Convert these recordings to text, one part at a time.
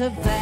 a that.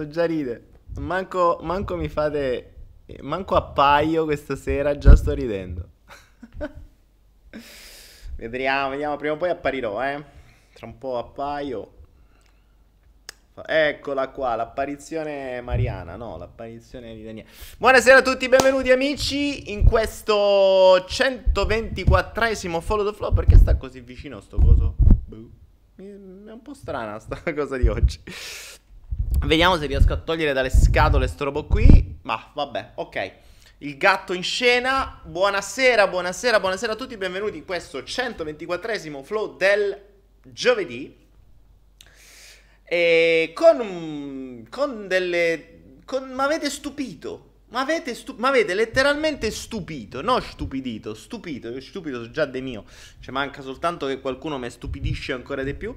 sto già ride. Manco, manco mi fate... Manco appaio questa sera, già sto ridendo. vediamo, vediamo, prima o poi apparirò, eh. Tra un po' appaio. Eccola qua, l'apparizione mariana, no, l'apparizione di Daniele. Buonasera a tutti, benvenuti amici in questo 124esimo follow the flow. Perché sta così vicino sto coso? Boh. È un po' strana sta cosa di oggi. Vediamo se riesco a togliere dalle scatole sto robo qui. Ma vabbè, ok. Il gatto in scena. Buonasera, buonasera, buonasera a tutti. Benvenuti in questo 124esimo flow del giovedì. E con, con delle. Con, ma avete stupito. Ma avete, stu, ma avete letteralmente stupito. No, stupidito. Stupito. Io stupido sono già de mio. Cioè, manca soltanto che qualcuno mi stupidisce ancora di più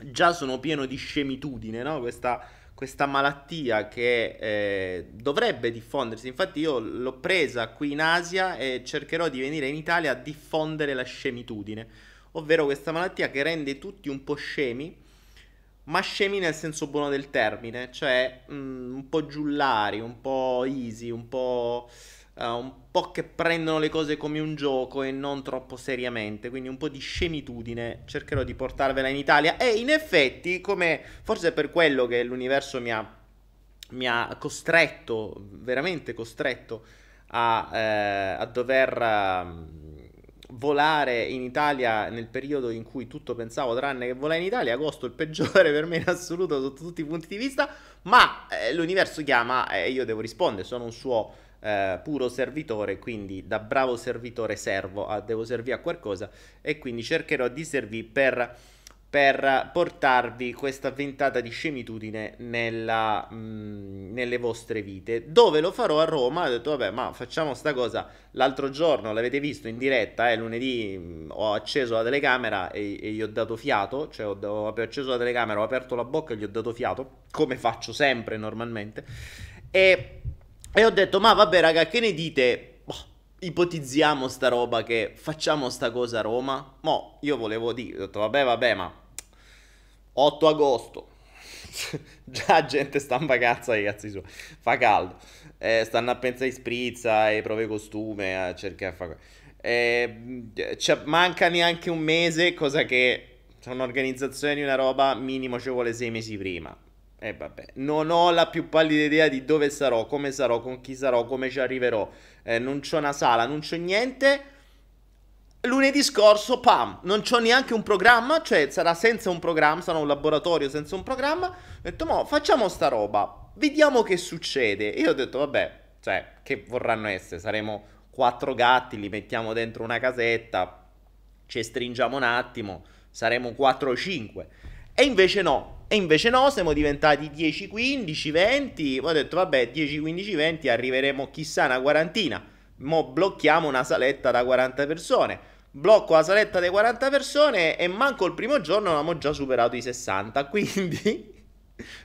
già sono pieno di scemitudine, no? Questa, questa malattia che eh, dovrebbe diffondersi. Infatti, io l'ho presa qui in Asia e cercherò di venire in Italia a diffondere la scemitudine, ovvero questa malattia che rende tutti un po' scemi, ma scemi nel senso buono del termine, cioè mh, un po' giullari, un po' easy, un po' uh, un po' che prendono le cose come un gioco e non troppo seriamente, quindi un po' di scemitudine cercherò di portarvela in Italia. E in effetti, come forse per quello che l'universo mi ha, mi ha costretto, veramente costretto a, eh, a dover... Uh, volare in Italia nel periodo in cui tutto pensavo tranne che volare in Italia, agosto il peggiore per me in assoluto sotto tutti i punti di vista, ma eh, l'universo chiama e io devo rispondere, sono un suo eh, puro servitore, quindi da bravo servitore servo, a, devo servire a qualcosa e quindi cercherò di servire per, per portarvi questa ventata di scemitudine nella, mh, mm, nelle vostre vite. Dove lo farò a Roma, ho detto vabbè ma facciamo sta cosa, l'altro giorno l'avete visto in diretta, eh, lunedì mh, mm, ho acceso la telecamera e, e, gli ho dato fiato, cioè ho, ho acceso la telecamera, ho aperto la bocca e gli ho dato fiato, come faccio sempre normalmente. E e ho detto, ma vabbè raga, che ne dite? Boh, ipotizziamo sta roba che facciamo sta cosa a Roma. Mo, io volevo dire, ho detto, vabbè, vabbè, ma 8 agosto. Già gente sta in vacanza, ragazzi, su. fa caldo. Eh, stanno a pensare in sprizza e prove costume, a cercare di fare... Eh, cioè, manca neanche un mese, cosa che un'organizzazione di una roba minimo ci vuole sei mesi prima. E eh, vabbè, non ho la più pallida idea di dove sarò, come sarò, con chi sarò, come ci arriverò. Eh, non c'ho una sala, non c'ho niente. Lunedì scorso, pam, non c'ho neanche un programma, cioè sarà senza un programma, sarà un laboratorio senza un programma. Ho detto, mo, facciamo sta roba, vediamo che succede. Io ho detto, vabbè, cioè, che vorranno essere? Saremo quattro gatti, li mettiamo dentro una casetta, ci stringiamo un attimo, saremo 4 o 5. E invece no, e invece no, siamo diventati 10, 15, 20. Poi ho detto, vabbè, 10, 15, 20, arriveremo chissà una quarantina. Mo blocchiamo una saletta da 40 persone. Blocco la saletta di 40 persone e manco il primo giorno abbiamo già superato i 60. Quindi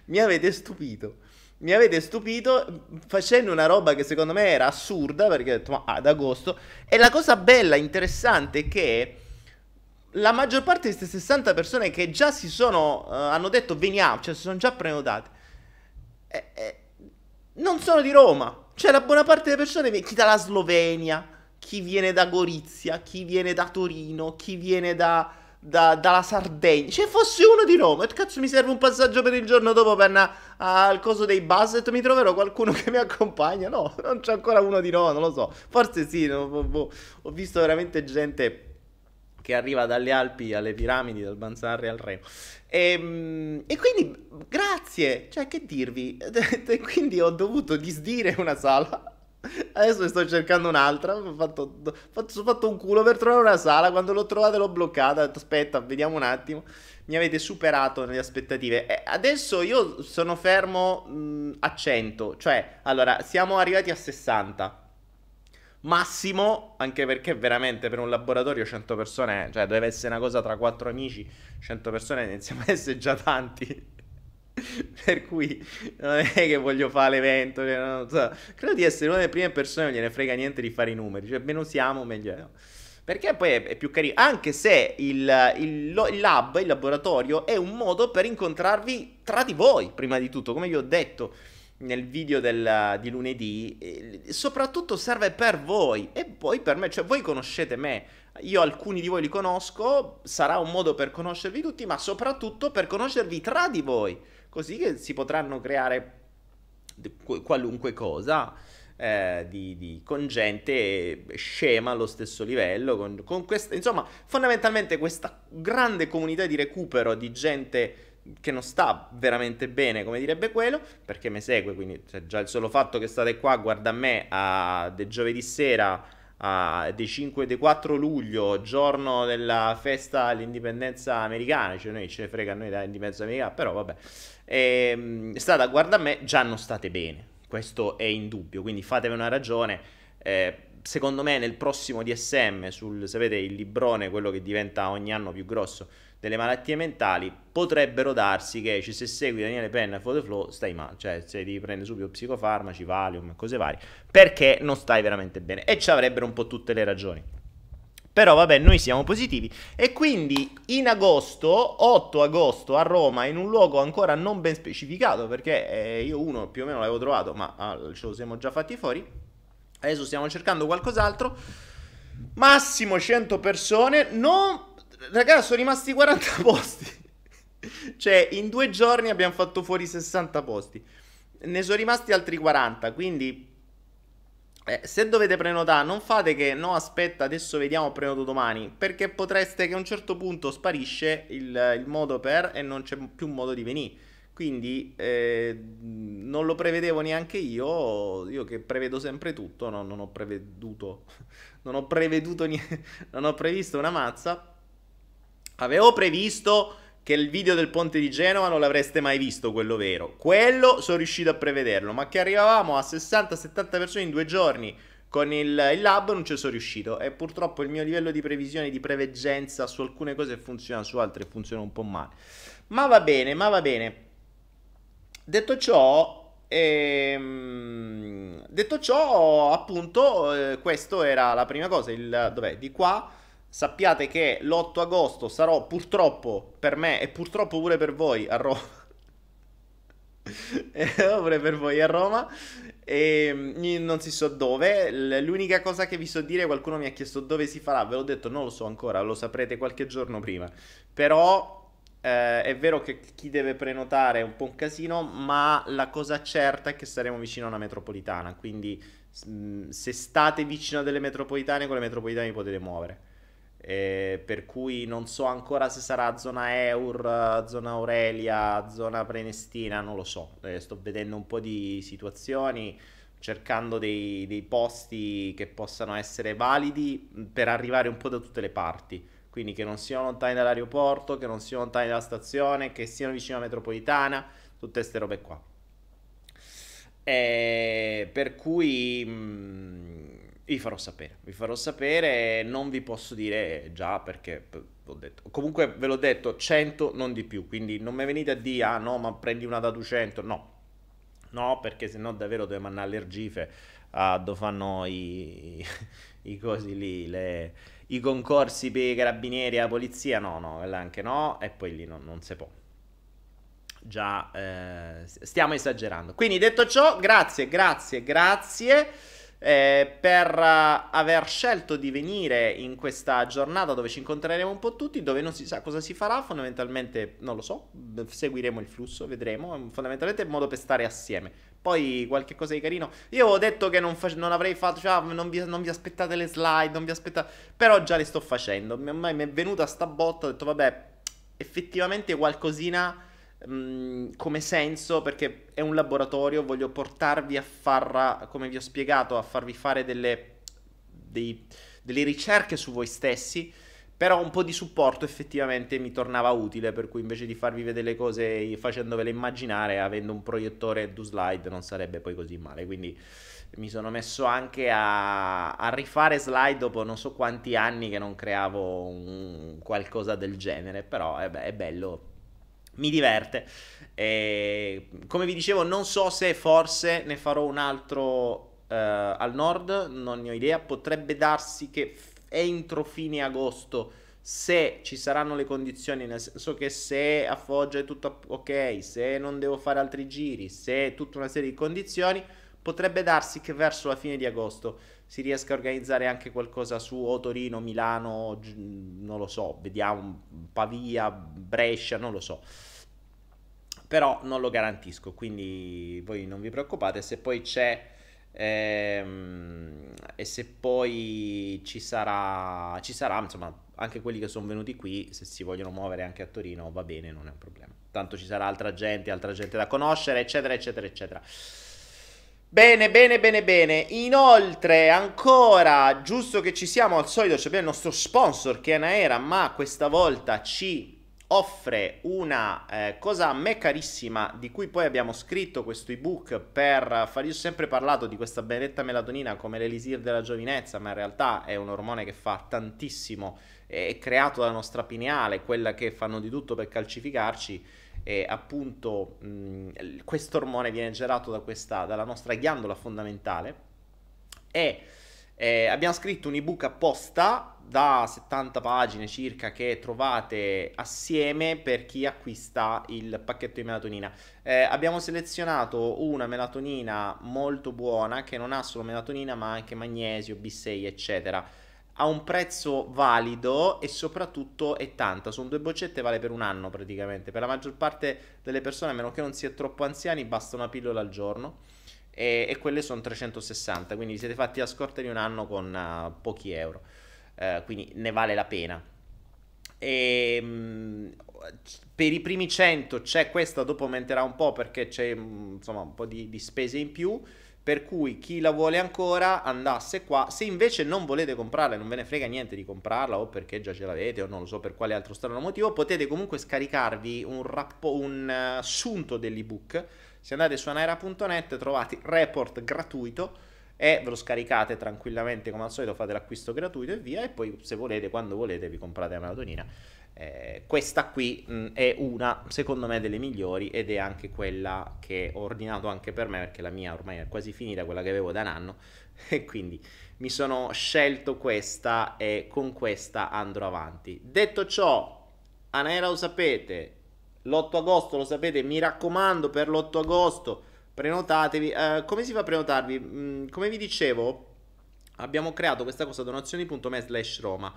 mi avete stupito. Mi avete stupito facendo una roba che secondo me era assurda perché ho detto, ma ad agosto. E la cosa bella, interessante è che la maggior parte di queste 60 persone che già si sono, uh, hanno detto veniamo, cioè si sono già prenotate, eh, eh, non sono di Roma. Cioè la buona parte delle persone, chi dalla Slovenia, chi viene da Gorizia, chi viene da Torino, chi viene da, da, dalla Sardegna. Cioè fossi uno di Roma, e cazzo mi serve un passaggio per il giorno dopo per andare al coso dei bus mi troverò qualcuno che mi accompagna. No, non c'è ancora uno di Roma, non lo so. Forse sì, no, ho, ho visto veramente gente che arriva dalle Alpi alle piramidi, dal Banzarri al Reno. E, ehm, e, quindi grazie, cioè che dirvi, e quindi ho dovuto disdire una sala. Adesso sto cercando un'altra. Ho fatto, fatto, ho fatto un culo per trovare una sala. Quando l'ho trovata l'ho bloccata. Ho detto aspetta, vediamo un attimo. Mi avete superato nelle aspettative. E adesso io sono fermo mh, a 100. Cioè, allora, siamo arrivati a 60 massimo, anche perché veramente per un laboratorio 100 persone, cioè deve essere una cosa tra quattro amici, 100 persone iniziamo a essere già tanti. per cui non è che voglio fare l'evento, cioè, non so. credo di essere una delle prime persone che non gliene frega niente di fare i numeri, cioè meno siamo meglio è. Perché poi è, più carino, anche se il, il, il, lab, il laboratorio, è un modo per incontrarvi tra di voi, prima di tutto, come vi ho detto nel video del, di lunedì, eh, soprattutto serve per voi e poi per me, cioè voi conoscete me, io alcuni di voi li conosco, sarà un modo per conoscervi tutti, ma soprattutto per conoscervi tra di voi, così che si potranno creare qualunque cosa. Eh, di, di, con gente scema allo stesso livello, con, con questa, insomma, fondamentalmente questa grande comunità di recupero di gente che non sta veramente bene, come direbbe quello, perché mi segue, quindi cioè, già il solo fatto che state qua, guarda a me, a, de giovedì sera, a, dei 5 e 4 luglio, giorno della festa dell'indipendenza americana, cioè noi ce ne frega noi dell'indipendenza americana, però vabbè, e, ehm, state a guarda a me, già non state bene, questo è indubbio, quindi fatevi una ragione, eh, secondo me nel prossimo DSM, sul, sapete, il librone, quello che diventa ogni anno più grosso, delle malattie mentali, potrebbero darsi che se segui Daniele Penna e Flow stai male, cioè se devi prendere subito psicofarmaci, Valium, cose varie, perché non stai veramente bene. E ci avrebbero un po' tutte le ragioni. Però vabbè, noi siamo positivi e quindi in agosto, 8 agosto a Roma, in un luogo ancora non ben specificato, perché eh, io uno più o meno l'avevo trovato, ma ah, ce lo siamo già fatti fuori. Adesso stiamo cercando qualcos'altro. Massimo 100 persone, non Ragazzi, sono rimasti 40 posti. cioè, in due giorni abbiamo fatto fuori 60 posti. Ne sono rimasti altri 40, quindi... Eh, se dovete prenotare, non fate che no, aspetta, adesso vediamo prenoto domani. Perché potreste che a un certo punto sparisce il, il modo per e non c'è più modo di venire. Quindi eh, non lo prevedevo neanche io. Io che prevedo sempre tutto, no, non ho preveduto. Non ho preveduto niente. Non ho previsto una mazza. Avevo previsto che il video del ponte di Genova non l'avreste mai visto, quello vero. Quello sono riuscito a prevederlo, ma che arrivavamo a 60-70 persone in due giorni con il, il, lab non ci sono riuscito e purtroppo il mio livello di previsione, di preveggenza su alcune cose funziona, su altre funziona un po' male. Ma va bene, ma va bene. Detto ciò, ehm, detto ciò, appunto, eh, questo era la prima cosa, il, dov'è? Di qua Sappiate che l'8 agosto sarò purtroppo per me e purtroppo pure per voi a Roma. pure per voi a Roma. E mm, non si so dove. L'unica cosa che vi so dire, qualcuno mi ha chiesto dove si farà. Ve l'ho detto, non lo so ancora, lo saprete qualche giorno prima. Però eh, è vero che chi deve prenotare è un po' un casino, ma la cosa certa è che saremo vicino a una metropolitana. Quindi mm, se state vicino a delle metropolitane, con le metropolitane vi potete muovere. Eh, per cui non so ancora se sarà zona Eur, zona Aurelia, zona Prenestina, non lo so. Eh, sto vedendo un po' di situazioni, cercando dei, dei, posti che possano essere validi per arrivare un po' da tutte le parti. Quindi che non siano lontani dall'aeroporto, che non siano lontani dalla stazione, che siano vicino alla metropolitana, tutte queste robe qua. Eh, per cui... Mh, mm, vi farò sapere, vi farò sapere, non vi posso dire già perché ho detto. Comunque ve l'ho detto, 100 non di più, quindi non mi venite a dire ah no, ma prendi una da 200, no. No, perché sennò davvero devo mandare allergife a dove fanno i, i cosi lì, le, i concorsi per i carabinieri e la polizia, no, no, anche no, e poi lì non, non si può. Già, eh, stiamo esagerando. Quindi detto ciò, grazie, grazie, grazie eh, per uh, aver scelto di venire in questa giornata dove ci incontreremo un po' tutti, dove non si sa cosa si farà, fondamentalmente non lo so, seguiremo il flusso, vedremo, fondamentalmente è un modo per stare assieme. Poi qualche cosa di carino. Io ho detto che non, fa- non avrei fatto, cioè, non, vi, non, vi, aspettate le slide, non vi aspettate, però già le sto facendo. Ormai mi è venuta sta botta, ho detto vabbè, effettivamente qualcosina Mm, come senso perché è un laboratorio, voglio portarvi a far, come vi ho spiegato, a farvi fare delle, dei, delle ricerche su voi stessi, però un po' di supporto effettivamente mi tornava utile, per cui invece di farvi vedere le cose facendovele immaginare, avendo un proiettore do slide non sarebbe poi così male, quindi mi sono messo anche a, a, rifare slide dopo non so quanti anni che non creavo un, qualcosa del genere, però è, è bello mi diverte. E, come vi dicevo, non so se forse ne farò un altro uh, al nord, non ne ho idea. Potrebbe darsi che entro fine agosto, se ci saranno le condizioni, nel senso che se a Foggia è tutto ok, se non devo fare altri giri, se tutta una serie di condizioni, potrebbe darsi che verso la fine di agosto si riesca a organizzare anche qualcosa su o Torino, Milano, non lo so, vediamo Pavia, Brescia, non lo so. Però non lo garantisco, quindi voi non vi preoccupate, se poi c'è ehm, e se poi ci sarà, ci sarà, insomma, anche quelli che sono venuti qui, se si vogliono muovere anche a Torino, va bene, non è un problema. Tanto ci sarà altra gente, altra gente da conoscere, eccetera, eccetera, eccetera. Bene, bene, bene, bene. Inoltre, ancora, giusto che ci siamo al solito, c'è il nostro sponsor che è Anaera, ma questa volta ci offre una eh, cosa a me carissima di cui poi abbiamo scritto questo ebook per fare io ho sempre parlato di questa benedetta melatonina come l'elisir della giovinezza ma in realtà è un ormone che fa tantissimo è creato dalla nostra pineale quella che fanno di tutto per calcificarci e appunto questo ormone viene generato da questa, dalla nostra ghiandola fondamentale. E eh, abbiamo scritto un ebook apposta da 70 pagine circa che trovate assieme per chi acquista il pacchetto di melatonina. Eh, abbiamo selezionato una melatonina molto buona che non ha solo melatonina ma anche magnesio, B6 eccetera. Ha un prezzo valido e soprattutto è tanta. Sono due boccette, vale per un anno praticamente. Per la maggior parte delle persone, a meno che non si è troppo anziani, basta una pillola al giorno e, e quelle sono 360, quindi siete fatti la scorta di un anno con uh, pochi euro, uh, quindi ne vale la pena. E, um, per i primi 100 c'è questa, dopo aumenterà un po' perché c'è insomma un po' di, di spese in più. Per cui chi la vuole ancora andasse qua. Se invece non volete comprarla e non ve ne frega niente di comprarla, o perché già ce l'avete, o non lo so per quale altro strano motivo, potete comunque scaricarvi un, rappo, un uh, assunto dell'ebook se andate su anaera.net trovate report gratuito e ve lo scaricate tranquillamente come al solito, fate l'acquisto gratuito e via e poi se volete, quando volete, vi comprate la melatonina. Eh, questa qui mh, è una, secondo me, delle migliori ed è anche quella che ho ordinato anche per me perché la mia ormai è quasi finita, quella che avevo da un anno e quindi mi sono scelto questa e con questa andrò avanti. Detto ciò, Anaera lo sapete, l'8 agosto, lo sapete, mi raccomando per l'8 agosto prenotatevi. Eh, come si fa a prenotarvi? Mm, come vi dicevo, abbiamo creato questa cosa donazioni.me slash Roma.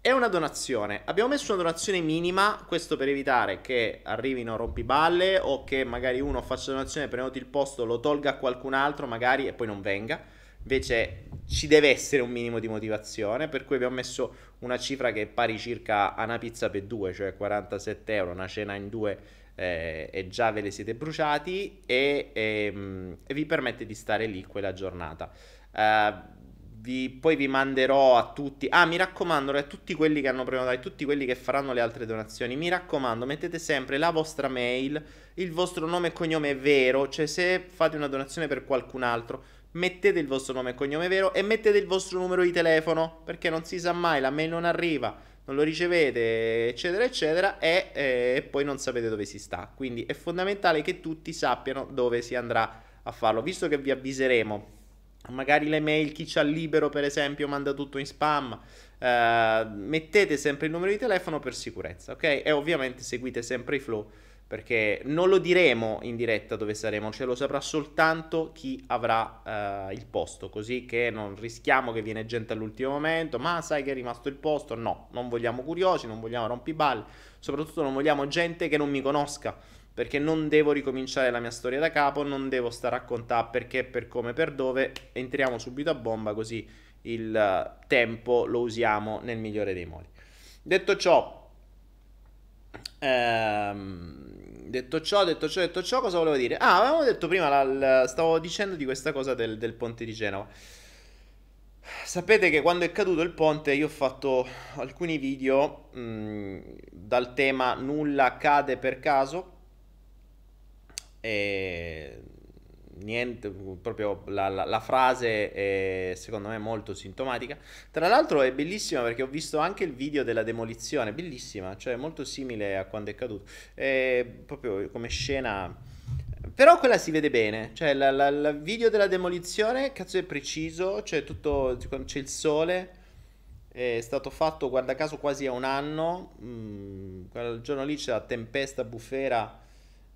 È una donazione. Abbiamo messo una donazione minima, questo per evitare che arrivino rompiballe o che magari uno faccia donazione, prenoti il posto, lo tolga a qualcun altro magari e poi non venga. Invece ci deve essere un minimo di motivazione, per cui abbiamo messo una cifra che è pari circa a una pizza per due, cioè 47 euro, una cena in due eh, e già ve le siete bruciati e, e, ehm, e, vi permette di stare lì quella giornata. Uh, vi, poi vi manderò a tutti. Ah, mi raccomando, a tutti quelli che hanno prenotato, a tutti quelli che faranno le altre donazioni, mi raccomando, mettete sempre la vostra mail, il vostro nome e cognome vero, cioè se fate una donazione per qualcun altro mettete il vostro nome e cognome vero e mettete il vostro numero di telefono, perché non si sa mai, la mail non arriva, non lo ricevete, eccetera, eccetera, e, eh, poi non sapete dove si sta. Quindi è fondamentale che tutti sappiano dove si andrà a farlo, visto che vi avviseremo. Magari le mail, chi c'ha libero per esempio, manda tutto in spam. Uh, mettete sempre il numero di telefono per sicurezza, ok? E ovviamente seguite sempre i flow perché non lo diremo in diretta dove saremo, cioè lo saprà soltanto chi avrà uh, il posto, così che non rischiamo che viene gente all'ultimo momento, ma sai che è rimasto il posto? No, non vogliamo curiosi, non vogliamo rompiballe, soprattutto non vogliamo gente che non mi conosca, perché non devo ricominciare la mia storia da capo, non devo stare a raccontare perché, per come, per dove, entriamo subito a bomba così il tempo lo usiamo nel migliore dei modi. Detto ciò, Ehm, detto ciò, detto ciò, detto ciò, cosa volevo dire? Ah, avevamo detto prima, la, la, stavo dicendo di questa cosa del, del, ponte di Genova. Sapete che quando è caduto il ponte io ho fatto alcuni video mh, dal tema nulla accade per caso e niente, proprio la, la, la, frase è secondo me molto sintomatica. Tra l'altro è bellissima perché ho visto anche il video della demolizione, bellissima, cioè molto simile a quando è caduto. È proprio come scena... Però quella si vede bene, cioè il video della demolizione, cazzo è preciso, cioè tutto, c'è il sole, è stato fatto guarda caso quasi a un anno, mm, quel giorno lì c'è la tempesta bufera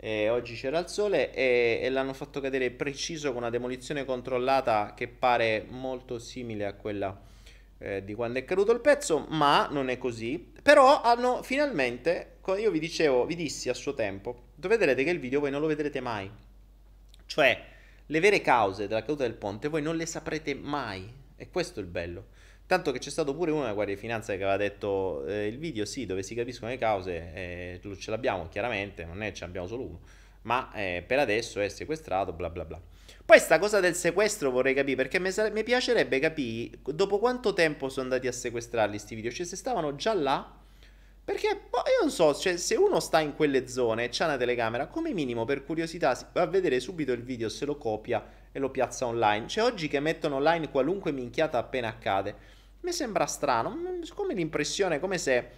e oggi c'era il sole e, e, l'hanno fatto cadere preciso con una demolizione controllata che pare molto simile a quella eh, di quando è caduto il pezzo, ma non è così. Però hanno finalmente, io vi dicevo, vi dissi a suo tempo, vedrete che il video voi non lo vedrete mai. Cioè, le vere cause della caduta del ponte voi non le saprete mai. E questo è il bello. Tanto che c'è stato pure uno della Guardia di Finanza che aveva detto eh, il video sì, dove si capiscono le cause, eh, ce l'abbiamo chiaramente, non è ce ne abbiamo solo uno, ma eh, per adesso è sequestrato, bla bla bla. Poi sta cosa del sequestro vorrei capire, perché mi, sare- mi piacerebbe capire dopo quanto tempo sono andati a sequestrarli questi video, cioè se stavano già là, Perché boh, io non so, cioè, se uno sta in quelle zone e c'ha una telecamera, come minimo per curiosità si va a vedere subito il video, se lo copia e lo piazza online. Cioè, oggi che mettono online qualunque minchiata appena accade, mi sembra strano. Come l'impressione, come se,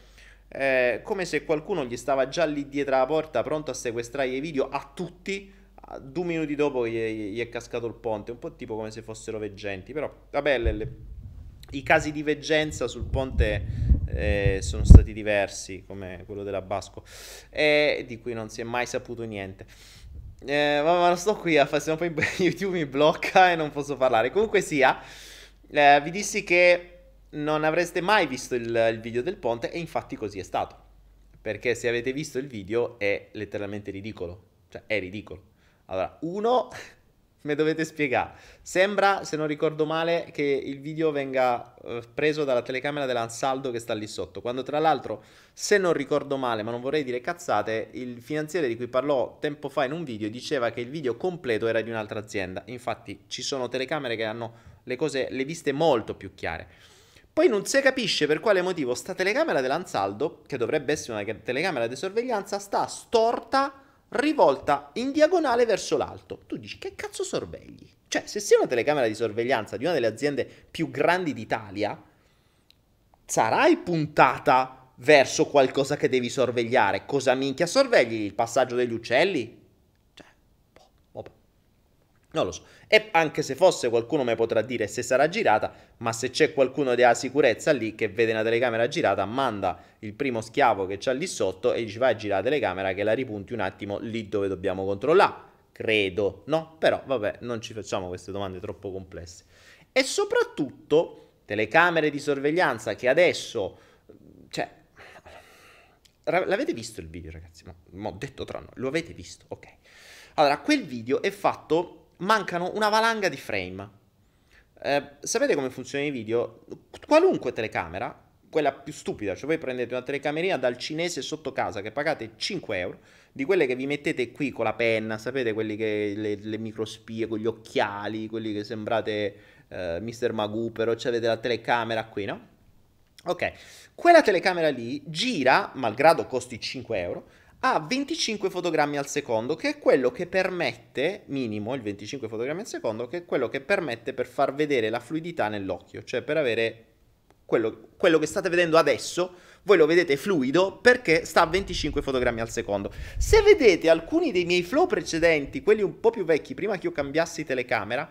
eh, come se qualcuno gli stava già lì dietro la porta, pronto a sequestrare i video a tutti. Due minuti dopo gli, gli è cascato il ponte, un po' tipo come se fossero veggenti. Però, vabbè, le, le, i casi di veggenza sul ponte eh, sono stati diversi, come quello della Basco, e di cui non si è mai saputo niente. Eh, ma, ma non sto qui a fare, se no poi YouTube mi blocca e non posso parlare. Comunque sia, eh, vi dissi che non avreste mai visto il, il video del ponte e infatti così è stato. Perché se avete visto il video è letteralmente ridicolo. Cioè, è ridicolo. Allora, uno mi dovete spiegare. Sembra, se non ricordo male, che il video venga uh, preso dalla telecamera dell'Ansaldo che sta lì sotto. Quando tra l'altro, se non ricordo male, ma non vorrei dire cazzate, il finanziere di cui parlò tempo fa in un video diceva che il video completo era di un'altra azienda. Infatti ci sono telecamere che hanno le cose, le viste molto più chiare. Poi non si capisce per quale motivo sta telecamera dell'Ansaldo, che dovrebbe essere una telecamera di sorveglianza, sta storta rivolta in diagonale verso l'alto. Tu dici che cazzo sorvegli? Cioè, se sei una telecamera di sorveglianza di una delle aziende più grandi d'Italia, sarai puntata verso qualcosa che devi sorvegliare. Cosa minchia sorvegli? Il passaggio degli uccelli? Non lo so. E anche se fosse qualcuno mi potrà dire se sarà girata, ma se c'è qualcuno della sicurezza lì che vede una telecamera girata, manda il primo schiavo che c'ha lì sotto e dice vai a girare la telecamera che la ripunti un attimo lì dove dobbiamo controllare. Credo, no? Però vabbè, non ci facciamo queste domande troppo complesse. E soprattutto telecamere di sorveglianza che adesso, cioè, l'avete visto il video ragazzi? Ma ho detto tra noi, lo avete visto, ok. Allora, quel video è fatto mancano una valanga di frame. Eh, sapete come funzionano i video? Qualunque telecamera, quella più stupida, cioè voi prendete una telecamerina dal cinese sotto casa che pagate 5 euro, di quelle che vi mettete qui con la penna, sapete quelli che le, le microspie con gli occhiali, quelli che sembrate eh, Mr. Magoo, però avete la telecamera qui, no? Ok, quella telecamera lì gira, malgrado costi 5 euro, a 25 fotogrammi al secondo, che è quello che permette, minimo il 25 fotogrammi al secondo, che è quello che permette per far vedere la fluidità nell'occhio, cioè per avere quello, quello che state vedendo adesso, voi lo vedete fluido perché sta a 25 fotogrammi al secondo. Se vedete alcuni dei miei flow precedenti, quelli un po' più vecchi, prima che io cambiassi telecamera,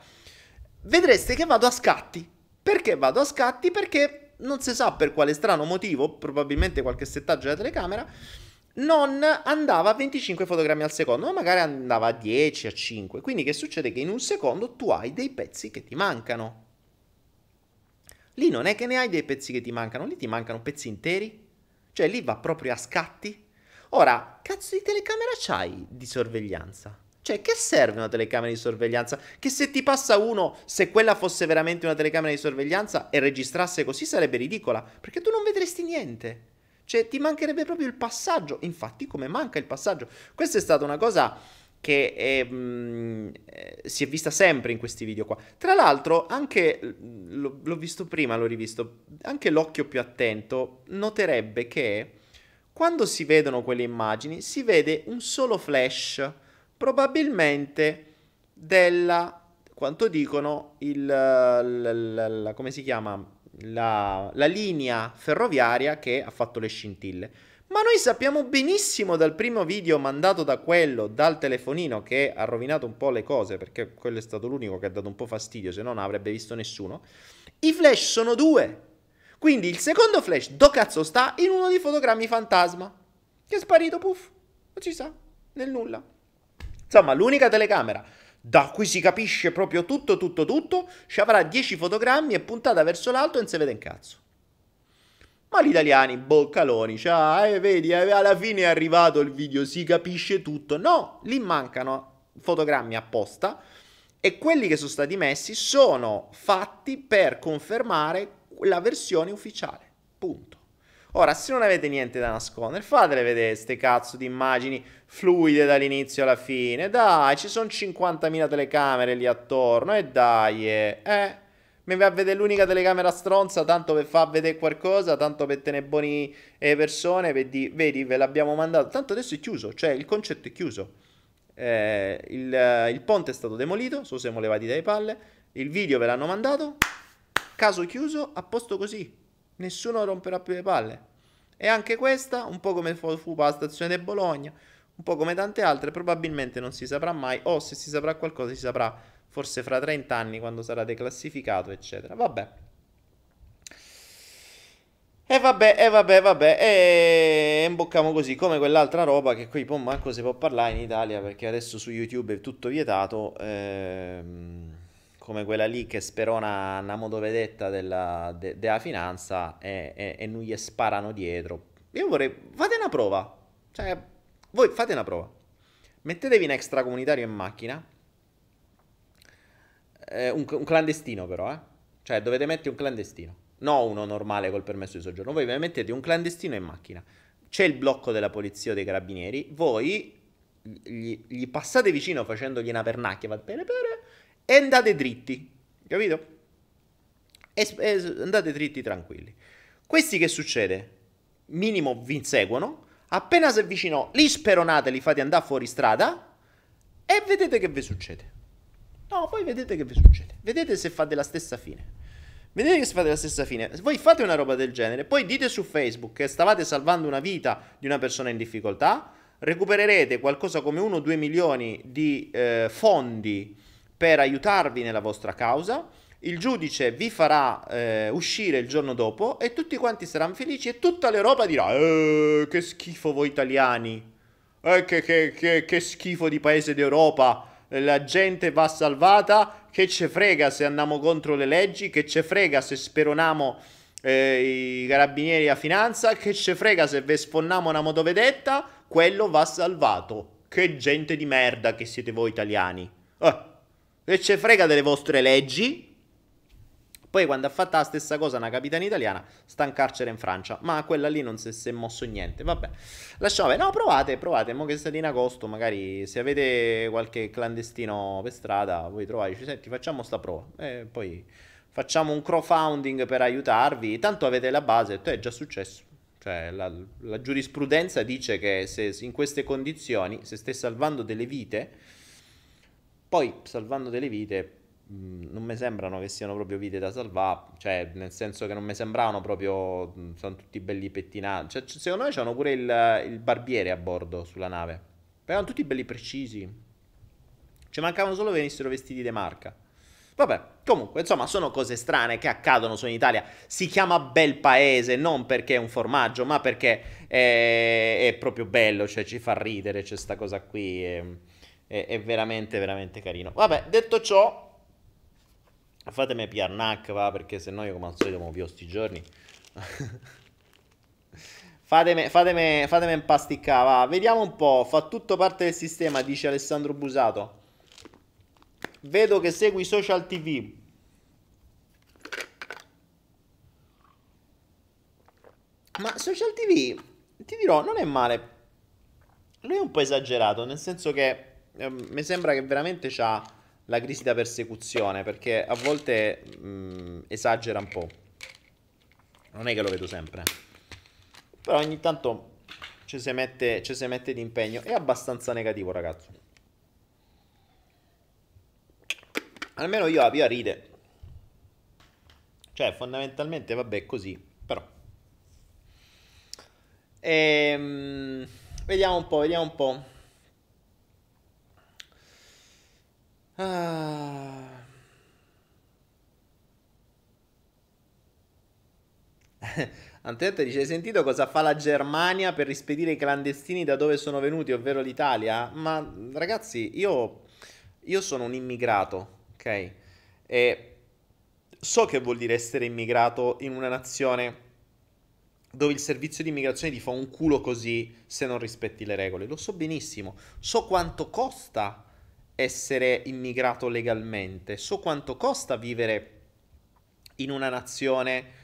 vedreste che vado a scatti. Perché vado a scatti? Perché non si sa per quale strano motivo, probabilmente qualche settaggio della telecamera, non andava a 25 fotogrammi al secondo, ma magari andava a 10, a 5. Quindi che succede? Che in un secondo tu hai dei pezzi che ti mancano. Lì non è che ne hai dei pezzi che ti mancano, lì ti mancano pezzi interi. Cioè lì va proprio a scatti. Ora, cazzo di telecamera c'hai di sorveglianza? Cioè, che serve una telecamera di sorveglianza? Che se ti passa uno, se quella fosse veramente una telecamera di sorveglianza e registrasse così sarebbe ridicola, perché tu non vedresti niente. Cioè, ti mancherebbe proprio il passaggio. Infatti, come manca il passaggio? Questa è stata una cosa che è, mh, mm, eh, si è vista sempre in questi video qua. Tra l'altro, anche l'ho, l'ho visto prima, l'ho rivisto, anche l'occhio più attento noterebbe che quando si vedono quelle immagini si vede un solo flash, probabilmente della, quanto dicono, il, la, la, la, come si chiama? La, la linea ferroviaria che ha fatto le scintille. Ma noi sappiamo benissimo dal primo video mandato da quello, dal telefonino, che ha rovinato un po' le cose, perché quello è stato l'unico che ha dato un po' fastidio, se no non avrebbe visto nessuno. I flash sono due. Quindi il secondo flash, do cazzo sta, in uno dei fotogrammi fantasma. Che è sparito, puff. Non si sa, nel nulla. Insomma, l'unica telecamera da cui si capisce proprio tutto, tutto, tutto, ci avrà 10 fotogrammi e puntata verso l'alto e non si vede un cazzo. Ma gli italiani, boccaloni, cioè, eh, vedi, eh, alla fine è arrivato il video, si capisce tutto. No, lì mancano fotogrammi apposta e quelli che sono stati messi sono fatti per confermare la versione ufficiale. Punto. Ora, se non avete niente da nascondere, fatele vedere queste cazzo di immagini fluide dall'inizio alla fine. Dai, ci sono 50.000 telecamere lì attorno e dai, eh. eh. Mi va a vedere l'unica telecamera stronza, tanto per far vedere qualcosa, tanto per tenere buoni le persone, vedi, vedi, ve l'abbiamo mandato. Tanto adesso è chiuso, cioè il concetto è chiuso. Eh, il, il, ponte è stato demolito, so siamo levati dai palle, il video ve l'hanno mandato, caso chiuso, a posto così. Nessuno romperà più le palle. E anche questa, un po' come fu la stazione di Bologna, un po' come tante altre, probabilmente non si saprà mai, o se si saprà qualcosa si saprà forse fra 30 anni quando sarà declassificato, eccetera. Vabbè. E vabbè, e vabbè, vabbè, e imbocchiamo così, come quell'altra roba che qui poi manco si può parlare in Italia perché adesso su YouTube è tutto vietato, ehm, come quella lì che sperona una motovedetta della, de, della finanza e, e, e non gli sparano dietro. Io vorrei, fate una prova, cioè, voi fate una prova, mettetevi un extracomunitario in macchina, eh, un, un, clandestino però, eh? Cioè dovete mettere un clandestino, non uno normale col permesso di soggiorno. Voi mettete un clandestino in macchina. C'è il blocco della polizia o dei carabinieri, voi gli, gli passate vicino facendogli una pernacchia, fate pere pere, e andate dritti, capito? E, e andate dritti tranquilli. Questi che succede? Minimo vi inseguono, appena si avvicinano li speronate, li fate andare fuori strada e vedete che vi succede. No, poi vedete che vi succede. Vedete se fate la stessa fine. Vedete se fate la stessa fine. Voi fate una roba del genere, poi dite su Facebook che stavate salvando una vita di una persona in difficoltà, recupererete qualcosa come 1-2 milioni di eh, fondi per aiutarvi nella vostra causa. Il giudice vi farà eh, uscire il giorno dopo e tutti quanti saranno felici e tutta l'Europa dirà eh, che schifo voi italiani, eh, che, che, che, che schifo di paese d'Europa la gente va salvata, che ce frega se andiamo contro le leggi, che ce frega se speroniamo eh, i carabinieri a finanza, che ce frega se ve sfonniamo una motovedetta, quello va salvato. Che gente di merda che siete voi italiani. Eh, che ce frega delle vostre leggi, poi quando ha fatto la stessa cosa una capitana italiana, sta in carcere in Francia. Ma quella lì non si è mosso niente. Vabbè, lasciamo. No, provate, provate. Mo che state in agosto, magari se avete qualche clandestino per strada, voi trovateci. Senti, facciamo sta prova. E poi facciamo un crowdfunding per aiutarvi. Tanto avete la base, è già successo. Cioè, la, la giurisprudenza dice che se in queste condizioni, se stai salvando delle vite, poi salvando delle vite non mi sembrano che siano proprio vite da salvare, cioè nel senso che non mi sembravano proprio, sono tutti belli pettinati, cioè, secondo me c'erano pure il, il, barbiere a bordo sulla nave, erano tutti belli precisi, ci mancavano solo che venissero vestiti di marca. Vabbè, comunque, insomma, sono cose strane che accadono su in Italia. Si chiama bel paese non perché è un formaggio, ma perché è, è proprio bello, cioè ci fa ridere, c'è sta cosa qui, è, è, è veramente, veramente carino. Vabbè, detto ciò, Fatemi piarnac, va, perché se no io come al solito mi pio sti giorni. fatemi, fatemi, fatemi impasticcare, va. Vediamo un po', fa tutto parte del sistema, dice Alessandro Busato. Vedo che segui social TV. Ma social TV, ti dirò, non è male. Lui è un po' esagerato, nel senso che eh, mi sembra che veramente c'ha la crisi da persecuzione perché a volte mh, mm, esagera un po'. Non è che lo vedo sempre. Però ogni tanto ci si mette, ci si mette di impegno. È abbastanza negativo, ragazzo. Almeno io la ride. Cioè, fondamentalmente, vabbè, è così. Però. Ehm, vediamo un po', vediamo un po'. Ah. Antonietta dice: Hai sentito cosa fa la Germania per rispedire i clandestini da dove sono venuti, ovvero l'Italia? Ma ragazzi, io, io sono un immigrato, ok? E so che vuol dire essere immigrato in una nazione dove il servizio di immigrazione ti fa un culo così se non rispetti le regole. Lo so benissimo. So quanto costa essere immigrato legalmente, so quanto costa vivere in una nazione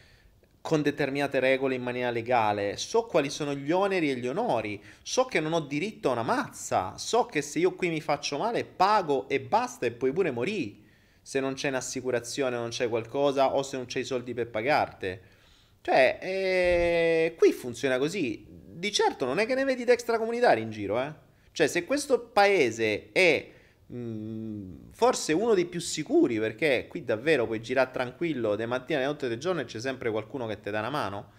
con determinate regole in maniera legale, so quali sono gli oneri e gli onori, so che non ho diritto a una mazza, so che se io qui mi faccio male pago e basta e poi pure morì. se non c'è un'assicurazione, non c'è qualcosa o se non c'è i soldi per pagarti. Cioè, eh, qui funziona così. Di certo non è che ne vedi extracomunitari in giro, eh. Cioè, se questo paese è mm, forse uno dei più sicuri, perché qui davvero puoi girare tranquillo, de mattina, alle notte del giorno e c'è sempre qualcuno che ti dà una mano,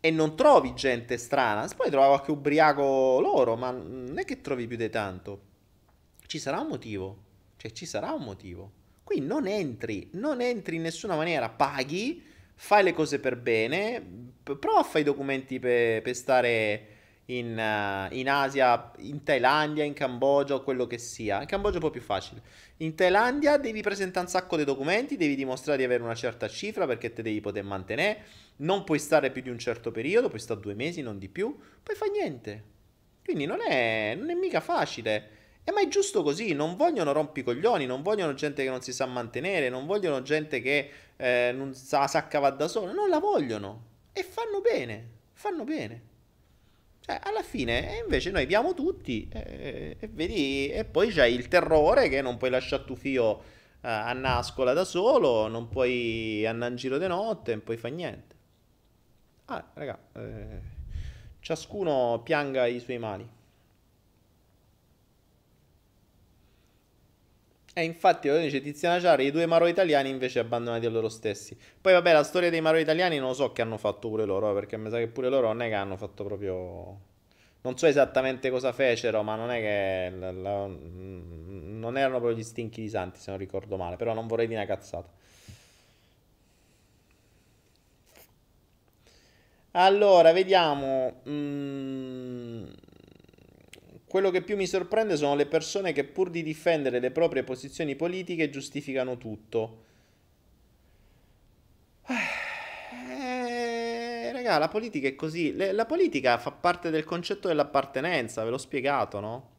e non trovi gente strana, poi trovi qualche ubriaco loro, ma non è che trovi più di tanto. Ci sarà un motivo. Cioè, ci sarà un motivo. Qui non entri, non entri in nessuna maniera, paghi, fai le cose per bene, prova a fare i documenti per, per stare in, uh, in, Asia, in Thailandia, in Cambogia o quello che sia. In Cambogia è un po' più facile. In Thailandia devi presentare un sacco di documenti, devi dimostrare di avere una certa cifra perché te devi poter mantenere, non puoi stare più di un certo periodo, puoi stare due mesi, non di più, poi fai niente. Quindi non è, non è mica facile. E ma è giusto così, non vogliono rompicoglioni, non vogliono gente che non si sa mantenere, non vogliono gente che eh, non sa, sa cavare da sola, non la vogliono. E fanno bene, fanno bene. Cioè, alla fine, e invece noi diamo tutti, eh, e vedi, e poi c'hai il terrore che non puoi lasciare tu fio eh, a nascola da solo, non puoi andare in giro di notte, non puoi fare niente. Ah, raga, eh, ciascuno pianga i suoi mali. E infatti, lo dice Tiziana Ciara, i due Maro italiani invece abbandonati a loro stessi. Poi vabbè, la storia dei Maro italiani non lo so che hanno fatto pure loro, eh, perché mi sa che pure loro non è che hanno fatto proprio... Non so esattamente cosa fecero, ma non è che... La, la, non erano proprio gli stinchi di santi, se non ricordo male, però non vorrei dire una cazzata. Allora, vediamo... Mm... Quello che più mi sorprende sono le persone che pur di difendere le proprie posizioni politiche giustificano tutto. Eh, raga, la politica è così. Le, la politica fa parte del concetto dell'appartenenza, ve l'ho spiegato, no?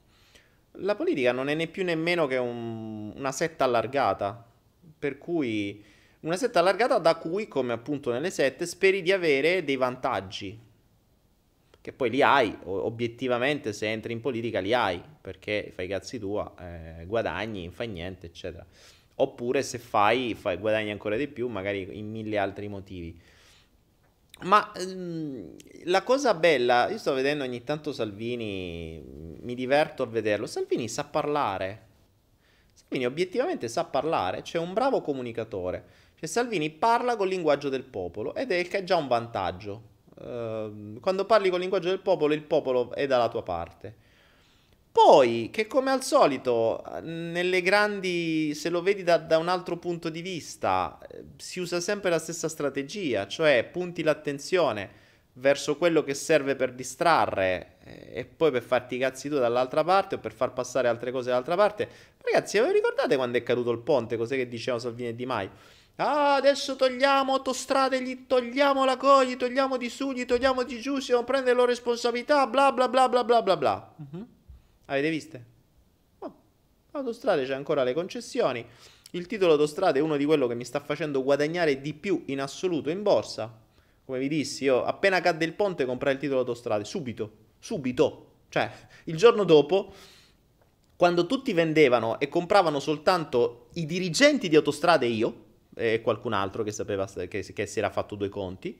La politica non è né più nemmeno che un, una setta allargata. Per cui una setta allargata da cui, come appunto nelle sette, speri di avere dei vantaggi che poi li hai, obiettivamente se entri in politica li hai, perché fai cazzi tua, eh, guadagni, fai niente, eccetera. Oppure se fai, fai, guadagni ancora di più, magari in mille altri motivi. Ma ehm, la cosa bella, io sto vedendo ogni tanto Salvini, mi diverto a vederlo, Salvini sa parlare, Salvini obiettivamente sa parlare, c'è un bravo comunicatore, cioè Salvini parla col linguaggio del popolo ed è già un vantaggio, Ehm, quando parli con il linguaggio del popolo, il popolo è dalla tua parte. Poi, che come al solito, nelle grandi, se lo vedi da, da, un altro punto di vista, eh, si usa sempre la stessa strategia, cioè punti l'attenzione verso quello che serve per distrarre eh, e poi per farti i cazzi tu dall'altra parte o per far passare altre cose dall'altra parte. Ragazzi, vi ricordate quando è caduto il ponte? Cos'è che dicevano Salvini e Di Maio? Ah, adesso togliamo autostrade, gli togliamo la co, gli togliamo di su, gli togliamo di giù, si devono prendere le loro responsabilità, bla bla bla bla bla bla bla. Uh-huh. Avete viste? Oh, autostrade c'è ancora le concessioni. Il titolo autostrade è uno di quello che mi sta facendo guadagnare di più in assoluto in borsa. Come vi dissi, io appena cadde il ponte comprai il titolo autostrade, subito, subito. Cioè, il giorno dopo, quando tutti vendevano e compravano soltanto i dirigenti di autostrade e io, e qualcun altro che sapeva che, che si era fatto due conti.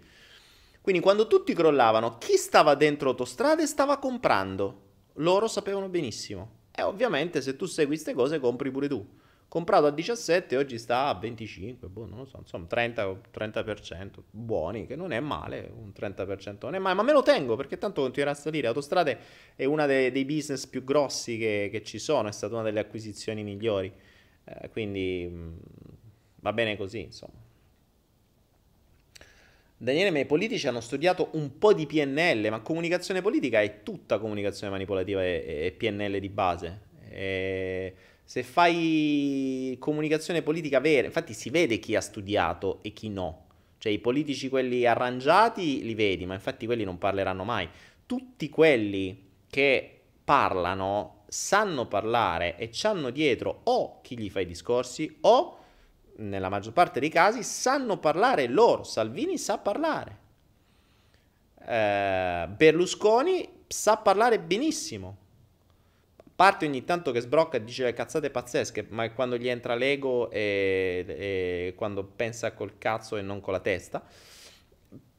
Quindi quando tutti crollavano, chi stava dentro autostrade stava comprando. Loro sapevano benissimo. E ovviamente se tu segui queste cose compri pure tu. Comprato a 17, oggi sta a 25, boh, non lo so, insomma 30, 30%, buoni, che non è male, un 30% non è male, ma me lo tengo perché tanto continuerà a salire. Autostrade è uno dei, dei, business più grossi che, che, ci sono, è stata una delle acquisizioni migliori. Eh, quindi Va bene così, insomma. Daniele, ma i politici hanno studiato un po' di PNL, ma comunicazione politica è tutta comunicazione manipolativa e, e PNL di base. E se fai comunicazione politica vera, infatti si vede chi ha studiato e chi no. Cioè i politici quelli arrangiati li vedi, ma infatti quelli non parleranno mai. Tutti quelli che parlano sanno parlare e hanno dietro o chi gli fa i discorsi o nella maggior parte dei casi, sanno parlare loro. Salvini sa parlare. Eh, Berlusconi sa parlare benissimo. parte ogni tanto che sbrocca e dice cazzate pazzesche, ma è quando gli entra l'ego e, e quando pensa col cazzo e non con la testa.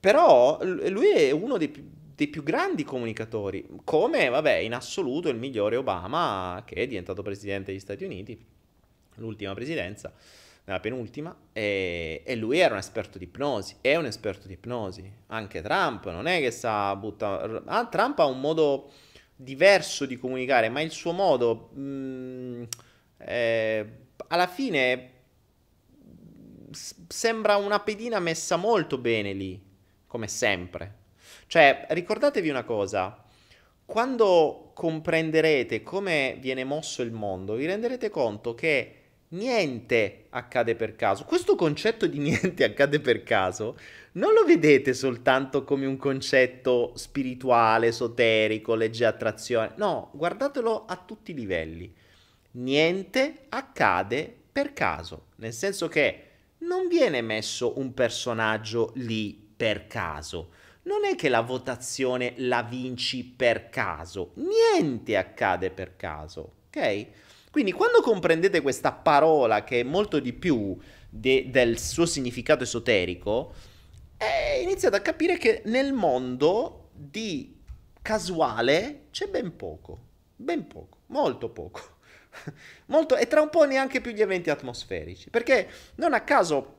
Però lui è uno dei più, dei più grandi comunicatori, come, vabbè, in assoluto il migliore Obama, che è diventato presidente degli Stati Uniti, l'ultima presidenza nella penultima, e, e, lui era un esperto di ipnosi, è un esperto di ipnosi. Anche Trump non è che sa buttare... Ah, Trump ha un modo diverso di comunicare, ma il suo modo mh, mm, eh, alla fine s- sembra una pedina messa molto bene lì, come sempre. Cioè, ricordatevi una cosa, quando comprenderete come viene mosso il mondo, vi renderete conto che niente accade per caso. Questo concetto di niente accade per caso non lo vedete soltanto come un concetto spirituale, esoterico, legge attrazione. No, guardatelo a tutti i livelli. Niente accade per caso, nel senso che non viene messo un personaggio lì per caso. Non è che la votazione la vinci per caso, niente accade per caso, ok? Quindi quando comprendete questa parola che è molto di più de- del suo significato esoterico, eh, iniziate a capire che nel mondo di casuale c'è ben poco, ben poco, molto poco. molto, e tra un po' neanche più gli eventi atmosferici, perché non a caso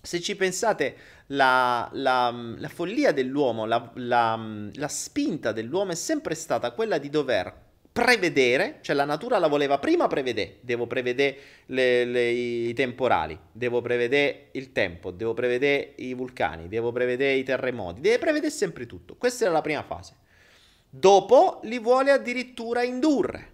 se ci pensate, la, la, la follia dell'uomo, la, la, spinta dell'uomo è sempre stata quella di dover prevedere, cioè la natura la voleva prima prevedere, devo prevedere le, le, i temporali, devo prevedere il tempo, devo prevedere i vulcani, devo prevedere i terremoti, deve prevedere sempre tutto. Questa era la prima fase. Dopo li vuole addirittura indurre.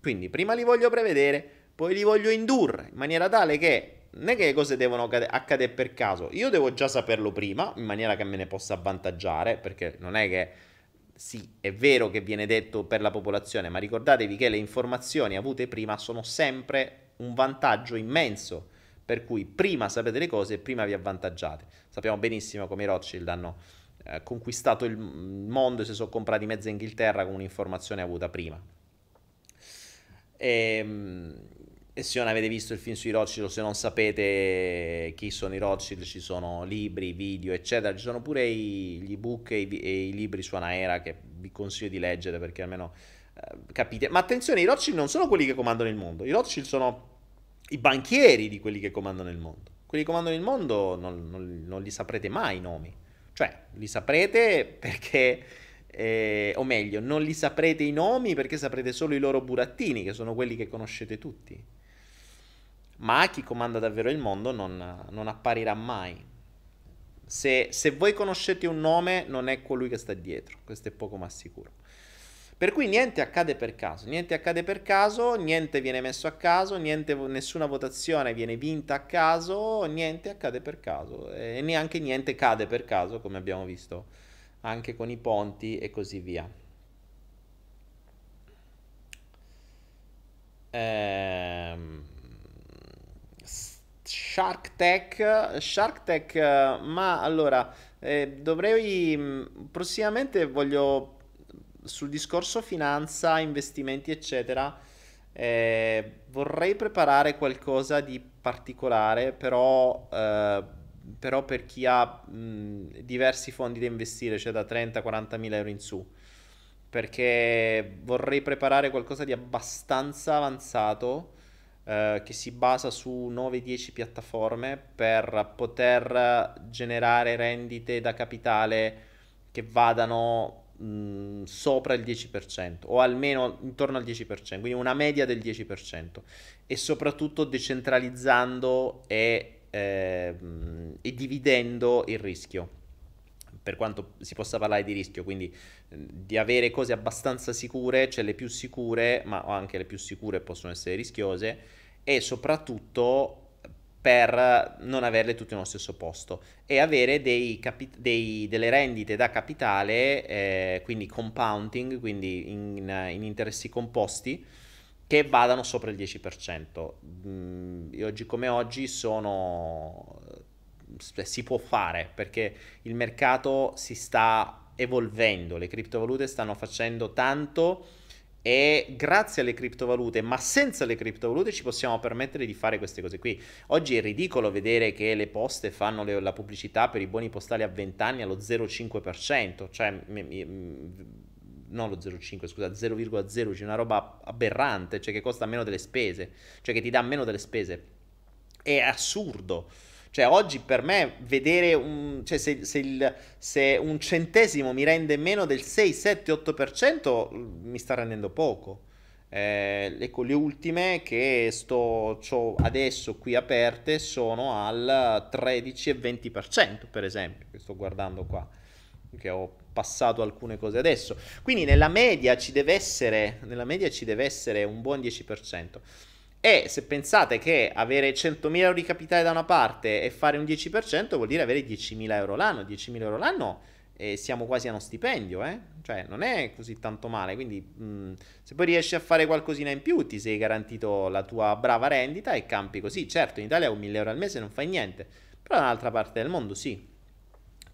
Quindi prima li voglio prevedere, poi li voglio indurre, in maniera tale che non è che le cose devono accadere per caso, io devo già saperlo prima, in maniera che me ne possa avvantaggiare, perché non è che sì, è vero che viene detto per la popolazione, ma ricordatevi che le informazioni avute prima sono sempre un vantaggio immenso, per cui prima sapete le cose e prima vi avvantaggiate. Sappiamo benissimo come i Rothschild hanno eh, conquistato il mondo e si sono comprati mezza Inghilterra con un'informazione avuta prima. Ehm, e se non avete visto il film sui Rothschild o se non sapete chi sono i Rothschild, ci sono libri, video, eccetera. Ci sono pure i, gli ebook e i, e i libri su Anaera che vi consiglio di leggere perché almeno eh, capite. Ma attenzione, i Rothschild non sono quelli che comandano il mondo. I Rothschild sono i banchieri di quelli che comandano il mondo. Quelli che comandano il mondo non, non, non li saprete mai i nomi. Cioè, li saprete perché... Eh, o meglio, non li saprete i nomi perché saprete solo i loro burattini, che sono quelli che conoscete tutti ma chi comanda davvero il mondo non, non apparirà mai. Se, se, voi conoscete un nome, non è colui che sta dietro, questo è poco ma sicuro. Per cui niente accade per caso, niente accade per caso, niente viene messo a caso, niente, nessuna votazione viene vinta a caso, niente accade per caso e neanche niente cade per caso, come abbiamo visto anche con i ponti e così via. Ehm Shark Tech, Shark Tech, ma allora eh, dovrei mm, prossimamente voglio sul discorso finanza, investimenti, eccetera. Eh, vorrei preparare qualcosa di particolare, però, eh, però per chi ha mh, mm, diversi fondi da investire, cioè da 30-40 mila euro in su, perché vorrei preparare qualcosa di abbastanza avanzato eh, che si basa su 9-10 piattaforme per poter generare rendite da capitale che vadano mh, sopra il 10% o almeno intorno al 10%, quindi una media del 10% e soprattutto decentralizzando e, eh, e dividendo il rischio per quanto si possa parlare di rischio, quindi di avere cose abbastanza sicure, cioè le più sicure, ma anche le più sicure possono essere rischiose, e soprattutto per non averle tutte nello stesso posto e avere dei capi- dei, delle rendite da capitale, eh, quindi compounding, quindi in, in, interessi composti, che vadano sopra il 10%. Mm, oggi come oggi sono si può fare perché il mercato si sta evolvendo, le criptovalute stanno facendo tanto e grazie alle criptovalute, ma senza le criptovalute ci possiamo permettere di fare queste cose qui. Oggi è ridicolo vedere che le poste fanno le, la pubblicità per i buoni postali a 20 anni allo 0,5%, cioè mi, non lo 0,5, scusa, 0,0, c'è una roba aberrante, cioè che costa meno delle spese, cioè che ti dà meno delle spese. È assurdo. Cioè, oggi per me vedere un, cioè se, se, il, se un centesimo mi rende meno del 6, 7, 8%, mi sta rendendo poco. Eh, ecco, le ultime che sto adesso qui aperte sono al 13 e 20%, per esempio, che sto guardando qua, che ho passato alcune cose adesso. Quindi nella media ci deve essere, nella media ci deve essere un buon 10%. E se pensate che avere 100.000 euro di capitale da una parte e fare un 10% vuol dire avere 10.000 euro l'anno. 10.000 euro l'anno e siamo quasi a uno stipendio, eh? Cioè non è così tanto male. Quindi mh, se poi riesci a fare qualcosina in più ti sei garantito la tua brava rendita e campi così. Certo, in Italia con 1.000 euro al mese non fai niente, però da un'altra parte del mondo sì.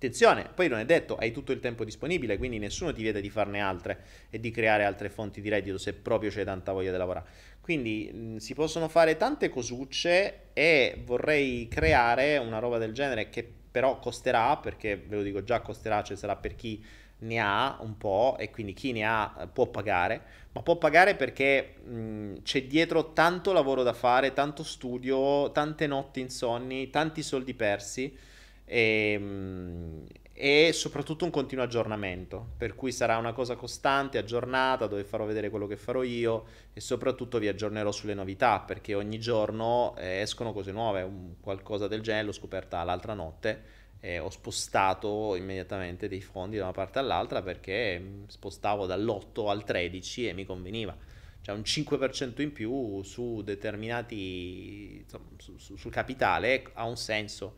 Attenzione, poi non è detto, hai tutto il tempo disponibile, quindi nessuno ti vieta di farne altre e di creare altre fonti di reddito se proprio c'è tanta voglia di lavorare. Quindi mh, si possono fare tante cosucce e vorrei creare una roba del genere che però costerà, perché ve lo dico già costerà, cioè sarà per chi ne ha un po' e quindi chi ne ha eh, può pagare, ma può pagare perché mh, c'è dietro tanto lavoro da fare, tanto studio, tante notti insonni, tanti soldi persi e, mh, e soprattutto un continuo aggiornamento, per cui sarà una cosa costante, aggiornata, dove farò vedere quello che farò io e soprattutto vi aggiornerò sulle novità, perché ogni giorno eh, escono cose nuove, un, qualcosa del genere l'ho scoperta l'altra notte e ho spostato immediatamente dei fondi da una parte all'altra perché mm, spostavo dall'8 al 13 e mi conveniva. Cioè un 5% in più su determinati, insomma, su, su, sul capitale ha un senso.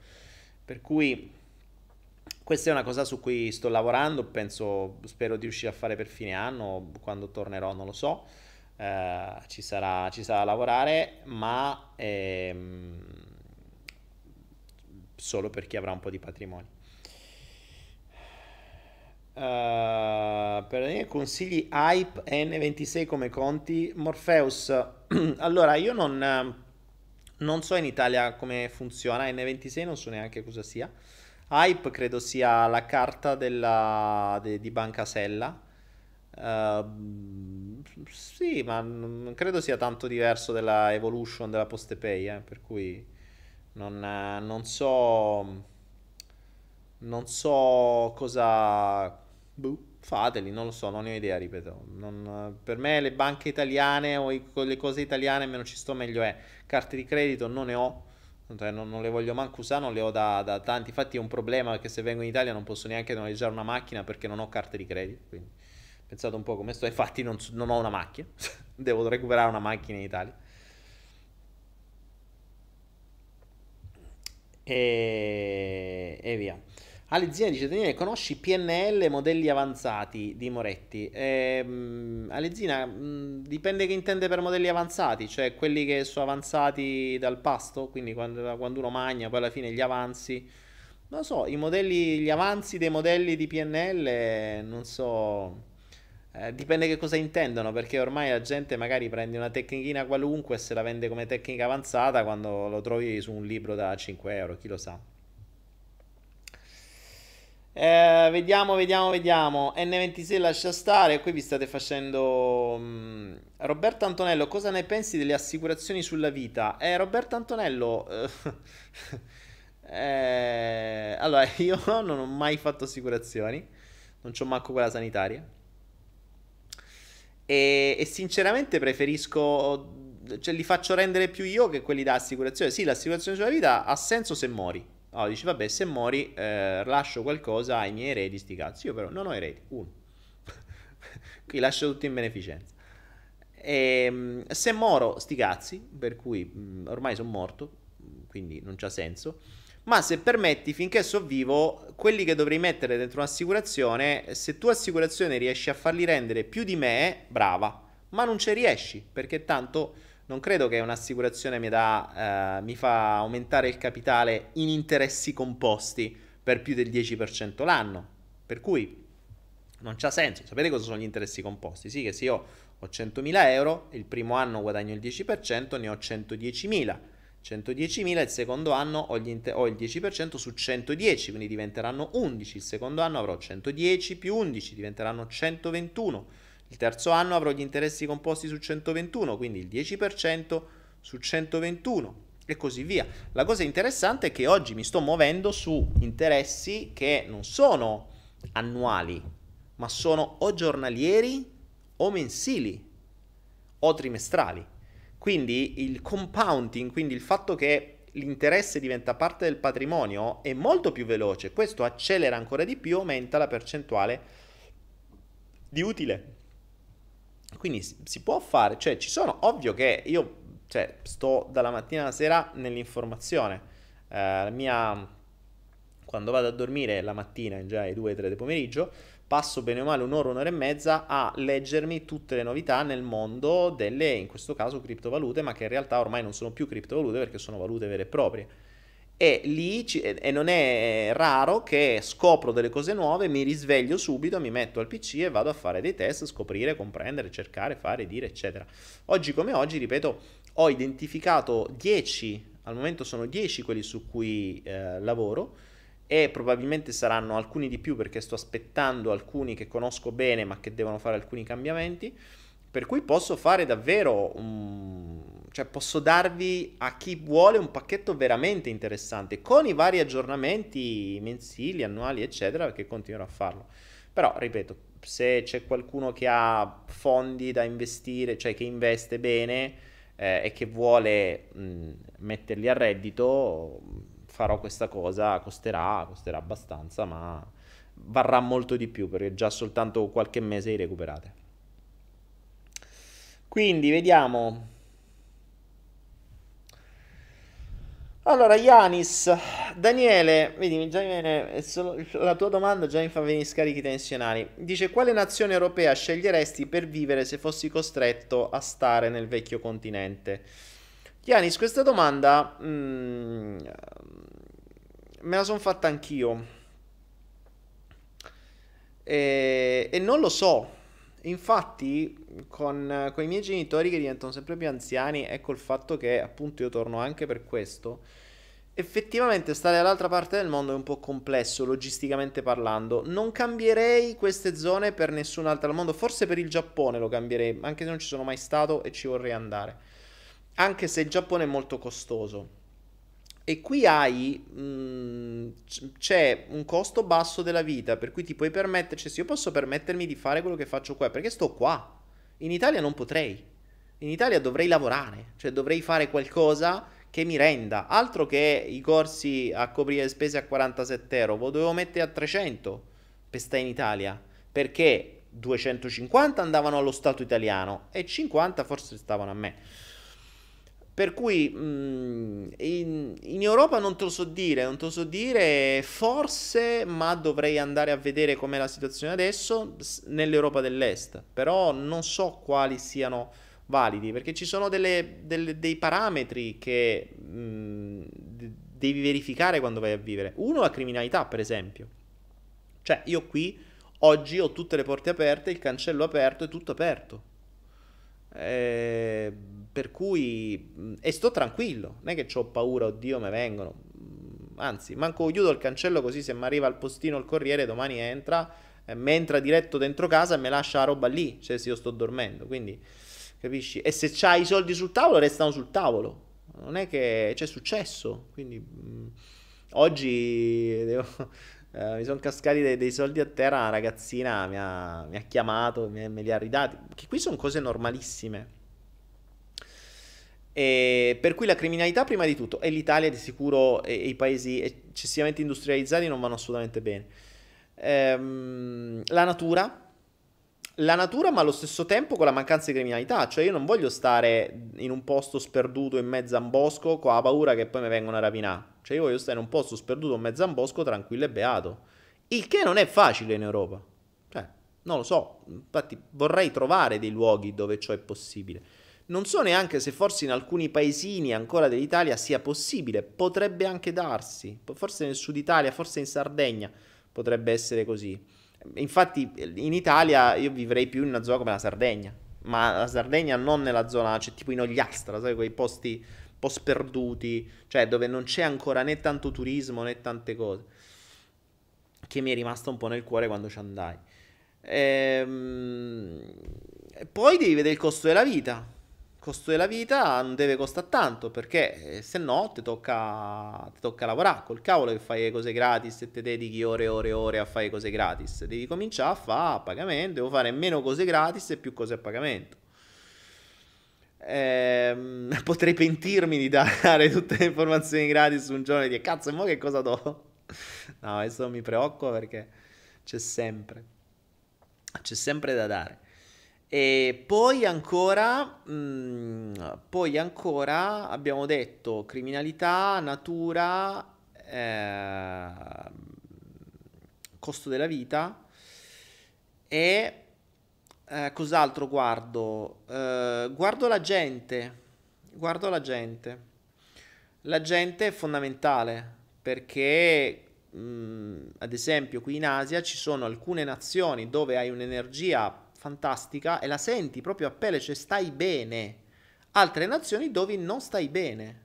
Per cui questa è una cosa su cui sto lavorando, penso, spero di riuscire a fare per fine anno, quando tornerò non lo so, eh, ci, sarà, ci sarà da lavorare, ma ehm, solo per chi avrà un po' di patrimonio. Uh, per consigli Hype N26 come conti Morpheus allora io non, non so in Italia come funziona N26 non so neanche cosa sia Hype credo sia la carta della, de, di Banca Sella. Uh, sì, ma non credo sia tanto diverso della Evolution della Postepay, eh, per cui non, non so non so cosa boh, fateli, non lo so, non ne ho idea, ripeto. Non, per me le banche italiane o i, le cose italiane meno ci sto meglio è. Carte di credito non ne ho cioè, non, non, le voglio manco usare, non le ho da, da, tanti. Infatti è un problema che se vengo in Italia non posso neanche noleggiare una macchina perché non ho carte di credito. Quindi pensate un po' come sto. Infatti non, non ho una macchina, devo recuperare una macchina in Italia. E, e via. Alezina dice Daniele, conosci PNL modelli avanzati di Moretti? Ehm, Alezina, mh, dipende che intende per modelli avanzati, cioè quelli che sono avanzati dal pasto, quindi quando, quando uno magna, poi alla fine gli avanzi. Non so, i modelli, gli avanzi dei modelli di PNL, non so, eh, dipende che cosa intendono, perché ormai la gente magari prende una tecnichina qualunque e se la vende come tecnica avanzata quando lo trovi su un libro da 5 euro, chi lo sa. Eh, vediamo, vediamo, vediamo. N26 lascia stare. Qui vi state facendo. Um, Roberto Antonello, cosa ne pensi delle assicurazioni sulla vita? Eh, Roberto Antonello. eh, allora, io non ho mai fatto assicurazioni. Non c'ho manco quella sanitaria. E, e sinceramente preferisco. Cioè, li faccio rendere più io che quelli da assicurazione. Sì, l'assicurazione sulla vita ha senso se mori allora dici, vabbè, se mori, eh, lascio qualcosa ai miei eredi, sti cazzi. Io però non ho eredi, uno. Qui lascio tutto in beneficenza. E, ehm, se moro, sti cazzi, per cui mh, mm, ormai sono morto, quindi non c'ha senso. Ma se permetti, finché so vivo, quelli che dovrei mettere dentro un'assicurazione, se tu assicurazione riesci a farli rendere più di me, brava. Ma non ci riesci, perché tanto non credo che un'assicurazione mi, dà, eh, mi fa aumentare il capitale in interessi composti per più del 10% l'anno. Per cui Non c'ha senso. Sapete cosa sono gli interessi composti? Sì, che se io ho 100.000 euro, il primo anno guadagno il 10%, ne ho 110.000. 110.000, il secondo anno ho, inter- ho, il 10% su 110, quindi diventeranno 11. Il secondo anno avrò 110 più 11, diventeranno 121. Il terzo anno avrò gli interessi composti su 121, quindi il 10% su 121 e così via. La cosa interessante è che oggi mi sto muovendo su interessi che non sono annuali, ma sono o giornalieri o mensili o trimestrali. Quindi il compounding, quindi il fatto che l'interesse diventa parte del patrimonio è molto più veloce. Questo accelera ancora di più, aumenta la percentuale di utile. Quindi si può fare, cioè ci sono, ovvio che io cioè, sto dalla mattina alla sera nell'informazione. Eh, la mia, quando vado a dormire la mattina, già alle 2-3 del pomeriggio, passo bene o male un'ora, un'ora e mezza a leggermi tutte le novità nel mondo delle, in questo caso, criptovalute, ma che in realtà ormai non sono più criptovalute perché sono valute vere e proprie. E lì ci, e non è raro che scopro delle cose nuove, mi risveglio subito, mi metto al PC e vado a fare dei test, scoprire, comprendere, cercare, fare, dire, eccetera. Oggi come oggi, ripeto, ho identificato 10, al momento sono 10 quelli su cui eh, lavoro e probabilmente saranno alcuni di più perché sto aspettando alcuni che conosco bene ma che devono fare alcuni cambiamenti, per cui posso fare davvero un... cioè posso darvi a chi vuole un pacchetto veramente interessante con i vari aggiornamenti mensili, annuali, eccetera, perché continuerò a farlo. Però, ripeto, se c'è qualcuno che ha fondi da investire, cioè che investe bene eh, e che vuole mh, metterli a reddito, farò questa cosa, costerà, costerà abbastanza, ma varrà molto di più perché già soltanto qualche mese li recuperate. Quindi vediamo. Allora, Yanis, Daniele, vedi, già viene, la tua domanda già mi fa venire scarichi tensionali. Dice, quale nazione europea sceglieresti per vivere se fossi costretto a stare nel vecchio continente? Yanis, questa domanda mm, me la sono fatta anch'io. E, e, non lo so. Infatti, con, con, i miei genitori che diventano sempre più anziani, ecco il fatto che appunto io torno anche per questo. Effettivamente stare dall'altra parte del mondo è un po' complesso, logisticamente parlando. Non cambierei queste zone per nessun altro al mondo. Forse per il Giappone lo cambierei, anche se non ci sono mai stato e ci vorrei andare. Anche se il Giappone è molto costoso. E qui hai, mh, mm, c'è un costo basso della vita, per cui ti puoi permettere, cioè se io posso permettermi di fare quello che faccio qua, perché sto qua. In Italia non potrei. In Italia dovrei lavorare, cioè dovrei fare qualcosa che mi renda. Altro che i corsi a coprire le spese a 47 euro, lo dovevo mettere a 300 per stare in Italia, perché 250 andavano allo Stato italiano e 50 forse stavano a me. Per cui mh, mm, in, in, Europa non te lo so dire, non te lo so dire, forse, ma dovrei andare a vedere com'è la situazione adesso nell'Europa dell'Est, però non so quali siano validi, perché ci sono delle, delle, dei parametri che mh, mm, devi verificare quando vai a vivere. Uno, la criminalità, per esempio. Cioè, io qui oggi ho tutte le porte aperte, il cancello aperto e tutto aperto. Eh, per cui e sto tranquillo, non è che ho paura, oddio, me vengono. Anzi, manco chiudo il cancello così se mi arriva al postino il corriere domani entra, eh, mi entra diretto dentro casa e mi lascia la roba lì, cioè se io sto dormendo, quindi capisci? E se c'hai i soldi sul tavolo restano sul tavolo. Non è che c'è successo, quindi mh, oggi devo Uh, mi sono cascati dei, dei, soldi a terra, una ragazzina mi ha, mi ha chiamato, mi, me li ha ridati, che qui sono cose normalissime. E per cui la criminalità prima di tutto, e l'Italia di sicuro e, e i paesi eccessivamente industrializzati non vanno assolutamente bene. Ehm, la natura, la natura ma allo stesso tempo con la mancanza di criminalità, cioè io non voglio stare in un posto sperduto in mezzo a un bosco con la paura che poi mi vengono a rapinare. Cioè io voglio stare in un posto sperduto in mezzo a un bosco tranquillo e beato. Il che non è facile in Europa. Cioè, non lo so, infatti vorrei trovare dei luoghi dove ciò è possibile. Non so neanche se forse in alcuni paesini ancora dell'Italia sia possibile, potrebbe anche darsi, forse nel sud Italia, forse in Sardegna potrebbe essere così. Infatti in Italia io vivrei più in una zona come la Sardegna, ma la Sardegna non nella zona, cioè tipo in Ogliastra, sai, quei posti un po' sperduti, cioè dove non c'è ancora né tanto turismo né tante cose, che mi è rimasto un po' nel cuore quando ci andai. Ehm, poi devi vedere il costo della vita. Costo della vita non deve costare tanto perché eh, se no ti tocca, ti tocca lavorare col cavolo che fai le cose gratis e ti dedichi ore e ore e ore a fare cose gratis. Devi cominciare a fare a pagamento, devo fare meno cose gratis e più cose a pagamento. Ehm, potrei pentirmi di dare tutte le informazioni gratis un giorno e dire cazzo, e mo che cosa do? No, adesso mi preoccupa perché c'è sempre, c'è sempre da dare. E poi ancora, mh, mm, poi ancora abbiamo detto criminalità, natura, eh, costo della vita e eh, cos'altro guardo? Eh, guardo la gente, guardo la gente. La gente è fondamentale perché mh, mm, ad esempio qui in Asia ci sono alcune nazioni dove hai un'energia fantastica e la senti proprio a pelle, cioè stai bene. Altre nazioni dove non stai bene,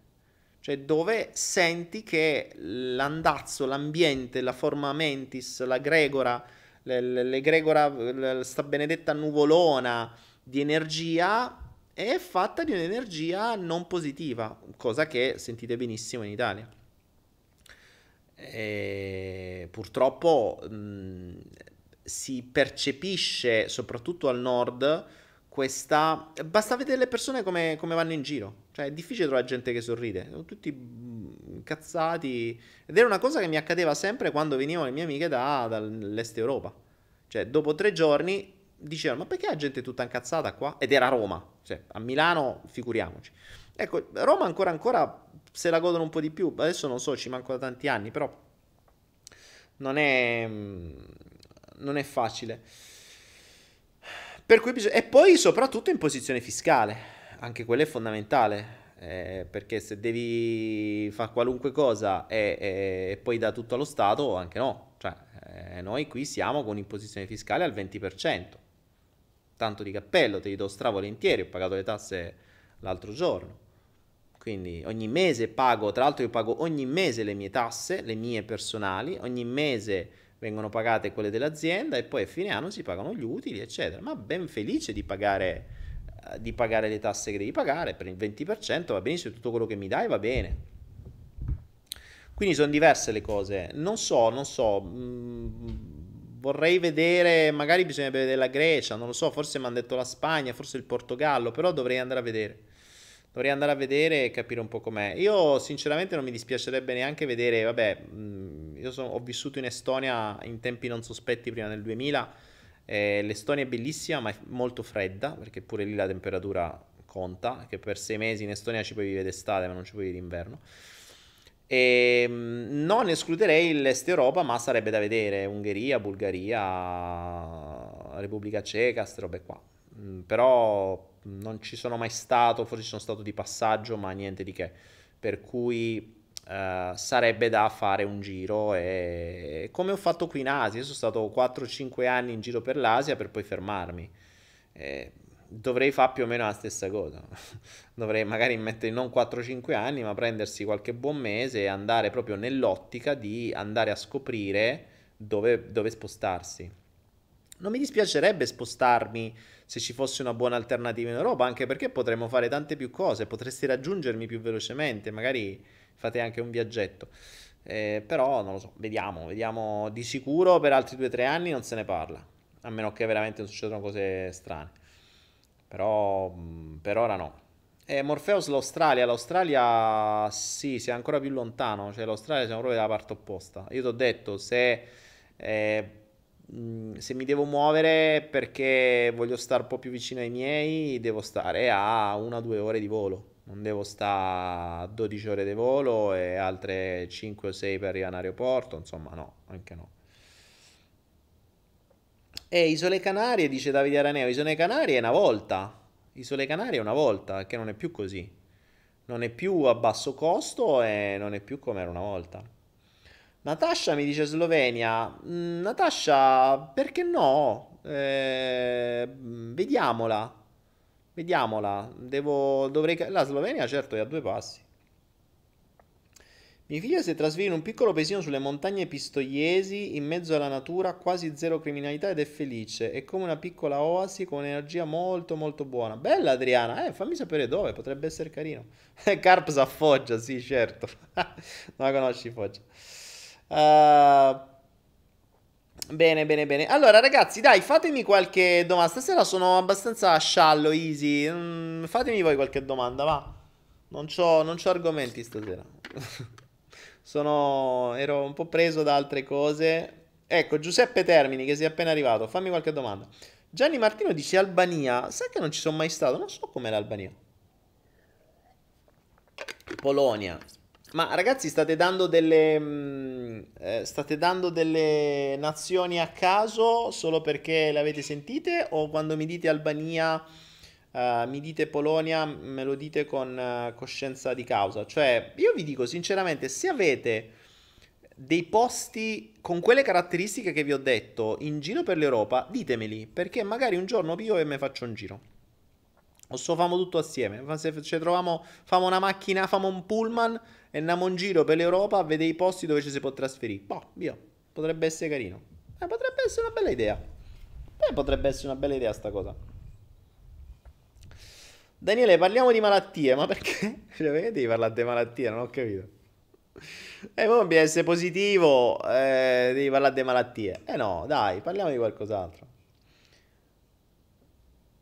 cioè dove senti che l'andazzo, l'ambiente, la forma mentis, la gregora, l'egregora, sta benedetta nuvolona di energia è fatta di un'energia non positiva, cosa che sentite benissimo in Italia. E purtroppo mh, si percepisce, soprattutto al nord, questa... Basta vedere le persone come, come, vanno in giro. Cioè, è difficile trovare gente che sorride. Sono tutti incazzati. Ed era una cosa che mi accadeva sempre quando venivano le mie amiche da, dall'est Europa. Cioè, dopo tre giorni dicevano, ma perché la gente è tutta incazzata qua? Ed era Roma. Cioè, a Milano, figuriamoci. Ecco, Roma ancora ancora se la godono un po' di più. Adesso non so, ci mancano tanti anni, però non è non è facile. Per cui bisogna... E poi soprattutto in posizione fiscale, anche quello è fondamentale, eh, perché se devi fare qualunque cosa e, e, e, poi da tutto allo Stato, anche no. Cioè, eh, noi qui siamo con imposizione fiscale al 20%. Tanto di cappello, te li do stravolentieri, ho pagato le tasse l'altro giorno. Quindi ogni mese pago, tra l'altro io pago ogni mese le mie tasse, le mie personali, ogni mese vengono pagate quelle dell'azienda e poi a fine anno si pagano gli utili, eccetera. Ma ben felice di pagare, eh, di pagare le tasse che devi pagare, per il 20% va benissimo, tutto quello che mi dai va bene. Quindi sono diverse le cose. Non so, non so. Mh, mm, vorrei vedere, magari bisognerebbe vedere la Grecia, non lo so, forse mi hanno detto la Spagna, forse il Portogallo, però dovrei andare a vedere. Dovrei andare a vedere e capire un po' com'è. Io sinceramente non mi dispiacerebbe neanche vedere, vabbè, mm, io sono, ho vissuto in Estonia in tempi non sospetti prima del 2000. Eh, L'Estonia è bellissima, ma è molto fredda, perché pure lì la temperatura conta, che per sei mesi in Estonia ci puoi vivere d'estate, ma non ci puoi vivere d'inverno. E mm, non escluderei l'Est Europa, ma sarebbe da vedere Ungheria, Bulgaria, Repubblica Ceca, queste robe qua. Mm, però non ci sono mai stato, forse sono stato di passaggio, ma niente di che. Per cui Uh, sarebbe da fare un giro e come ho fatto qui in Asia, io sono stato 4-5 anni in giro per l'Asia per poi fermarmi. E dovrei fare più o meno la stessa cosa. dovrei magari mettere non 4-5 anni, ma prendersi qualche buon mese e andare proprio nell'ottica di andare a scoprire dove, dove spostarsi. Non mi dispiacerebbe spostarmi se ci fosse una buona alternativa in Europa, anche perché potremmo fare tante più cose, potresti raggiungermi più velocemente, magari fate anche un viaggetto. Eh, però non lo so, vediamo, vediamo di sicuro per altri 2-3 anni non se ne parla, a meno che veramente non succedano cose strane. Però mm, per ora no. E Morpheus l'Australia, l'Australia sì, si è ancora più lontano, cioè l'Australia siamo proprio dalla parte opposta. Io ti ho detto, se eh, Se mi devo muovere perché voglio stare un po' più vicino ai miei, devo stare a una o due ore di volo. Non devo stare a 12 ore di volo e altre 5 o 6 per arrivare in aeroporto. Insomma, no, anche no. E Isole Canarie, dice Davide Araneo, Isole Canarie è una volta. Isole Canarie è una volta, che non è più così. Non è più a basso costo e non è più come era una volta. Natascia mi dice Slovenia. Mm, Natascia, perché no? Eh, vediamola. Vediamola. Devo, dovrei, la Slovenia certo è a due passi. Mio figlio si è trasferito in un piccolo paesino sulle montagne pistoiesi, in mezzo alla natura, quasi zero criminalità ed è felice. È come una piccola oasi con un'energia molto molto buona. Bella Adriana, eh, fammi sapere dove, potrebbe essere carino. Carps a Foggia, sì, certo. non la conosci Foggia. Uh, bene, bene, bene. Allora, ragazzi, dai, fatemi qualche domanda. Stasera sono abbastanza sciallo, easy. Mm, fatemi voi qualche domanda, va. Non c'ho, non c'ho argomenti stasera. Sono, ero un po' preso da altre cose. Ecco, Giuseppe Termini che sei appena arrivato, fammi qualche domanda. Gianni Martino dice Albania, sai che non ci sono mai stato? Non so com'è l'Albania. Polonia. Ma ragazzi, state dando delle mh, mm, eh, state dando delle nazioni a caso solo perché le avete sentite o quando mi dite Albania Uh, mi dite Polonia, me lo dite con uh, coscienza di causa. Cioè, io vi dico sinceramente, se avete dei posti con quelle caratteristiche che vi ho detto in giro per l'Europa, ditemeli, perché magari un giorno io e me faccio un giro. O so famo tutto assieme. Se ci troviamo, famo una macchina, famo un pullman e andiamo in giro per l'Europa a vedere i posti dove ci si può trasferire. Boh, via. Potrebbe essere carino. Eh, potrebbe essere una bella idea. Eh, potrebbe essere una bella idea sta cosa. Daniele, parliamo di malattie, ma perché? Cioè, perché devi parlare di malattie? Non ho capito. E eh, poi bisogna essere positivo, eh, devi parlare di malattie. Eh no, dai, parliamo di qualcos'altro.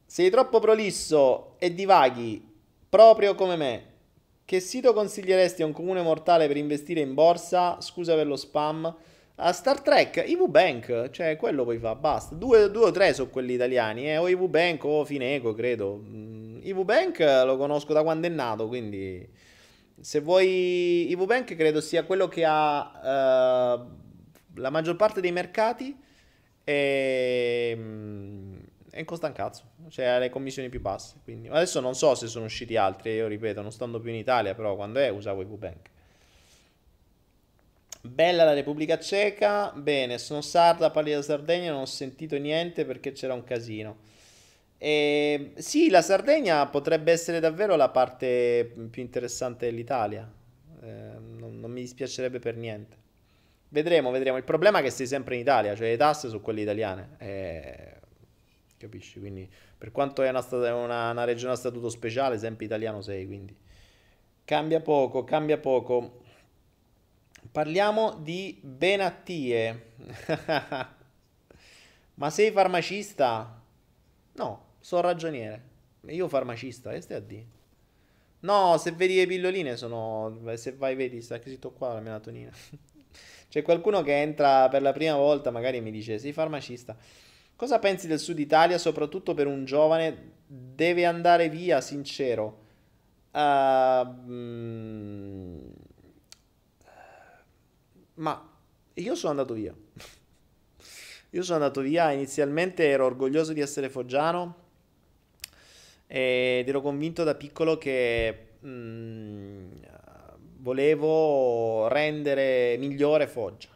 Sei troppo prolisso e divaghi, proprio come me. Che sito consiglieresti a un comune mortale per investire in borsa? Scusa per lo spam. A Star Trek, IV Bank, cioè quello puoi fare, basta. Due, due o tre sono quelli italiani, eh? o IV Bank o Fineco, credo. Mm, IV Bank lo conosco da quando è nato, quindi se vuoi IV Bank credo sia quello che ha uh, la maggior parte dei mercati e, mm, e costa un cazzo, cioè le commissioni più basse. Quindi. Adesso non so se sono usciti altri, io ripeto, non stando più in Italia, però quando è usavo IV Bank. Bella la Repubblica Ceca. Bene, sono sarda, parli da Sardegna, non ho sentito niente perché c'era un casino. E, sì, la Sardegna potrebbe essere davvero la parte più interessante dell'Italia. Eh, non, non, mi dispiacerebbe per niente. Vedremo, vedremo. Il problema è che sei sempre in Italia, cioè le tasse sono quelle italiane. Eh, capisci? Quindi, per quanto è una, una, una regione a statuto speciale, sempre italiano sei, quindi cambia poco, cambia poco. Parliamo di Benattie. Ma sei farmacista? No, sono ragioniere. Io farmacista, che stai a dire? No, se vedi le pilloline sono... Se vai, vedi, sta scritto qua la melatonina. C'è qualcuno che entra per la prima volta, magari mi dice, sei farmacista. Cosa pensi del sud Italia, soprattutto per un giovane? Deve andare via, sincero. Uh, ma io sono andato via. io sono andato via, inizialmente ero orgoglioso di essere foggiano ed ero convinto da piccolo che mh, volevo rendere migliore Foggia.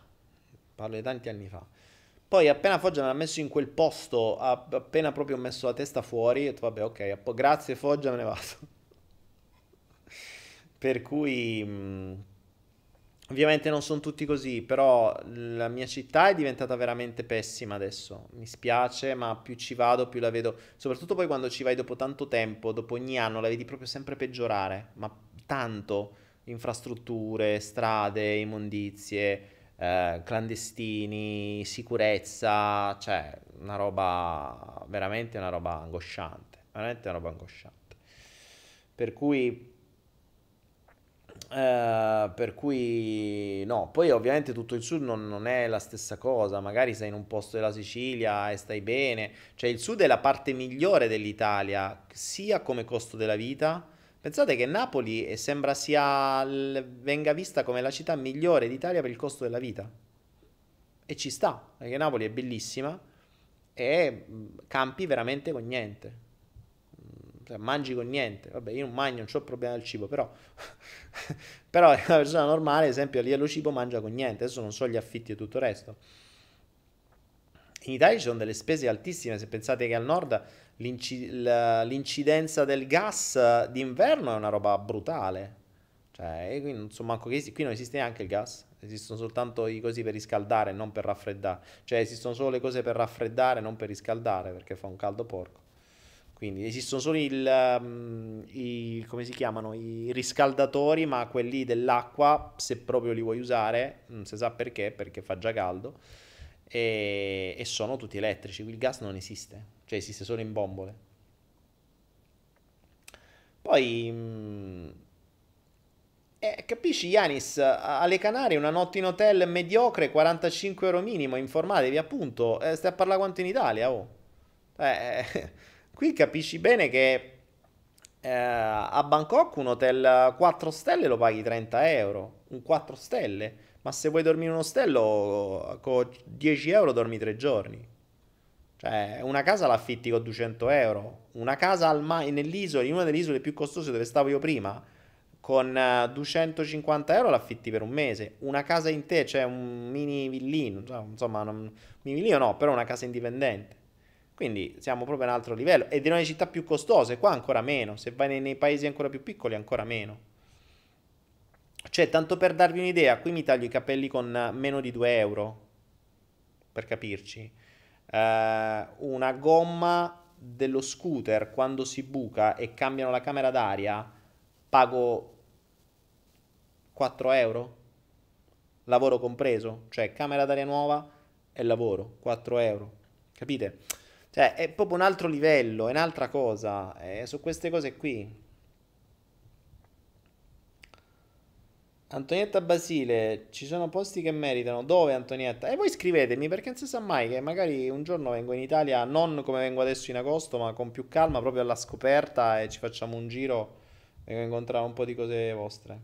Parlo di tanti anni fa. Poi appena Foggia mi ha messo in quel posto, appena proprio ho messo la testa fuori, ho detto vabbè ok, grazie Foggia, me ne vado. per cui... Mh, Ovviamente non sono tutti così, però la mia città è diventata veramente pessima adesso. Mi spiace, ma più ci vado, più la vedo. Soprattutto poi quando ci vai dopo tanto tempo, dopo ogni anno, la vedi proprio sempre peggiorare. Ma tanto. Infrastrutture, strade, immondizie, eh, clandestini, sicurezza. Cioè, una roba, veramente una roba angosciante. Veramente una roba angosciante. Per cui Uh, per cui no, poi ovviamente tutto il sud non, non, è la stessa cosa, magari sei in un posto della Sicilia e stai bene, cioè il sud è la parte migliore dell'Italia, sia come costo della vita. Pensate che Napoli sembra sia venga vista come la città migliore d'Italia per il costo della vita. E ci sta, perché Napoli è bellissima e campi veramente con niente. cioè, mangi con niente. Vabbè, io non mangio, non ho problema del cibo, però, però una persona normale, ad esempio, a livello cibo mangia con niente. Adesso non so gli affitti e tutto il resto. In Italia ci sono delle spese altissime, se pensate che al nord l'incidenza del gas d'inverno è una roba brutale. Cioè, qui non, qui non esiste neanche il gas, esistono soltanto i cosi per riscaldare, non per raffreddare. Cioè, esistono solo le cose per raffreddare, non per riscaldare, perché fa un caldo porco. Quindi esistono solo il, um, i, come si chiamano, i riscaldatori, ma quelli dell'acqua, se proprio li vuoi usare, non si sa perché, perché fa già caldo, e, e sono tutti elettrici. Il gas non esiste, cioè esiste solo in bombole. Poi... Mh, mm, eh, capisci, Yanis, alle Canarie una notte in hotel mediocre, 45 euro minimo, informatevi appunto, eh, stai a parlare quanto in Italia, oh. Eh, qui capisci bene che eh, a Bangkok un hotel 4 stelle lo paghi 30 euro, un 4 stelle, ma se vuoi dormire in un ostello con 10 euro dormi 3 giorni. Cioè, una casa l'affitti con 200 euro, una casa al ma- nell'isola, in una delle isole più costose dove stavo io prima, con 250 eh, euro l'affitti per un mese. Una casa in te, cioè un mini villino, insomma, un mini villino no, però una casa indipendente. Quindi siamo proprio a un altro livello. Ed in una città più costose, qua ancora meno. Se vai nei, nei paesi ancora più piccoli, ancora meno. Cioè, tanto per darvi un'idea, qui mi taglio i capelli con meno di 2 euro. Per capirci. Uh, una gomma dello scooter quando si buca e cambiano la camera d'aria pago 4 euro, lavoro compreso, cioè camera d'aria nuova e lavoro, 4 euro, capite? Cioè è proprio un altro livello, è un'altra cosa, è su queste cose qui. Antonietta Basile, ci sono posti che meritano. Dove Antonietta? E voi scrivetemi perché non si sa mai che magari un giorno vengo in Italia, non come vengo adesso in agosto, ma con più calma, proprio alla scoperta e ci facciamo un giro e incontrare un po' di cose vostre.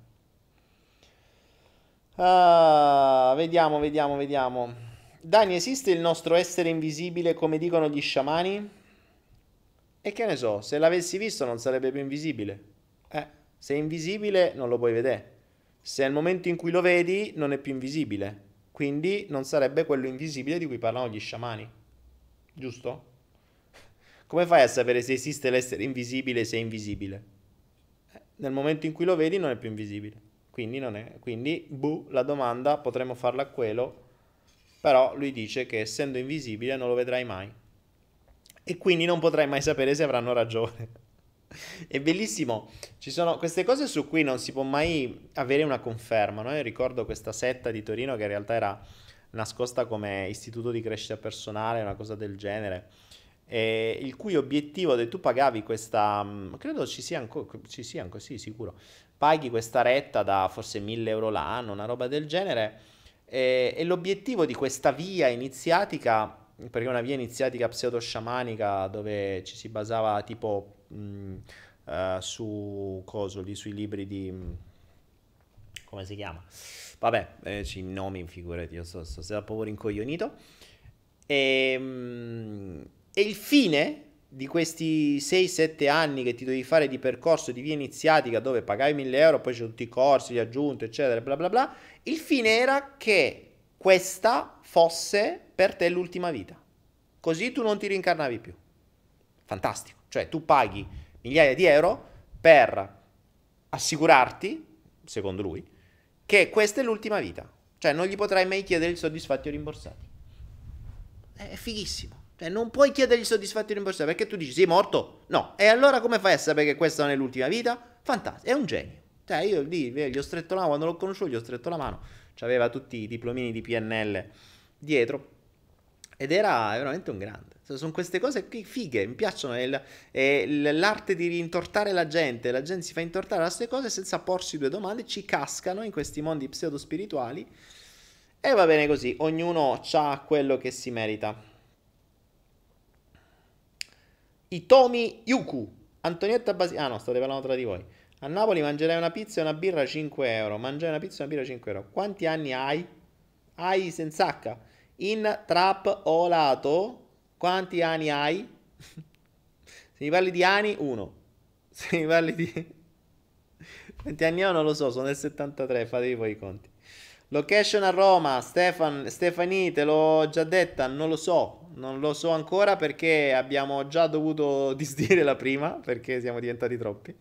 Ah, vediamo, vediamo, vediamo. Dani, esiste il nostro essere invisibile come dicono gli sciamani? E che ne so, se l'avessi visto non sarebbe più invisibile. Eh, se è invisibile non lo puoi vedere. Se al momento in cui lo vedi non è più invisibile. Quindi non sarebbe quello invisibile di cui parlano gli sciamani. Giusto? Come fai a sapere se esiste l'essere invisibile se è invisibile? Eh, nel momento in cui lo vedi non è più invisibile. Quindi, non è, quindi buh, la domanda potremmo farla a quello, però lui dice che essendo invisibile non lo vedrai mai. E quindi non potrai mai sapere se avranno ragione. È bellissimo, ci sono queste cose su cui non si può mai avere una conferma. No? Io ricordo questa setta di Torino che in realtà era nascosta come istituto di crescita personale, una cosa del genere, il cui obiettivo, che tu pagavi questa, mm, credo ci sia ancora, ci sia ancora, sì, sicuro, paghi questa retta da forse 1000 euro l'anno, una roba del genere, e, e l'obiettivo di questa via iniziatica, perché è una via iniziatica pseudo-sciamanica dove ci si basava tipo mh, uh, su cosoli, sui libri di... come si chiama? Vabbè, eh, ci nomi, figurati, io sto, sto, sto proprio rincoglionito. E, mh, e il fine di questi 6-7 anni che ti dovevi fare di percorso di via iniziatica dove pagavi 1000 euro, poi c'è tutti i corsi, gli aggiunti, eccetera, bla bla bla, il fine era che questa fosse per te l'ultima vita. Così tu non ti rincarnavi più. Fantastico. Cioè tu paghi migliaia di euro per assicurarti, secondo lui, che questa è l'ultima vita. Cioè non gli potrai mai chiedere il soddisfatti o rimborsati. È fighissimo. Cioè, non puoi chiedergli soddisfatti o rimborsati perché tu dici sei morto? No. E allora come fai a sapere che questa non è l'ultima vita? Fantastico, è un genio. Cioè, io lì gli ho stretto la mano, quando l'ho conosciuto gli ho stretto la mano, aveva tutti i diplomini di PNL dietro ed era veramente un grande. Sono queste cose qui fighe, mi piacciono. È, è l'arte di rintortare la gente. La gente si fa intortare da queste cose senza porsi due domande, ci cascano in questi mondi pseudo-spirituali. E va bene così, ognuno ha quello che si merita. Itomi Yuku. Antonietta Basi... Ah no, state parlando tra di voi. A Napoli mangerai una pizza e una birra 5 euro. Mangerai una pizza e una birra 5 euro. Quanti anni hai? Hai senza H. In trap olato. Quanti anni hai? Se mi parli di anni, uno. Se mi parli di... Quanti anni ho non lo so, sono del 73, fatevi voi i conti. Location a Roma, Stefan, Stefani, te l'ho già detta, non lo so, non lo so ancora perché abbiamo già dovuto disdire la prima, perché siamo diventati troppi.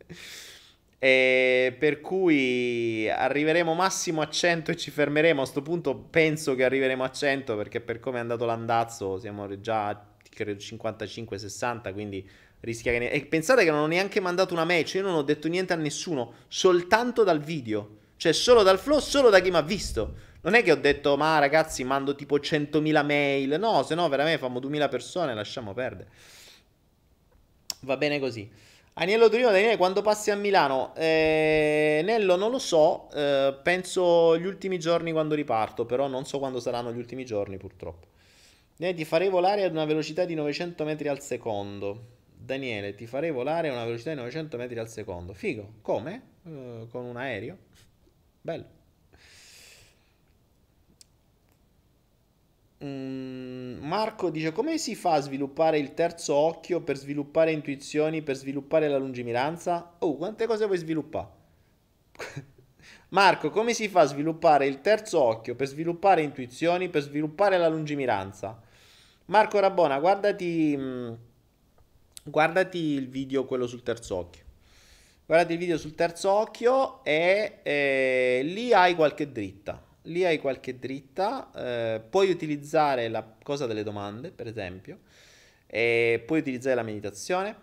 E per cui arriveremo massimo a 100 e ci fermeremo. A questo punto penso che arriveremo a 100 perché per come è andato l'andazzo siamo già credo 55-60, quindi rischia che... Ne... E pensate che non ho neanche mandato una match, io non ho detto niente a nessuno, soltanto dal video. Cioè solo dal flow, solo da chi mi ha visto. Non è che ho detto, ma ragazzi, mando tipo 100.000 mail. No, se no veramente famo 2.000 persone, lasciamo perdere. Va bene così. Aniello Torino, Daniele, quando passi a Milano? Eh, Nello, non lo so, eh, penso gli ultimi giorni quando riparto, però non so quando saranno gli ultimi giorni purtroppo. Daniele, ti farei volare ad una velocità di 900 metri al secondo. Daniele, ti farei volare a una velocità di 900 metri al secondo. Figo, come? Eh, con un aereo? Bello. Marco dice come si fa a sviluppare il terzo occhio per sviluppare intuizioni, per sviluppare la lungimiranza? Oh, quante cose vuoi sviluppare? Marco, come si fa a sviluppare il terzo occhio per sviluppare intuizioni, per sviluppare la lungimiranza? Marco Rabona, guardati, mm, guardati il video, quello sul terzo occhio. Guardati il video sul terzo occhio e eh, lì hai qualche dritta lì hai qualche dritta, eh, puoi utilizzare la cosa delle domande, per esempio, e puoi utilizzare la meditazione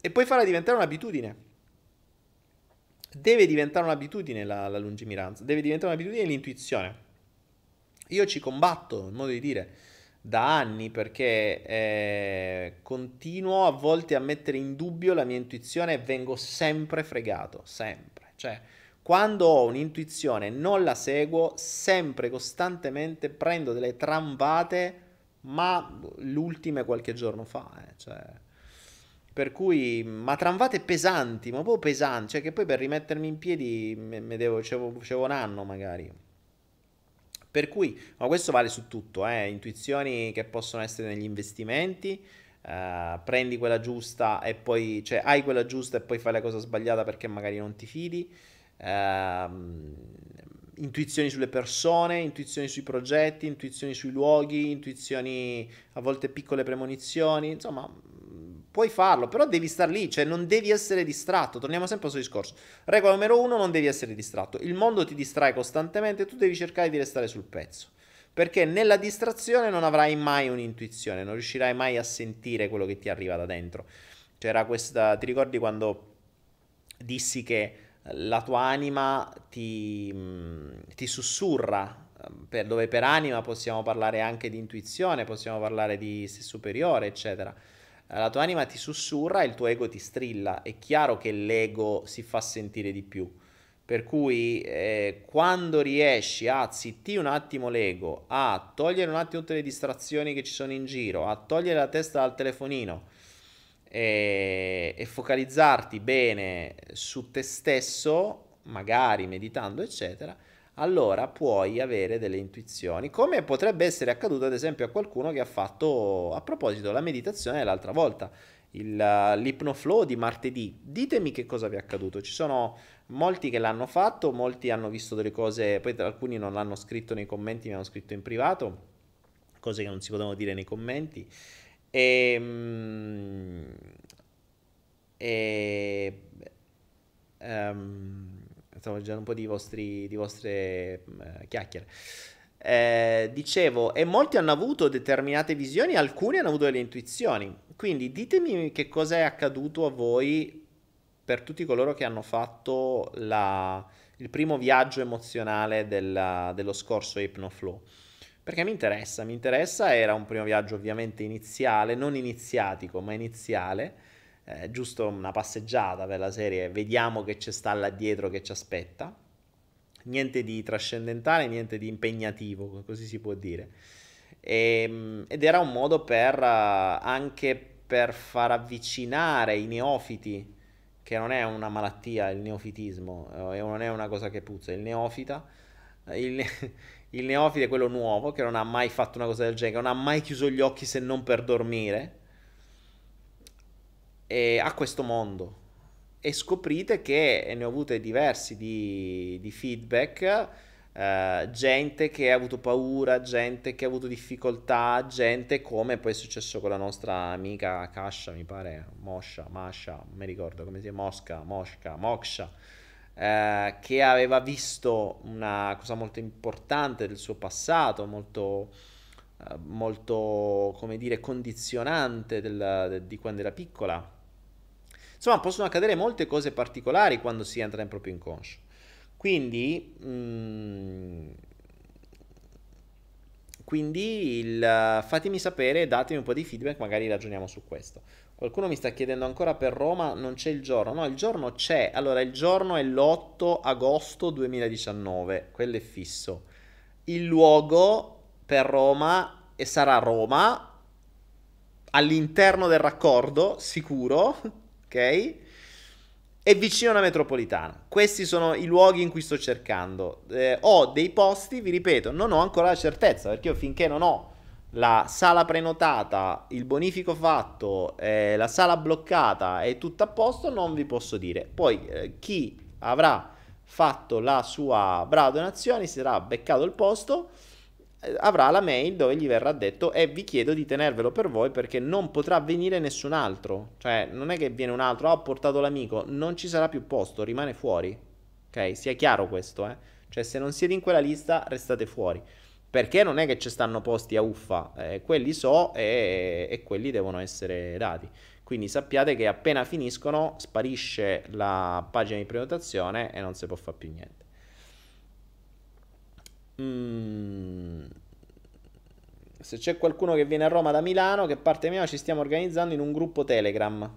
e puoi farla diventare un'abitudine. Deve diventare un'abitudine la, la lungimiranza, deve diventare un'abitudine l'intuizione. Io ci combatto, in modo di dire, da anni perché eh, continuo a volte a mettere in dubbio la mia intuizione e vengo sempre fregato, sempre. Cioè, quando ho un'intuizione non la seguo, sempre, costantemente prendo delle trambate, ma l'ultima qualche giorno fa, eh, cioè... Per cui, ma tramvate pesanti, ma proprio pesanti, cioè che poi per rimettermi in piedi me devo, c'avevo un anno magari. Per cui, ma questo vale su tutto, eh, intuizioni che possono essere negli investimenti, eh, prendi quella giusta e poi, cioè hai quella giusta e poi fai la cosa sbagliata perché magari non ti fidi ehm, intuizioni sulle persone, intuizioni sui progetti, intuizioni sui luoghi, intuizioni a volte piccole premonizioni, insomma puoi farlo, però devi star lì, cioè non devi essere distratto, torniamo sempre al suo discorso. Regola numero uno, non devi essere distratto, il mondo ti distrae costantemente, tu devi cercare di restare sul pezzo, perché nella distrazione non avrai mai un'intuizione, non riuscirai mai a sentire quello che ti arriva da dentro. C'era questa, ti ricordi quando dissi che la tua anima ti, mm, ti sussurra, per, dove per anima possiamo parlare anche di intuizione, possiamo parlare di sé superiore, eccetera. La tua anima ti sussurra e il tuo ego ti strilla. È chiaro che l'ego si fa sentire di più. Per cui eh, quando riesci a zittire un attimo l'ego, a togliere un attimo tutte le distrazioni che ci sono in giro, a togliere la testa dal telefonino, e, e focalizzarti bene su te stesso, magari meditando, eccetera, allora puoi avere delle intuizioni, come potrebbe essere accaduto ad esempio a qualcuno che ha fatto a proposito la meditazione l'altra volta, il, l'ipnoflow di martedì. Ditemi che cosa vi è accaduto. Ci sono molti che l'hanno fatto, molti hanno visto delle cose, poi alcuni non l'hanno scritto nei commenti, mi hanno scritto in privato, cose che non si potevano dire nei commenti. E, ehm, e um, stavo leggendo un po' di, vostri, di vostre uh, chiacchiere. Eh, dicevo, e molti hanno avuto determinate visioni, alcuni hanno avuto delle intuizioni. Quindi ditemi che cosa è accaduto a voi per tutti coloro che hanno fatto la, il primo viaggio emozionale della, dello scorso Hypnoflow. Perché mi interessa, mi interessa, era un primo viaggio ovviamente iniziale, non iniziatico, ma iniziale, eh, giusto una passeggiata per la serie, vediamo che c'è sta là dietro che ci aspetta, niente di trascendentale, niente di impegnativo, così si può dire. E, ehm, ed era un modo per uh, anche per far avvicinare i neofiti, che non è una malattia il neofitismo, eh, non è una cosa che puzza, il neofita, il, il neofite è quello nuovo che non ha mai fatto una cosa del genere, che non ha mai chiuso gli occhi se non per dormire. E a questo mondo, e scoprite che ne ho avute diversi di, di feedback. Uh, gente che ha avuto paura, gente che ha avuto difficoltà, gente come poi è successo con la nostra amica Kasha, mi pare, Mosha, Masha, non mi ricordo come si chiama, Mosca, Mosca, Moksha, uh, che aveva visto una cosa molto importante del suo passato, molto, uh, molto come dire, condizionante del, de, di quando era piccola Insomma, possono accadere molte cose particolari quando si entra in proprio inconscio. Quindi, mh, mm, quindi il, fatemi sapere, datemi un po' di feedback, magari ragioniamo su questo. Qualcuno mi sta chiedendo ancora per Roma, non c'è il giorno. No, il giorno c'è. Allora, il giorno è l'8 agosto 2019, quello è fisso. Il luogo per Roma e sarà Roma all'interno del raccordo, sicuro ok? E vicino alla metropolitana. Questi sono i luoghi in cui sto cercando. Eh, ho dei posti, vi ripeto, non ho ancora la certezza, perché io finché non ho la sala prenotata, il bonifico fatto, eh, la sala bloccata e tutto a posto, non vi posso dire. Poi eh, chi avrà fatto la sua brava donazione si sarà beccato il posto avrà la mail dove gli verrà detto e vi chiedo di tenervelo per voi perché non potrà venire nessun altro. Cioè, non è che viene un altro, ah, ho portato l'amico, non ci sarà più posto, rimane fuori. Ok, sia chiaro questo, eh. Cioè, se non siete in quella lista, restate fuori. Perché non è che ci stanno posti a uffa, eh, quelli so e, e quelli devono essere dati. Quindi sappiate che appena finiscono sparisce la pagina di prenotazione e non si può fare più niente. Mm. Se c'è qualcuno che viene a Roma da Milano, che parte mia, ci stiamo organizzando in un gruppo Telegram.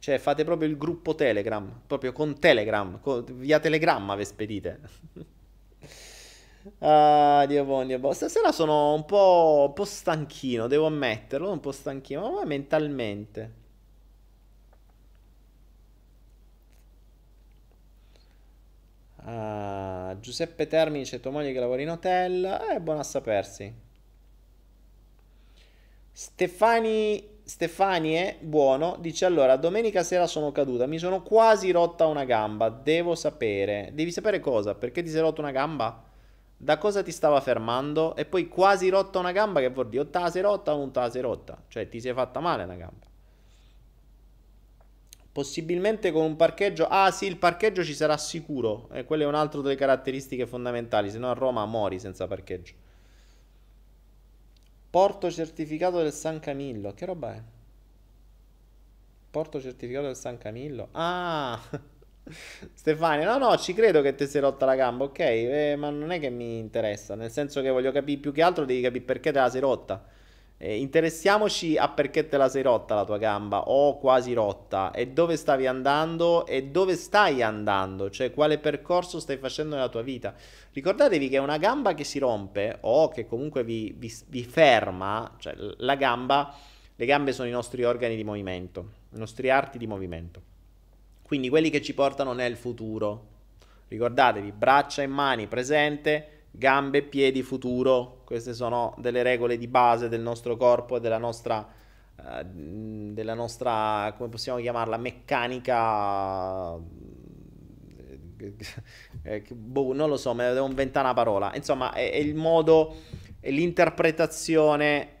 Cioè fate proprio il gruppo Telegram, proprio con Telegram, con, via Telegramma ve spedite. ah, Dio buono, Dio buono. Stasera sono un po', un po' stanchino, devo ammetterlo, un po' stanchino, ma mentalmente. Uh, Giuseppe Termini c'è tua moglie che lavora in hotel. È eh, buono a sapersi. Stefani, Stefanie, buono, dice allora, domenica sera sono caduta, mi sono quasi rotta una gamba, devo sapere. Devi sapere cosa? Perché ti sei rotta una gamba? Da cosa ti stava fermando? E poi quasi rotta una gamba, che vuol dire o te la sei rotta o non te la sei rotta. Cioè ti sei fatta male una gamba. Possibilmente con un parcheggio. Ah, sì, il parcheggio ci sarà sicuro. E eh, quella è un'altra delle caratteristiche fondamentali. Se no a Roma mori senza parcheggio. Porto certificato del San Camillo. Che roba è? Porto certificato del San Camillo. Ah! Stefania, no, no, ci credo che ti sei rotta la gamba, ok? Eh, ma non è che mi interessa. Nel senso che voglio capire più che altro, devi capire perché te la sei rotta. Eh, interessiamoci a perché te la sei rotta la tua gamba o quasi rotta e dove stavi andando e dove stai andando, cioè quale percorso stai facendo nella tua vita. Ricordatevi che una gamba che si rompe o che comunque vi, vi, vi ferma, cioè la gamba, le gambe sono i nostri organi di movimento, i nostri arti di movimento. Quindi quelli che ci portano nel futuro. Ricordatevi, braccia e mani presente, gambe e piedi futuro, queste sono delle regole di base del nostro corpo e della nostra, uh, della nostra come possiamo chiamarla, meccanica... Eh, boh, non lo so, me ne devo inventare una parola. Insomma, è, è il modo, è l'interpretazione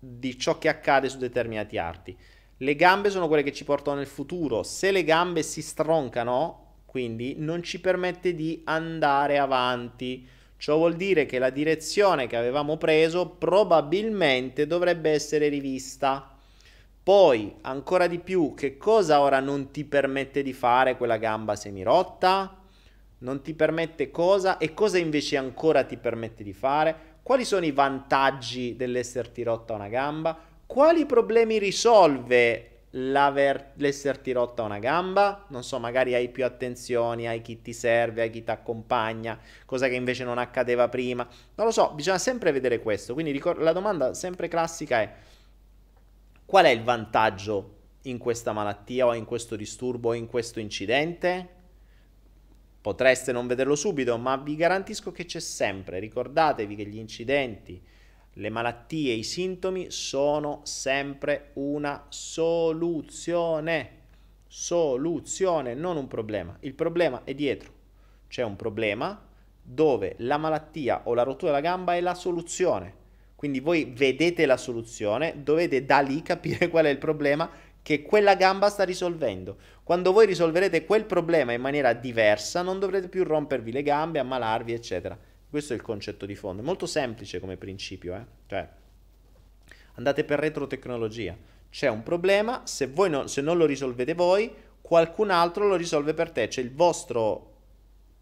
di ciò che accade su determinati arti. Le gambe sono quelle che ci portano nel futuro. Se le gambe si stroncano, quindi non ci permette di andare avanti. Ciò vuol dire che la direzione che avevamo preso probabilmente dovrebbe essere rivista. Poi, ancora di più, che cosa ora non ti permette di fare quella gamba semirotta? Non ti permette cosa e cosa invece ancora ti permette di fare? Quali sono i vantaggi dell'esserti rotta una gamba? Quali problemi risolve l'esserti rotta una gamba, non so, magari hai più attenzioni, hai chi ti serve, hai chi ti accompagna, cosa che invece non accadeva prima. Non lo so, bisogna sempre vedere questo. Quindi ricor- la domanda sempre classica è qual è il vantaggio in questa malattia o in questo disturbo o in questo incidente? Potreste non vederlo subito, ma vi garantisco che c'è sempre. Ricordatevi che gli incidenti le malattie, i sintomi sono sempre una soluzione. soluzione, non un problema. Il problema è dietro. C'è un problema dove la malattia o la rottura della gamba è la soluzione. Quindi voi vedete la soluzione, dovete da lì capire qual è il problema che quella gamba sta risolvendo. Quando voi risolverete quel problema in maniera diversa, non dovrete più rompervi le gambe, ammalarvi, eccetera. Questo è il concetto di fondo. È molto semplice come principio, eh? Cioè, andate per retrotecnologia. C'è un problema, se, voi non, se non lo risolvete voi, qualcun altro lo risolve per te. C'è il vostro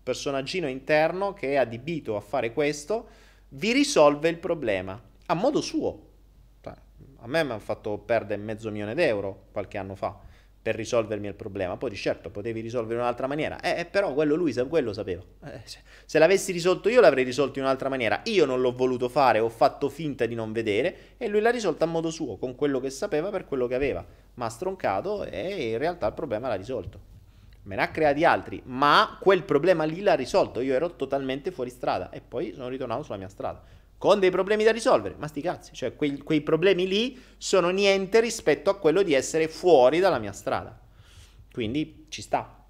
personaggino interno che è adibito a fare questo, vi risolve il problema a modo suo. Cioè, a me mi hanno fatto perdere mezzo milione d'euro qualche anno fa per risolvermi il problema. Poi certo, potevi risolvere in un'altra maniera. Eh, eh però quello lui quello sapeva. Eh, se l'avessi risolto io l'avrei risolto in un'altra maniera. Io non l'ho voluto fare, ho fatto finta di non vedere e lui l'ha risolto a modo suo, con quello che sapeva per quello che aveva. Ma ha stroncato e in realtà il problema l'ha risolto. Me ne ha creati altri, ma quel problema lì l'ha risolto. Io ero totalmente fuori strada e poi sono ritornato sulla mia strada con dei problemi da risolvere, ma sti cazzi, cioè quei, quei, problemi lì sono niente rispetto a quello di essere fuori dalla mia strada. Quindi ci sta.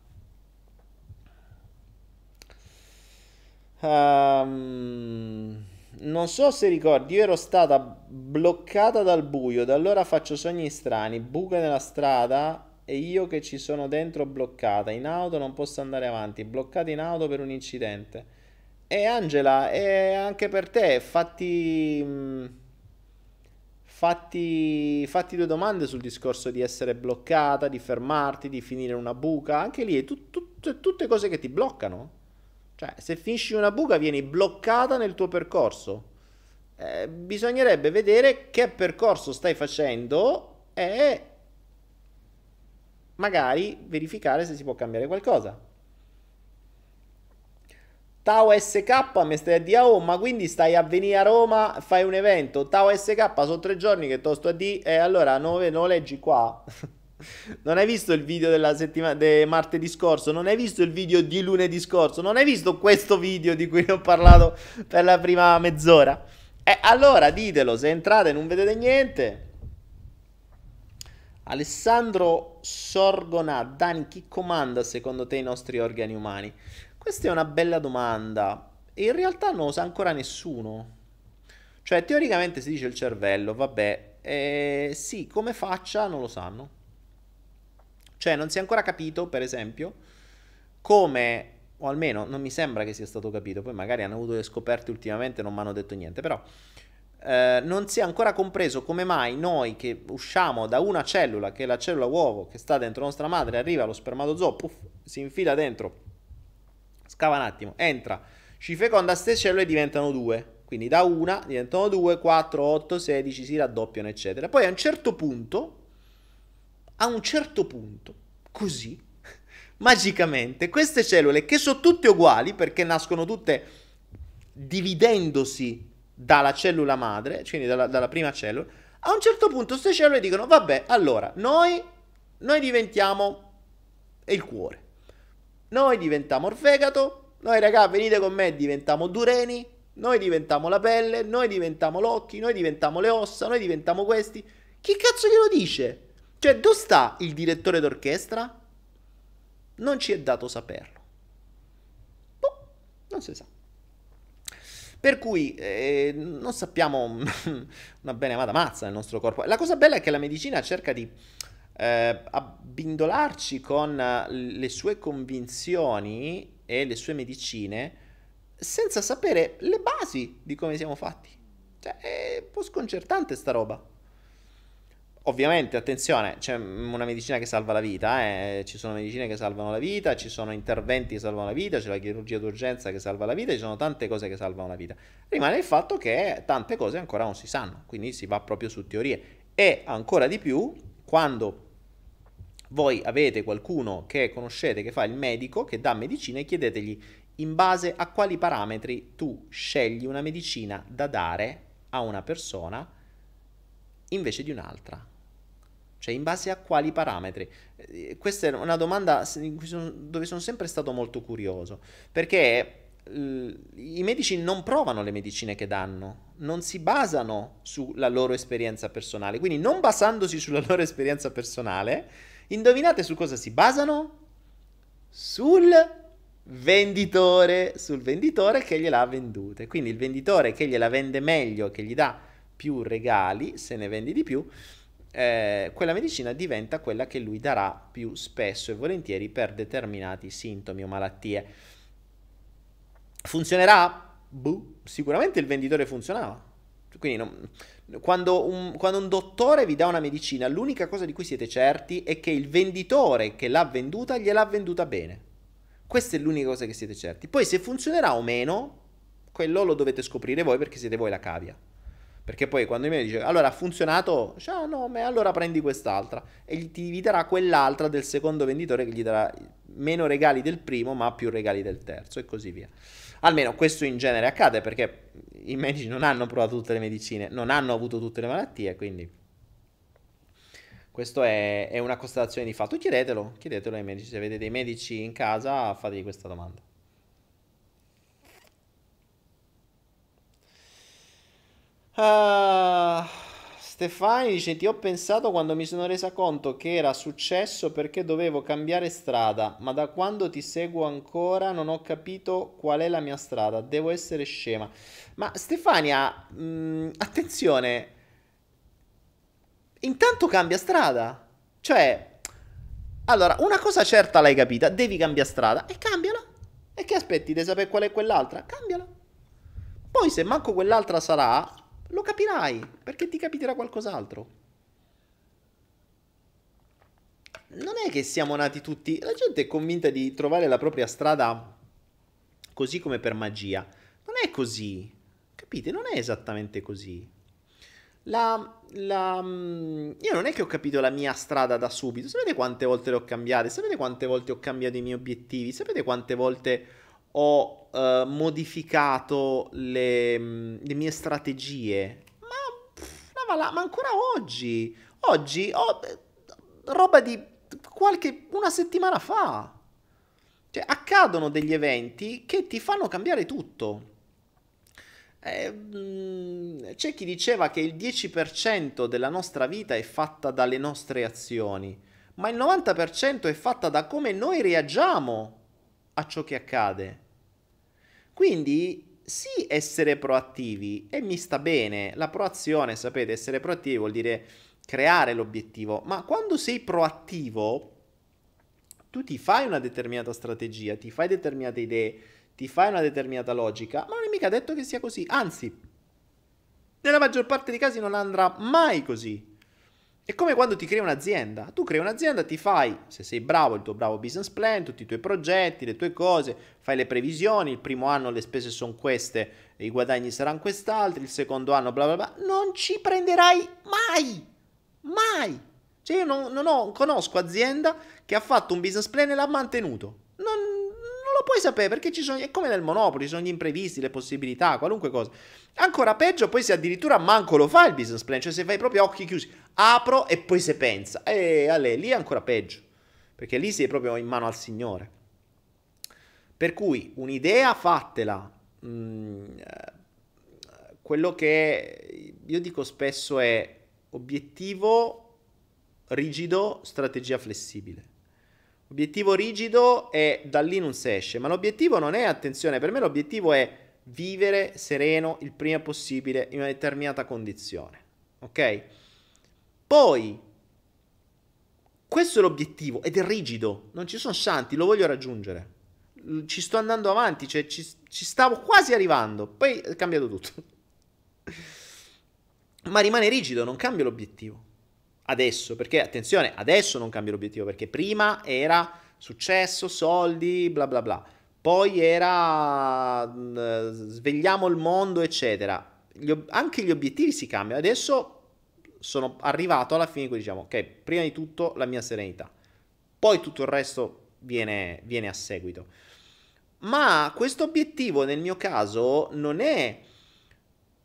Um, non so se ricordi, io ero stata bloccata dal buio, da allora faccio sogni strani, buche nella strada e io che ci sono dentro bloccata, in auto non posso andare avanti, bloccata in auto per un incidente. E Angela, e anche per te, fatti, mm, fatti, fatti due domande sul discorso di essere bloccata, di fermarti, di finire in una buca. Anche lì è tut, tut, tutte cose che ti bloccano. Cioè, se finisci in una buca vieni bloccata nel tuo percorso. Eh, bisognerebbe vedere che percorso stai facendo e magari verificare se si può cambiare qualcosa. Tao SK mi stai a dire, oh, ma quindi stai a venire a Roma, fai un evento. Tao SK sono tre giorni che te sto a dire, e allora non, non leggi qua. non hai visto il video della settimana, de martedì scorso, non hai visto il video di lunedì scorso, non hai visto questo video di cui ho parlato per la prima mezz'ora. E allora ditelo, se entrate e non vedete niente. Alessandro Sorgona, Dani, chi comanda secondo te i nostri organi umani? Questa è una bella domanda. In realtà non lo sa ancora nessuno. Cioè, teoricamente si dice il cervello, vabbè, eh, sì, come faccia non lo sanno. Cioè, non si è ancora capito, per esempio, come, o almeno non mi sembra che sia stato capito, poi magari hanno avuto delle scoperte ultimamente e non mi hanno detto niente, però eh, non si è ancora compreso come mai noi che usciamo da una cellula, che è la cellula uovo, che sta dentro nostra madre, arriva lo spermatozoo, puff, si infila dentro Scava un attimo, entra, ci feconda queste cellule diventano due. Quindi da una diventano due, 4, 8, 16, si raddoppiano, eccetera. Poi a un certo punto, a un certo punto, così, magicamente, queste cellule che sono tutte uguali perché nascono tutte dividendosi dalla cellula madre, quindi dalla, dalla prima cellula, a un certo punto queste cellule dicono, vabbè, allora, noi, noi diventiamo il cuore. Noi diventiamo il fegato, noi raga venite con me diventiamo dureni, noi diventiamo la pelle, noi diventiamo l'occhio, noi diventiamo le ossa, noi diventiamo questi. Chi cazzo glielo dice? Cioè, dove sta il direttore d'orchestra? Non ci è dato saperlo. Boh, non si sa. Per cui eh, non sappiamo una bene amata mazza nel nostro corpo. La cosa bella è che la medicina cerca di eh, abbindolarci con le sue convinzioni e le sue medicine senza sapere le basi di come siamo fatti. Cioè, è un po' sconcertante sta roba. Ovviamente, attenzione, c'è una medicina che salva la vita, eh? ci sono medicine che salvano la vita, ci sono interventi che salvano la vita, c'è la chirurgia d'urgenza che salva la vita, ci sono tante cose che salvano la vita. Rimane il fatto che tante cose ancora non si sanno, quindi si va proprio su teorie. E ancora di più, quando voi avete qualcuno che conoscete che fa il medico, che dà medicina e chiedetegli in base a quali parametri tu scegli una medicina da dare a una persona invece di un'altra. Cioè, in base a quali parametri? Eh, questa è una domanda dove sono sempre stato molto curioso, perché i medici non provano le medicine che danno, non si basano sulla loro esperienza personale, quindi non basandosi sulla loro esperienza personale, Indovinate su cosa si basano? Sul venditore, sul venditore che gliel'ha vendute. Quindi il venditore che gliela vende meglio, che gli dà più regali, se ne vendi di più, eh, quella medicina diventa quella che lui darà più spesso e volentieri per determinati sintomi o malattie. Funzionerà? Buh, sicuramente il venditore funzionava. Quindi non, quando, un, quando un dottore vi dà una medicina, l'unica cosa di cui siete certi è che il venditore che l'ha venduta gliel'ha venduta bene. Questa è l'unica cosa che siete certi. Poi se funzionerà o meno, quello lo dovete scoprire voi perché siete voi la cavia. Perché poi quando mi dice allora ha funzionato, dice, ah no, ma allora prendi quest'altra e ti darà quell'altra del secondo venditore che gli darà meno regali del primo ma più regali del terzo e così via. Almeno questo in genere accade perché i medici non hanno provato tutte le medicine, non hanno avuto tutte le malattie, quindi questo è, è una constatazione di fatto. Chiedetelo, chiedetelo ai medici, se avete dei medici in casa fategli questa domanda. Uh, Stefani dice: Ti ho pensato quando mi sono resa conto che era successo perché dovevo cambiare strada, ma da quando ti seguo ancora non ho capito qual è la mia strada. Devo essere scema. Ma Stefania, mh, mm, attenzione, intanto cambia strada. Cioè, allora, una cosa certa l'hai capita: devi cambiare strada e cambiala. E che aspetti di sapere qual è quell'altra? Cambiala. Poi, se manco quell'altra sarà, lo capirai, perché ti capiterà qualcos'altro. Non è che siamo nati tutti... La gente è convinta di trovare la propria strada così come per magia. Non è così. Capite? Non è esattamente così. La, la, mm, io non è che ho capito la mia strada da subito. Sapete quante volte le ho cambiate? Sapete quante volte ho cambiato i miei obiettivi? Sapete quante volte ho uh, modificato le, mm, le, mie strategie. Ma, ma, ma, ancora oggi, oggi ho eh, roba di qualche una settimana fa. Cioè, accadono degli eventi che ti fanno cambiare tutto. Eh, mm, c'è chi diceva che il 10% della nostra vita è fatta dalle nostre azioni, ma il 90% è fatta da come noi reagiamo a ciò che accade. Quindi sì essere proattivi e mi sta bene, la proazione, sapete, essere proattivi vuol dire creare l'obiettivo, ma quando sei proattivo tu ti fai una determinata strategia, ti fai determinate idee, ti fai una determinata logica, ma non è mica detto che sia così, anzi, nella maggior parte dei casi non andrà mai così. È come quando ti crei un'azienda. Tu crei un'azienda, ti fai, se sei bravo, il tuo bravo business plan, tutti i tuoi progetti, le tue cose, fai le previsioni, il primo anno le spese sono queste, i guadagni saranno quest'altri, il secondo anno bla bla bla. Non ci prenderai mai! Mai! Cioè io non, non ho, conosco azienda che ha fatto un business plan e l'ha mantenuto. Non lo puoi sapere perché ci sono, è come nel Monopoli, ci sono gli imprevisti, le possibilità, qualunque cosa. Ancora peggio poi se addirittura manco lo fa il business plan, cioè se fai proprio occhi chiusi, apro e poi se pensa. E alle, lì è ancora peggio, perché lì sei proprio in mano al Signore. Per cui un'idea fatela. Mm, eh, quello che io dico spesso è obiettivo rigido, strategia flessibile. Obiettivo rigido è da lì non si esce, ma l'obiettivo non è, attenzione, per me l'obiettivo è vivere sereno il prima possibile in una determinata condizione. Ok? Poi, questo è l'obiettivo ed è rigido, non ci sono santi, lo voglio raggiungere. Ci sto andando avanti, cioè ci, ci stavo quasi arrivando, poi è cambiato tutto. Ma rimane rigido, non cambia l'obiettivo. Adesso, perché attenzione, adesso non cambia l'obiettivo, perché prima era successo, soldi, bla bla bla poi era uh, svegliamo il mondo, eccetera. Gli anche gli obiettivi si cambiano. Adesso sono arrivato alla fine in diciamo, ok, prima di tutto la mia serenità, poi tutto il resto viene, viene a seguito. Ma questo obiettivo nel mio caso non è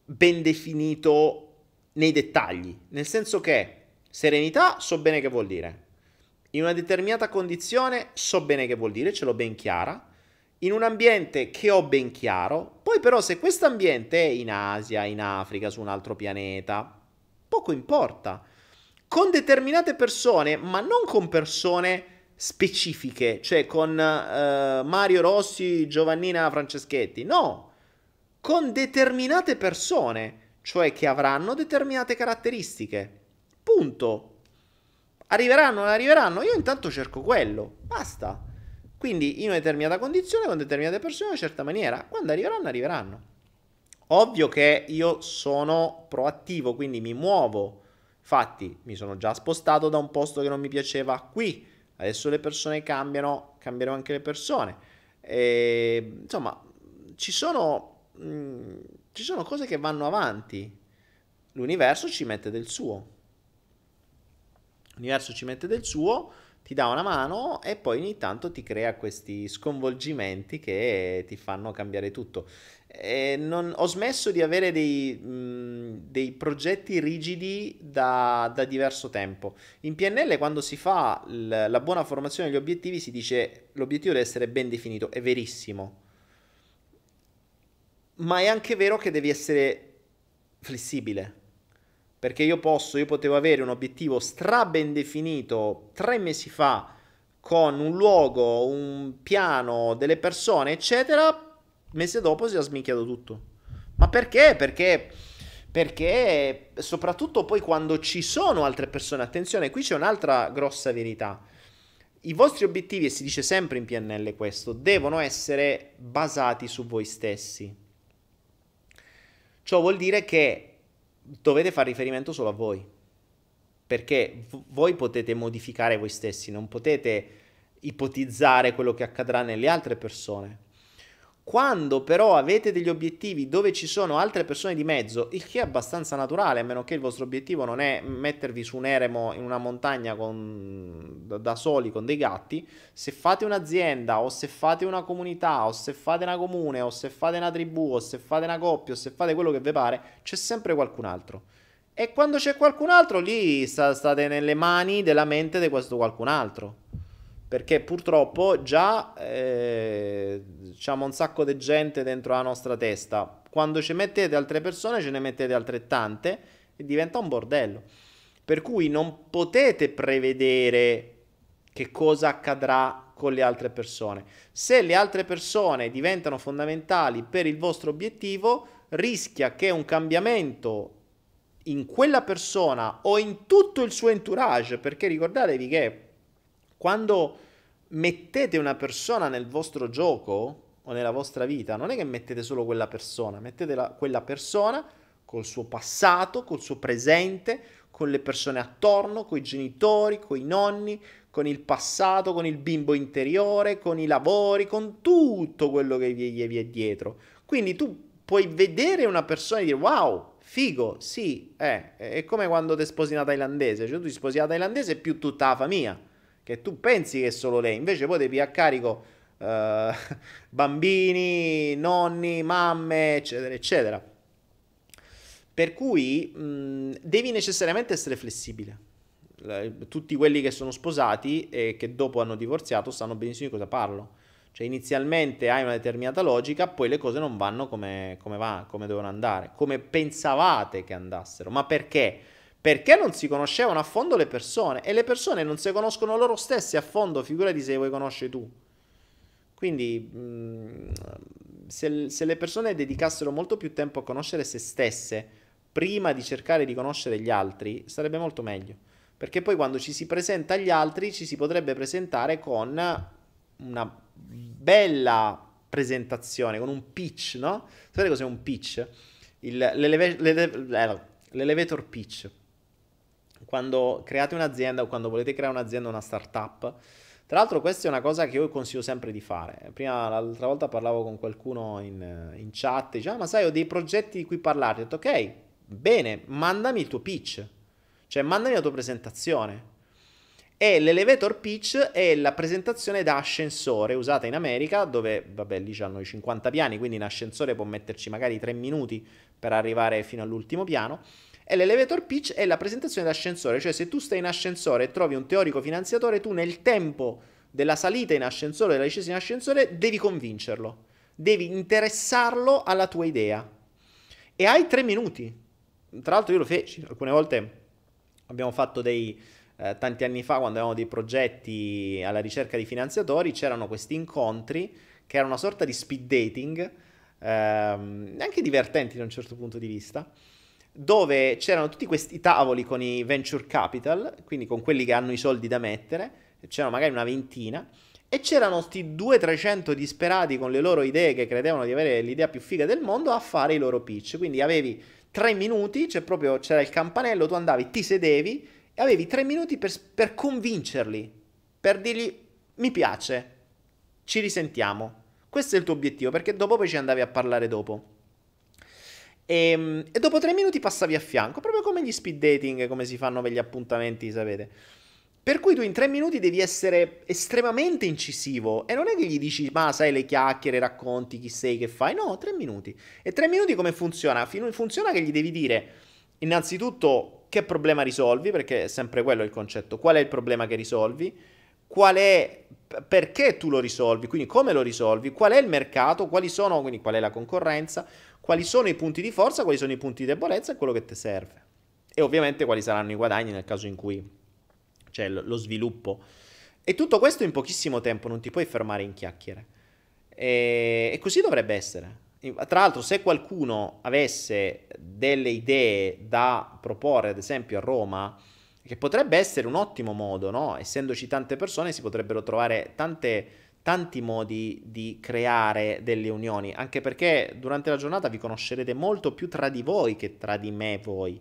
ben definito nei dettagli, nel senso che serenità so bene che vuol dire. In una determinata condizione so bene che vuol dire, ce l'ho ben chiara in un ambiente che ho ben chiaro. Poi però se questo ambiente è in Asia, in Africa, su un altro pianeta, poco importa. con determinate persone, ma non con persone specifiche, cioè con uh, Mario Rossi, Giovannina Franceschetti, no, con determinate persone, cioè che avranno determinate caratteristiche. Punto. Arriveranno, non arriveranno, io intanto cerco quello, basta. Quindi in una determinata condizione, con determinate persone, in una certa maniera. Quando arriveranno, arriveranno. Ovvio che io sono proattivo, quindi mi muovo. Infatti, mi sono già spostato da un posto che non mi piaceva qui. Adesso le persone cambiano, cambierò anche le persone. E, insomma, ci sono, mh, mm, ci sono cose che vanno avanti. L'universo ci mette del suo. L'universo ci mette del suo ti dà una mano e poi ogni tanto ti crea questi sconvolgimenti che ti fanno cambiare tutto. Non, ho smesso di avere dei, mh, dei progetti rigidi da, da, diverso tempo. In PNL quando si fa l- la buona formazione degli obiettivi si dice l'obiettivo deve essere ben definito, è verissimo. Ma è anche vero che devi essere flessibile perché io posso, io potevo avere un obiettivo stra ben definito tre mesi fa con un luogo, un piano, delle persone, eccetera, mese dopo si è sminchiato tutto. Ma perché? Perché perché soprattutto poi quando ci sono altre persone, attenzione, qui c'è un'altra grossa verità. I vostri obiettivi, e si dice sempre in PNL questo, devono essere basati su voi stessi. Ciò vuol dire che dovete fare riferimento solo a voi. Perché v- voi potete modificare voi stessi, non potete ipotizzare quello che accadrà nelle altre persone. Quando però avete degli obiettivi dove ci sono altre persone di mezzo, il che è abbastanza naturale, a meno che il vostro obiettivo non è mettervi su un eremo in una montagna con, da, soli con dei gatti, se fate un'azienda o se fate una comunità o se fate una comune o se fate una tribù o se fate una coppia o se fate quello che vi pare, c'è sempre qualcun altro. E quando c'è qualcun altro lì sta, state nelle mani della mente di questo qualcun altro perché purtroppo già eh, diciamo un sacco di gente dentro la nostra testa. Quando ci mettete altre persone, ce ne mettete altrettante e diventa un bordello. Per cui non potete prevedere che cosa accadrà con le altre persone. Se le altre persone diventano fondamentali per il vostro obiettivo, rischia che un cambiamento in quella persona o in tutto il suo entourage, perché ricordatevi che quando mettete una persona nel vostro gioco o nella vostra vita, non è che mettete solo quella persona, mettete la, quella persona col suo passato, col suo presente, con le persone attorno, con i genitori, con i nonni, con il passato, con il bimbo interiore, con i lavori, con tutto quello che vi, vi è dietro. Quindi tu puoi vedere una persona e dire wow, figo, sì, è, è come quando ti sposi una thailandese, cioè tu ti sposi una thailandese più tutta la famiglia che tu pensi che è solo lei, invece poi devi a carico uh, bambini, nonni, mamme, eccetera, eccetera. Per cui mh, devi necessariamente essere flessibile. Tutti quelli che sono sposati e che dopo hanno divorziato sanno benissimo di cosa parlo. Cioè, inizialmente hai una determinata logica, poi le cose non vanno come, come, va, come devono andare, come pensavate che andassero. Ma perché? Perché non si conoscevano a fondo le persone e le persone non si conoscono loro stesse a fondo, figurati se vuoi conoscere tu. Quindi mm, se, se, le persone dedicassero molto più tempo a conoscere se stesse prima di cercare di conoscere gli altri, sarebbe molto meglio. Perché poi quando ci si presenta agli altri ci si potrebbe presentare con una bella presentazione, con un pitch, no? Sapete cos'è un pitch? Il, l'eleve, l'eleve, l'elevator pitch quando create un'azienda o quando volete creare un'azienda una startup. Tra l'altro questa è una cosa che io consiglio sempre di fare. Prima, l'altra volta parlavo con qualcuno in, in chat, diceva, ah, ma sai, ho dei progetti di cui parlare. Ho detto, ok, bene, mandami il tuo pitch, cioè mandami la tua presentazione. E l'elevator pitch è la presentazione da ascensore usata in America, dove, vabbè, lì hanno i 50 piani, quindi in ascensore può metterci magari 3 minuti per arrivare fino all'ultimo piano. E l'elevator pitch è la presentazione d'ascensore, cioè se tu stai in ascensore e trovi un teorico finanziatore, tu nel tempo della salita in ascensore, della discesa in ascensore, devi convincerlo, devi interessarlo alla tua idea. E hai tre minuti. Tra l'altro io lo feci, alcune volte abbiamo fatto dei eh, tanti anni fa quando avevamo dei progetti alla ricerca di finanziatori, c'erano questi incontri che erano una sorta di speed dating, ehm, anche divertenti da un certo punto di vista, dove c'erano tutti questi tavoli con i venture capital, quindi con quelli che hanno i soldi da mettere, c'erano magari una ventina, e c'erano questi 200-300 disperati con le loro idee che credevano di avere l'idea più figa del mondo a fare i loro pitch. Quindi avevi tre minuti, cioè proprio c'era il campanello, tu andavi, ti sedevi e avevi tre minuti per, per convincerli, per dirgli mi piace, ci risentiamo. Questo è il tuo obiettivo, perché dopo poi ci andavi a parlare dopo. E, ehm, e, dopo tre minuti passavi a fianco, proprio come gli speed dating, come si fanno per gli appuntamenti, sapete. Per cui tu in tre minuti devi essere estremamente incisivo e non è che gli dici, ma sai le chiacchiere, racconti chi sei, che fai. No, tre minuti. E tre minuti come funziona? Funziona che gli devi dire innanzitutto che problema risolvi, perché è sempre quello il concetto. Qual è il problema che risolvi? Qual è perché tu lo risolvi, quindi come lo risolvi, qual è il mercato, quali sono, quindi qual è la concorrenza, quali sono i punti di forza, quali sono i punti di debolezza e quello che ti serve. E ovviamente quali saranno i guadagni nel caso in cui cioè lo sviluppo. E tutto questo in pochissimo tempo, non ti puoi fermare in chiacchiere. E, e così dovrebbe essere. Tra l'altro, se qualcuno avesse delle idee da proporre, ad esempio a Roma, che potrebbe essere un ottimo modo, no? Essendoci tante persone, si potrebbero trovare tante, tanti modi di creare delle unioni, anche perché durante la giornata vi conoscerete molto più tra di voi che tra di me voi.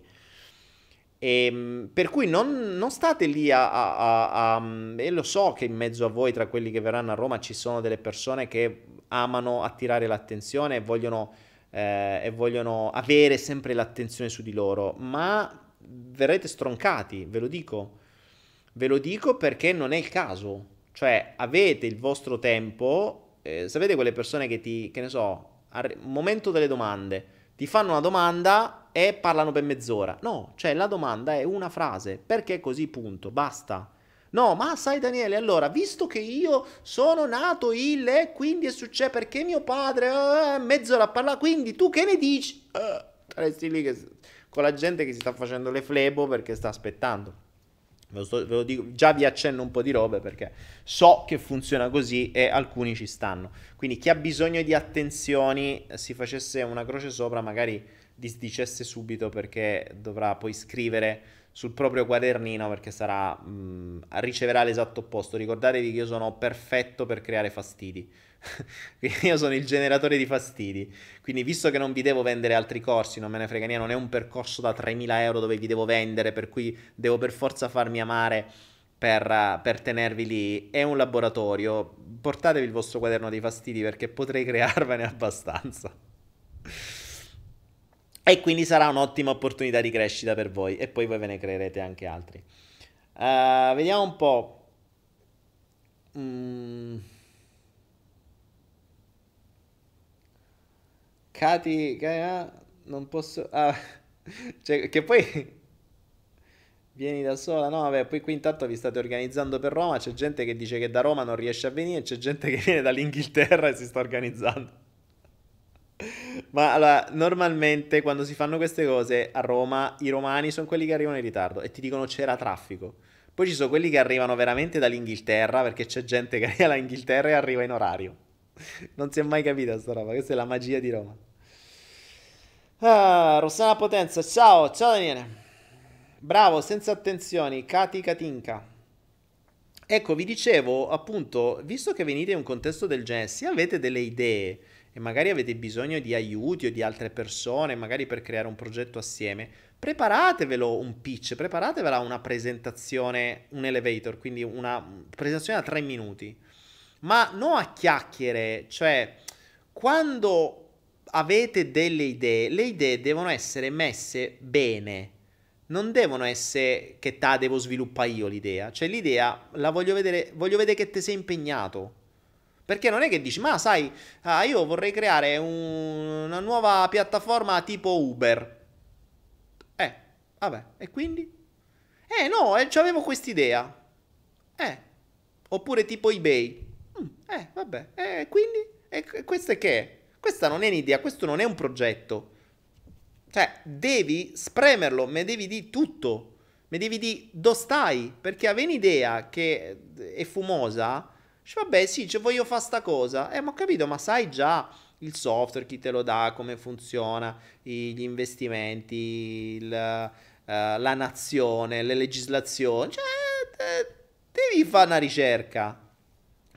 E, ehm, per cui non, non state lì a, a, a, a, E lo so che in mezzo a voi, tra quelli che verranno a Roma, ci sono delle persone che amano attirare l'attenzione e vogliono, eh, e vogliono avere sempre l'attenzione su di loro, ma verrete stroncati, ve lo dico. Ve lo dico perché non è il caso. Cioè, avete il vostro tempo, eh, sapete quelle persone che ti, che ne so, al momento delle domande, ti fanno una domanda e parlano per mezz'ora. No, cioè la domanda è una frase, perché così punto, basta. No, ma sai Daniele, allora, visto che io sono nato il e quindi è successo perché mio padre eh, mezz'ora a parlare, quindi tu che ne dici? Eh, resti lì che, con la gente che si sta facendo le flebo perché sta aspettando. Ve lo, sto, ve lo dico, già vi accenno un po' di robe perché so che funziona così e alcuni ci stanno. Quindi chi ha bisogno di attenzioni si facesse una croce sopra, magari disdicesse subito perché dovrà poi scrivere sul proprio quadernino perché sarà, mh, riceverà l'esatto opposto. Ricordatevi che io sono perfetto per creare fastidi. io sono il generatore di fastidi. Quindi, visto che non vi devo vendere altri corsi, non me ne frega niente, non è un percorso da 3.000 euro dove vi devo vendere, per cui devo per forza farmi amare per, per tenervi lì. È un laboratorio. Portatevi il vostro quaderno dei fastidi perché potrei crearvene abbastanza. E quindi sarà un'ottima opportunità di crescita per voi e poi voi ve ne creerete anche altri. Uh, vediamo un po'. Mm. Cati, non posso... Ah, cioè, che poi... Vieni da sola, no? Vabbè, poi qui intanto vi state organizzando per Roma, c'è gente che dice che da Roma non riesce a venire, c'è gente che viene dall'Inghilterra e si sta organizzando. Ma allora, normalmente quando si fanno queste cose a Roma, i romani sono quelli che arrivano in ritardo e ti dicono c'era traffico. Poi ci sono quelli che arrivano veramente dall'Inghilterra perché c'è gente che arriva dall'Inghilterra e arriva in orario. Non si è mai capita sta roba, questa è la magia di Roma. Ah, Rossana Potenza, ciao, ciao Daniele. Bravo, senza attenzioni, Kati Katinka. Ecco, vi dicevo appunto, visto che venite in un contesto del genere, se avete delle idee e magari avete bisogno di aiuti o di altre persone, magari per creare un progetto assieme, preparatevelo un pitch, preparatevela una presentazione, un elevator, quindi una presentazione da tre minuti, ma non a chiacchiere, cioè quando avete delle idee, le idee devono essere messe bene, non devono essere che ta devo sviluppare io l'idea, cioè l'idea la voglio vedere, voglio vedere che ti sei impegnato. Perché non è che dici, ma sai, ah, io vorrei creare un, una nuova piattaforma tipo Uber. Eh, vabbè, e quindi? Eh, no, eh, avevo quest'idea. Eh, oppure tipo eBay. Mm, eh, vabbè, eh, quindi? Eh, questo è che? Questa non è un'idea, questo non è un progetto. Cioè, devi spremerlo, me devi di tutto. mi devi dire dove stai, perché avevi un'idea che è fumosa, dici, vabbè sì, cioè, voglio fare sta cosa, eh ma ho capito, ma sai già il software, chi te lo dà, come funziona, gli investimenti, il, uh, la nazione, le legislazioni, cioè devi fare una ricerca.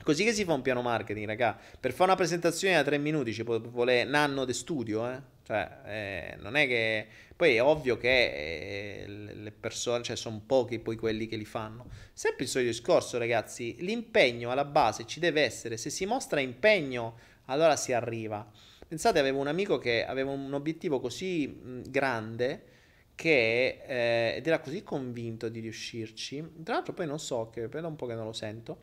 Così che si fa un piano marketing, raga. Per fare una presentazione da tre minuti ci vuole un anno di studio, eh. Cioè, eh, non è che... Poi è ovvio che eh, le persone, cioè sono pochi poi quelli che li fanno. Sempre il solito discorso, ragazzi. L'impegno alla base ci deve essere. Se si mostra impegno, allora si arriva. Pensate, avevo un amico che aveva un obiettivo così grande che eh, ed era così convinto di riuscirci. Tra l'altro, poi non so, che per un po' che non lo sento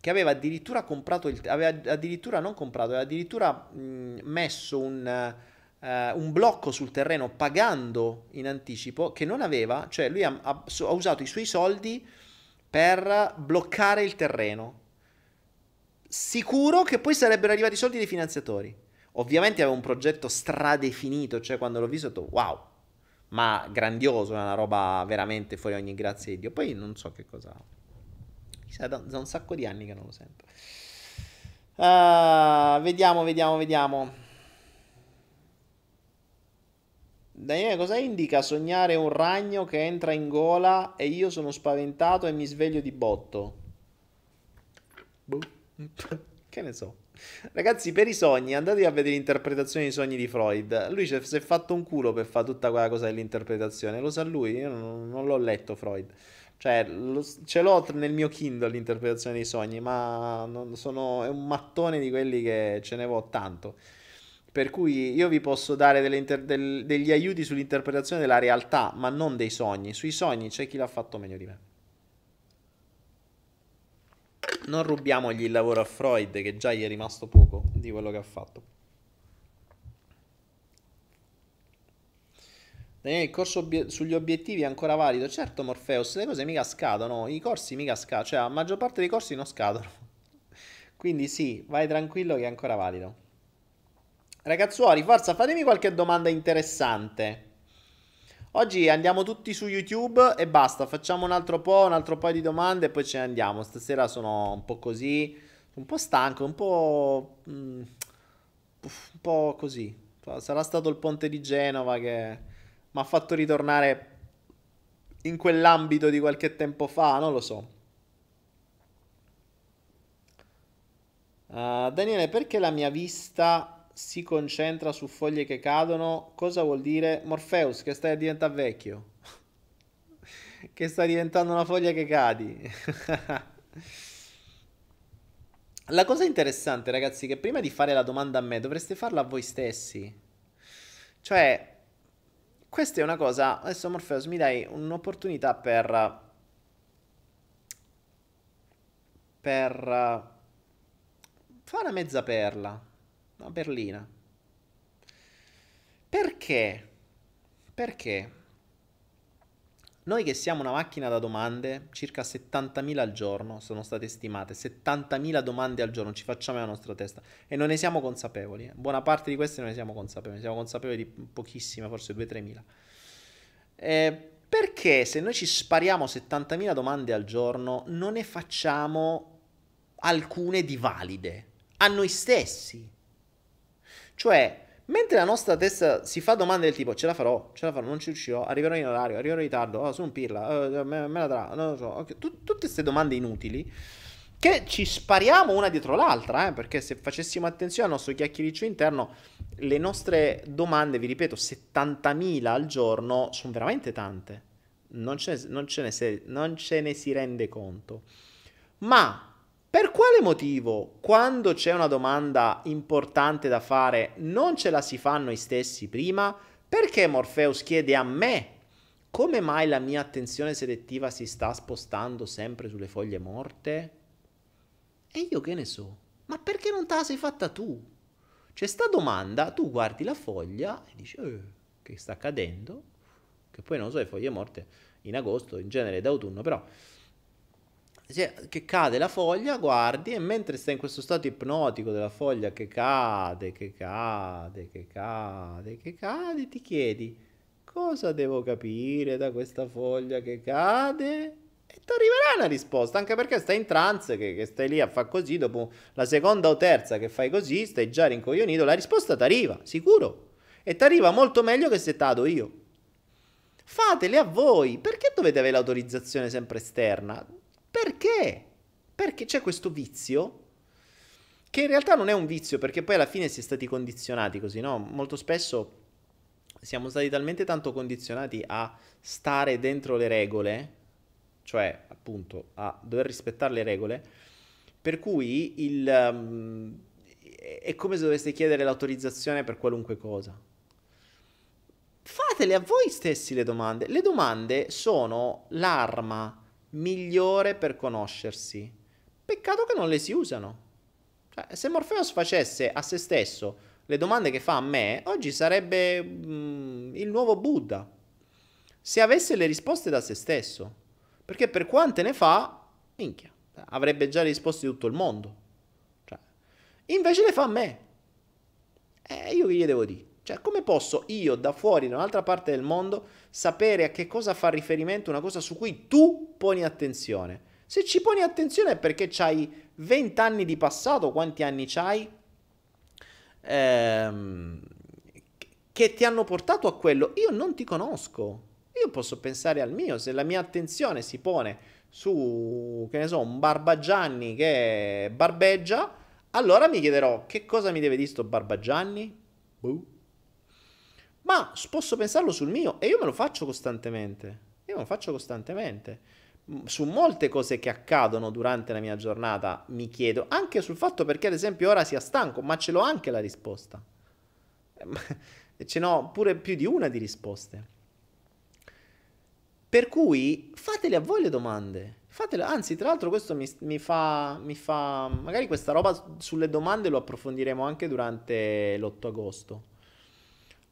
che aveva addirittura comprato il aveva addirittura non comprato, aveva addirittura mh, messo un, uh, un, blocco sul terreno pagando in anticipo che non aveva, cioè lui ha, ha, ha usato i suoi soldi per bloccare il terreno. Sicuro che poi sarebbero arrivati i soldi dei finanziatori. Ovviamente aveva un progetto stradefinito, cioè quando l'ho visto ho detto wow, ma grandioso, è una roba veramente fuori ogni grazia di Dio. Poi non so che cosa Chissà, da, da un sacco di anni che non lo sento. Uh, vediamo, vediamo, vediamo. Daniele, cosa indica sognare un ragno che entra in gola e io sono spaventato e mi sveglio di botto? Boh. che ne so. Ragazzi, per i sogni, andate a vedere l'interpretazione dei sogni di Freud. Lui si è fatto un culo per fare tutta quella cosa dell'interpretazione. Lo sa lui, io non, non l'ho letto Freud. Cioè, lo, ce l'ho nel mio Kindle l'interpretazione dei sogni, ma sono, è un mattone di quelli che ce ne vo tanto. Per cui io vi posso dare inter- del, degli aiuti sull'interpretazione della realtà, ma non dei sogni. Sui sogni c'è chi l'ha fatto meglio di me. Non rubiamogli il lavoro a Freud, che già gli è rimasto poco di quello che ha fatto. Daniele, il corso obiet- sugli obiettivi è ancora valido? Certo, Morpheus, le cose mica scadono, i corsi mica scadono, cioè la maggior parte dei corsi non scadono. Quindi sì, vai tranquillo che è ancora valido. Ragazzuoli, forza, fatemi qualche domanda interessante. Oggi andiamo tutti su YouTube e basta, facciamo un altro po', un altro paio di domande e poi ce ne andiamo. Stasera sono un po' così, un po' stanco, un po'... Mm, un po' così. Sarà stato il ponte di Genova che mi ha fatto ritornare in quell'ambito di qualche tempo fa, non lo so. Uh, Daniele, perché la mia vista si concentra su foglie che cadono? Cosa vuol dire? Morpheus, che stai a vecchio. che stai diventando una foglia che cadi. la cosa interessante, ragazzi, è che prima di fare la domanda a me dovreste farla a voi stessi. Cioè, questa è una cosa. Adesso, Morpheus, mi dai un'opportunità per. Per. Fare una mezza perla. Una perlina. Perché? Perché? Noi che siamo una macchina da domande, circa 70.000 al giorno sono state stimate, 70.000 domande al giorno ci facciamo nella nostra testa e non ne siamo consapevoli. Eh. Buona parte di queste non ne siamo consapevoli, siamo consapevoli di pochissime, forse 2-3.000. Eh, perché se noi ci spariamo 70.000 domande al giorno, non ne facciamo alcune di valide a noi stessi? Cioè, Mentre la nostra testa si fa domande del tipo: Ce la farò, ce la farò, non ci riuscirò, arriverò in orario, arriverò in ritardo, oh, sono pirla, oh, me, me, la darà, non lo so. Okay. Tut- tutte queste domande inutili che ci spariamo una dietro l'altra, eh, perché se facessimo attenzione al nostro chiacchiericcio interno, le nostre domande, vi ripeto, 70.000 al giorno sono veramente tante. Non ce, ne, non ce, ne, non ce ne si rende conto. Ma per quale motivo, quando c'è una domanda importante da fare, non ce la si fa noi stessi prima? Perché Morpheus chiede a me come mai la mia attenzione selettiva si sta spostando sempre sulle foglie morte? E io che ne so? Ma perché non te la sei fatta tu? C'è sta domanda, tu guardi la foglia e dici, eh, che sta accadendo? Che poi non so, le foglie morte in agosto, in genere d'autunno, però che cade la foglia, guardi e mentre stai in questo stato ipnotico della foglia che cade, che cade, che cade, che cade, ti chiedi Cosa devo capire da questa foglia che cade? E ti arriverà una risposta, anche perché stai in trance, che, che stai lì a fare così, dopo la seconda o terza che fai così, stai già rincoglionito, la risposta ti arriva, sicuro. E ti arriva molto meglio che se t'ado io. Fatele a voi. Perché dovete avere l'autorizzazione sempre esterna? Perché? Perché c'è questo vizio che in realtà non è un vizio, perché poi alla fine si è stati condizionati così, no? Molto spesso siamo stati talmente tanto condizionati a stare dentro le regole, cioè appunto a dover rispettare le regole, per cui il, um, è come se doveste chiedere l'autorizzazione per qualunque cosa. Fatele a voi stessi le domande. Le domande sono l'arma migliore per conoscersi. Peccato che non le si usano. Cioè, se Morpheus facesse a se stesso le domande che fa a me, oggi sarebbe mm, il nuovo Buddha. Se avesse le risposte da se stesso. Perché per quante ne fa, minchia, avrebbe già risposte di tutto il mondo. Cioè, invece le fa a me. E eh, io che gli devo dire? Cioè, come posso io da fuori, da un'altra parte del mondo, sapere a che cosa fa riferimento una cosa su cui tu poni attenzione? Se ci poni attenzione è perché c'hai 20 anni di passato, quanti anni c'hai? Ehm, che ti hanno portato a quello. Io non ti conosco. Io posso pensare al mio, se la mia attenzione si pone su, che ne so, un Barbagianni che barbeggia, allora mi chiederò che cosa mi deve dire sto Barbagianni? Buh ma posso pensarlo sul mio e io me lo faccio costantemente. Io me lo faccio costantemente. Su molte cose che accadono durante la mia giornata mi chiedo, anche sul fatto perché ad esempio ora sia stanco, ma ce l'ho anche la risposta. E ce n'ho pure più di una di risposte. Per cui fatele a voi le domande. Fatele, anzi, tra l'altro, questo mi, mi, fa, mi fa. Magari questa roba sulle domande lo approfondiremo anche durante l'8 agosto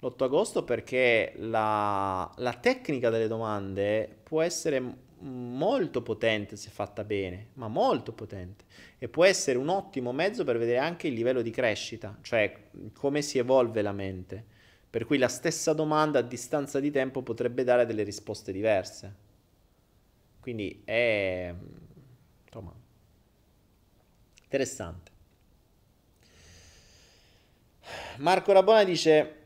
l'8 agosto perché la, la tecnica delle domande può essere molto potente se fatta bene, ma molto potente e può essere un ottimo mezzo per vedere anche il livello di crescita, cioè come si evolve la mente. Per cui la stessa domanda a distanza di tempo potrebbe dare delle risposte diverse. Quindi è insomma interessante. Marco Rabona dice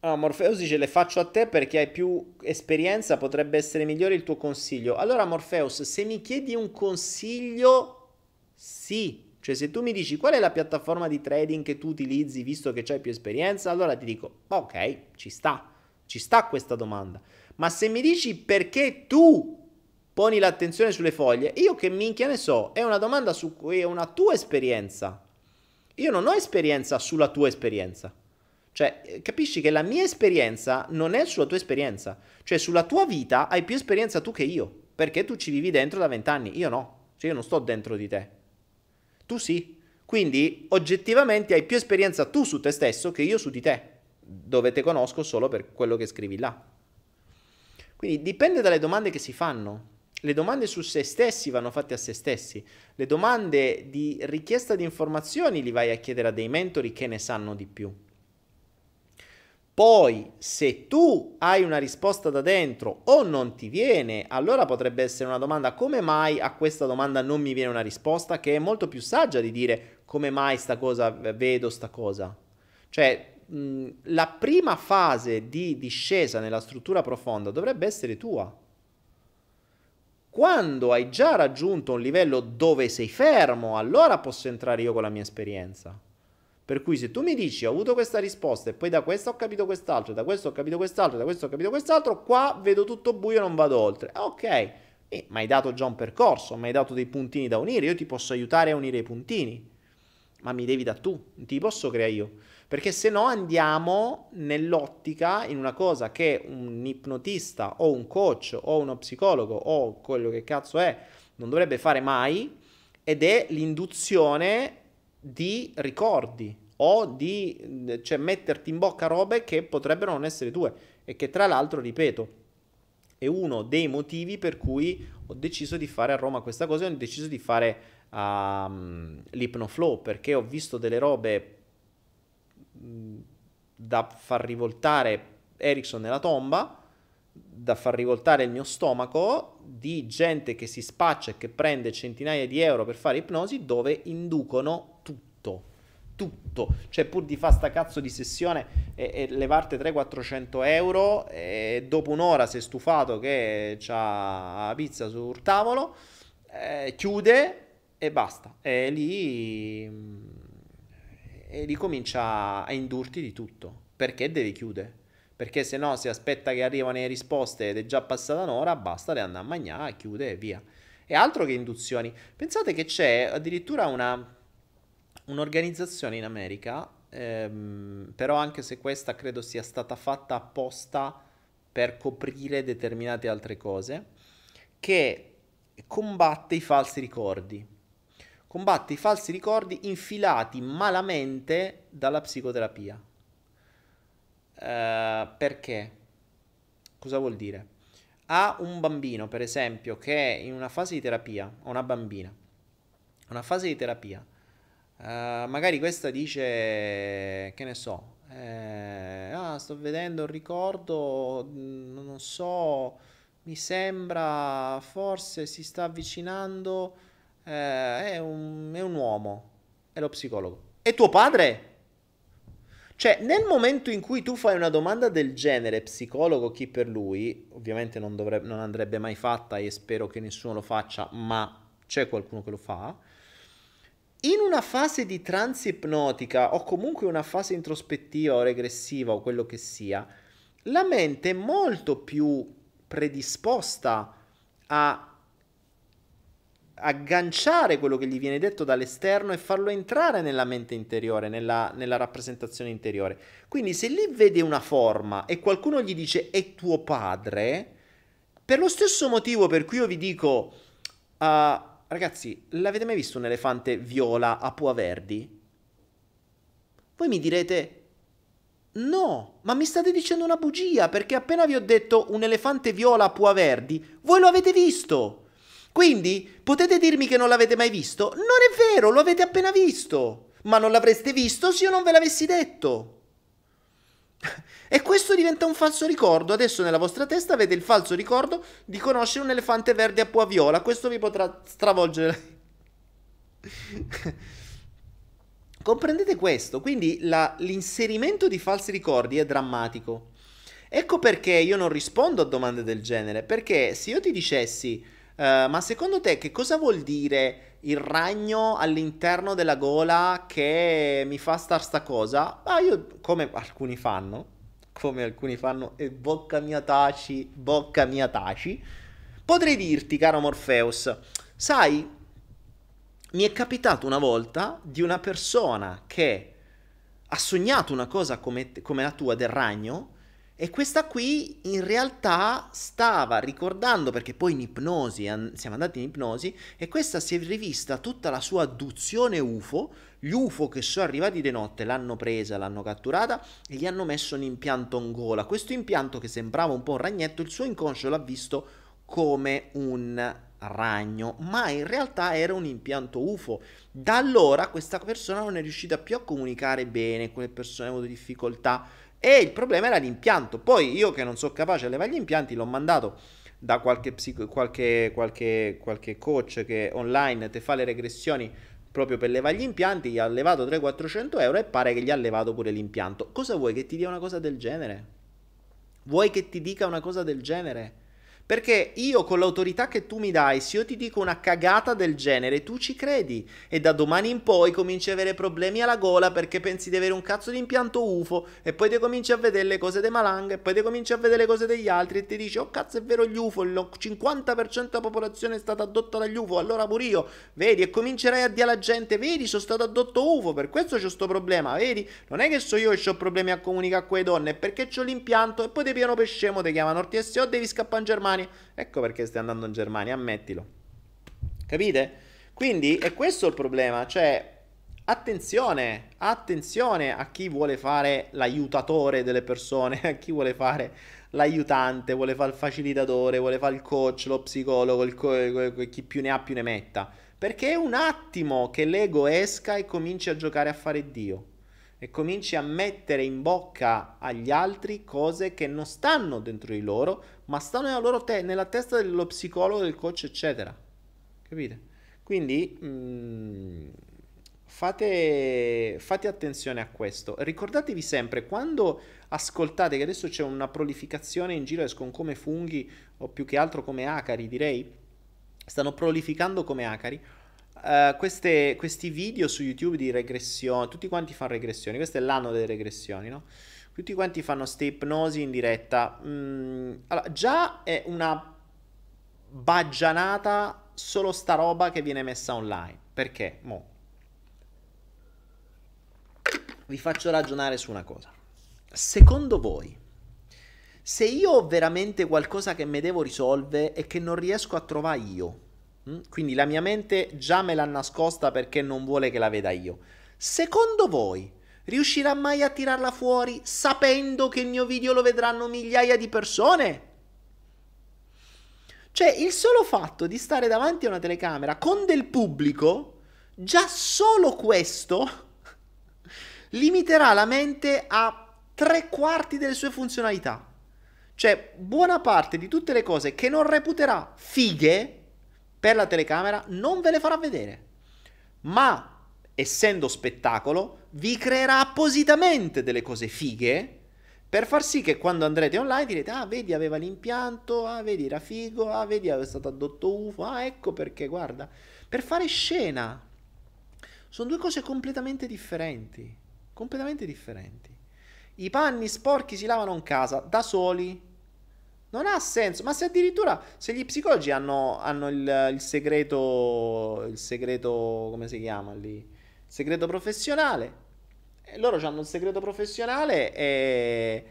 Ah, Morpheus dice le faccio a te perché hai più esperienza, potrebbe essere migliore il tuo consiglio. Allora Morpheus, se mi chiedi un consiglio, sì. Cioè se tu mi dici qual è la piattaforma di trading che tu utilizzi visto che hai più esperienza, allora ti dico ok, ci sta, ci sta questa domanda. Ma se mi dici perché tu poni l'attenzione sulle foglie, io che minchia ne so, è una domanda su cui è una tua esperienza. Io non ho esperienza sulla tua esperienza. Cioè, eh, capisci che la mia esperienza non è sulla tua esperienza. Cioè, sulla tua vita hai più esperienza tu che io. Perché tu ci vivi dentro da vent'anni. Io no. Cioè, io non sto dentro di te. Tu sì. Quindi, oggettivamente, hai più esperienza tu su te stesso che io su di te. Dove te conosco solo per quello che scrivi là. Quindi dipende dalle domande che si fanno. Le domande su se stessi vanno fatte a se stessi. Le domande di richiesta di informazioni li vai a chiedere a dei mentori che ne sanno di più. Poi, se tu hai una risposta da dentro o non ti viene, allora potrebbe essere una domanda come mai a questa domanda non mi viene una risposta, che è molto più saggia di dire come mai sta cosa, vedo sta cosa. Cioè, mh, la prima fase di discesa nella struttura profonda dovrebbe essere tua. Quando hai già raggiunto un livello dove sei fermo, allora posso entrare io con la mia esperienza. Per cui se tu mi dici ho avuto questa risposta e poi da questo ho capito quest'altro, da questo ho capito quest'altro, da questo ho capito quest'altro, qua vedo tutto buio e non vado oltre. Ok, eh, mi hai dato già un percorso, mi hai dato dei puntini da unire, io ti posso aiutare a unire i puntini, ma mi devi da tu, non ti posso creare io. Perché se no andiamo nell'ottica in una cosa che un ipnotista o un coach o uno psicologo o quello che cazzo è non dovrebbe fare mai ed è l'induzione di ricordi o di cioè, metterti in bocca robe che potrebbero non essere tue e che tra l'altro, ripeto, è uno dei motivi per cui ho deciso di fare a Roma questa cosa e ho deciso di fare um, l'Hypnoflow perché ho visto delle robe da far rivoltare Ericsson nella tomba, da far rivoltare il mio stomaco di gente che si spaccia e che prende centinaia di euro per fare ipnosi dove inducono. Tutto, cioè pur di fare sta cazzo di sessione e, e levarti 300-400 euro e dopo un'ora sei stufato che c'ha la pizza sul tavolo, eh, chiude e basta. E lì, e lì comincia a indurti di tutto. Perché devi chiudere? Perché se no, se aspetta che arrivano le risposte ed è già passata un'ora, basta, le andare a mangiare, chiude e via. E altro che induzioni. Pensate che c'è addirittura una, un'organizzazione in America, ehm, però anche se questa credo sia stata fatta apposta per coprire determinate altre cose, che combatte i falsi ricordi combatte i falsi ricordi infilati malamente dalla psicoterapia. Uh, perché? Cosa vuol dire? A un bambino, per esempio, che è in una fase di terapia, una bambina, una fase di terapia, uh, magari questa dice, che ne so, eh, ah, sto vedendo un ricordo, non so, mi sembra, forse si sta avvicinando eh, è, un, è un uomo, è lo psicologo. E tuo padre? Cioè, nel momento in cui tu fai una domanda del genere, psicologo, chi per lui, ovviamente non, dovrebbe, non andrebbe mai fatta e spero che nessuno lo faccia, ma c'è qualcuno che lo fa, in una fase di trance ipnotica o comunque una fase introspettiva o regressiva o quello che sia, la mente è molto più predisposta a agganciare quello che gli viene detto dall'esterno e farlo entrare nella mente interiore, nella, nella, rappresentazione interiore. Quindi se lì vede una forma e qualcuno gli dice è tuo padre, per lo stesso motivo per cui io vi dico, uh, ragazzi, l'avete mai visto un elefante viola a Pua Verdi? Voi mi direte, no, ma mi state dicendo una bugia perché appena vi ho detto un elefante viola a Pua Verdi, voi lo avete visto. Quindi potete dirmi che non l'avete mai visto? Non è vero, lo avete appena visto. Ma non l'avreste visto se io non ve l'avessi detto. E questo diventa un falso ricordo. Adesso nella vostra testa avete il falso ricordo di conoscere un elefante verde a pua viola. Questo vi potrà stravolgere. Comprendete questo? Quindi la, l'inserimento di falsi ricordi è drammatico. Ecco perché io non rispondo a domande del genere. Perché se io ti dicessi Uh, ma secondo te che cosa vuol dire il ragno all'interno della gola che mi fa star sta cosa? Ma io, come alcuni fanno, come alcuni fanno, e bocca mia taci, bocca mia taci, potrei dirti, caro Morpheus, sai, mi è capitato una volta di una persona che ha sognato una cosa come, come la tua del ragno e questa qui in realtà stava ricordando, perché poi in ipnosi, an- siamo andati in ipnosi, e questa si è rivista tutta la sua adduzione UFO. Gli UFO che sono arrivati di notte l'hanno presa, l'hanno catturata e gli hanno messo un impianto in gola. Questo impianto che sembrava un po' un ragnetto, il suo inconscio l'ha visto come un ragno, ma in realtà era un impianto UFO. Da allora questa persona non è riuscita più a comunicare bene con le persone, ha avuto difficoltà e il problema era l'impianto. Poi io che non sono capace a levare gli impianti l'ho mandato da qualche, psico- qualche, qualche, qualche coach che online ti fa le regressioni proprio per levare gli impianti, gli ha levato 300-400 euro e pare che gli ha levato pure l'impianto. Cosa vuoi che ti dia una cosa del genere? Vuoi che ti dica una cosa del genere? Perché io con l'autorità che tu mi dai, se io ti dico una cagata del genere, tu ci credi. E da domani in poi cominci a avere problemi alla gola perché pensi di avere un cazzo di impianto UFO. E poi ti cominci a vedere le cose dei malanghe. E poi ti cominci a vedere le cose degli altri. E ti dici, oh cazzo è vero gli UFO. Il 50% della popolazione è stata addotta dagli UFO. Allora pure io. Vedi, e comincerai a dire alla gente, vedi, sono stato addotto UFO. Per questo c'ho sto problema. Vedi, non è che so io che ho problemi a comunicare con le donne. È perché ho l'impianto. E poi ti piano per scemo, ti chiamano RTSO, devi scappare in Germania. Ecco perché stai andando in Germania, ammettilo. Capite? Quindi è questo il problema, cioè attenzione, attenzione a chi vuole fare l'aiutatore delle persone, a chi vuole fare l'aiutante, vuole fare il facilitatore, vuole fare il coach, lo psicologo, co- chi più ne ha più ne metta. Perché è un attimo che l'ego esca e cominci a giocare a fare Dio. E cominci a mettere in bocca agli altri cose che non stanno dentro di loro, ma stanno nella, loro te- nella testa dello psicologo, del coach, eccetera. Capite? Quindi mh, mm, fate, fate attenzione a questo. Ricordatevi sempre, quando ascoltate che adesso c'è una prolificazione in giro, escono come funghi o più che altro come acari, direi, stanno prolificando come acari. Uh, queste, questi video su YouTube di regressione, tutti quanti fanno regressioni, questo è l'anno delle regressioni, no? Tutti quanti fanno ste ipnosi in diretta. Mm, allora, già è una baggianata solo sta roba che viene messa online. Perché? Mo. Vi faccio ragionare su una cosa. Secondo voi, se io ho veramente qualcosa che mi devo risolvere e che non riesco a trovare io? Quindi la mia mente già me l'ha nascosta perché non vuole che la veda io, secondo voi riuscirà mai a tirarla fuori sapendo che il mio video lo vedranno migliaia di persone? Cioè, il solo fatto di stare davanti a una telecamera con del pubblico, già solo questo limiterà la mente a tre quarti delle sue funzionalità. Cioè, buona parte di tutte le cose che non reputerà fighe per la telecamera non ve le farà vedere. Ma, essendo spettacolo, vi creerà appositamente delle cose fighe per far sì che quando andrete online direte ah vedi aveva l'impianto, ah vedi era figo, ah vedi è stato addotto UFO, ah ecco perché guarda, per fare scena. Sono due cose completamente differenti, completamente differenti. I panni sporchi si lavano in casa da soli. Non ha senso, ma se addirittura se gli psicologi hanno, hanno il, il segreto, il segreto, come si chiama lì? Il segreto professionale, loro hanno un segreto professionale e,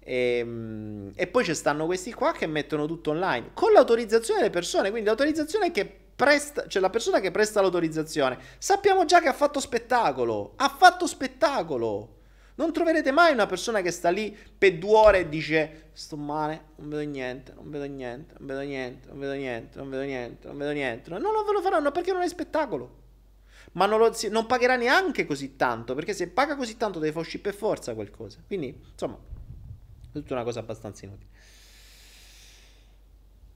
e, mm, e, poi ci stanno questi qua che mettono tutto online con l'autorizzazione delle persone. Quindi l'autorizzazione che presta, cioè la persona che presta l'autorizzazione, sappiamo già che ha fatto spettacolo. Ha fatto spettacolo. Non troverete mai una persona che sta lì per due ore e dice sto male, non vedo niente, non vedo niente, non vedo niente, non vedo niente, non vedo niente, non vedo niente. No, non ve lo faranno perché non è spettacolo ma non, lo, non, pagherà neanche così tanto, perché se paga così tanto deve fare uscire per forza qualcosa. Quindi, insomma, è tutta una cosa abbastanza inutile.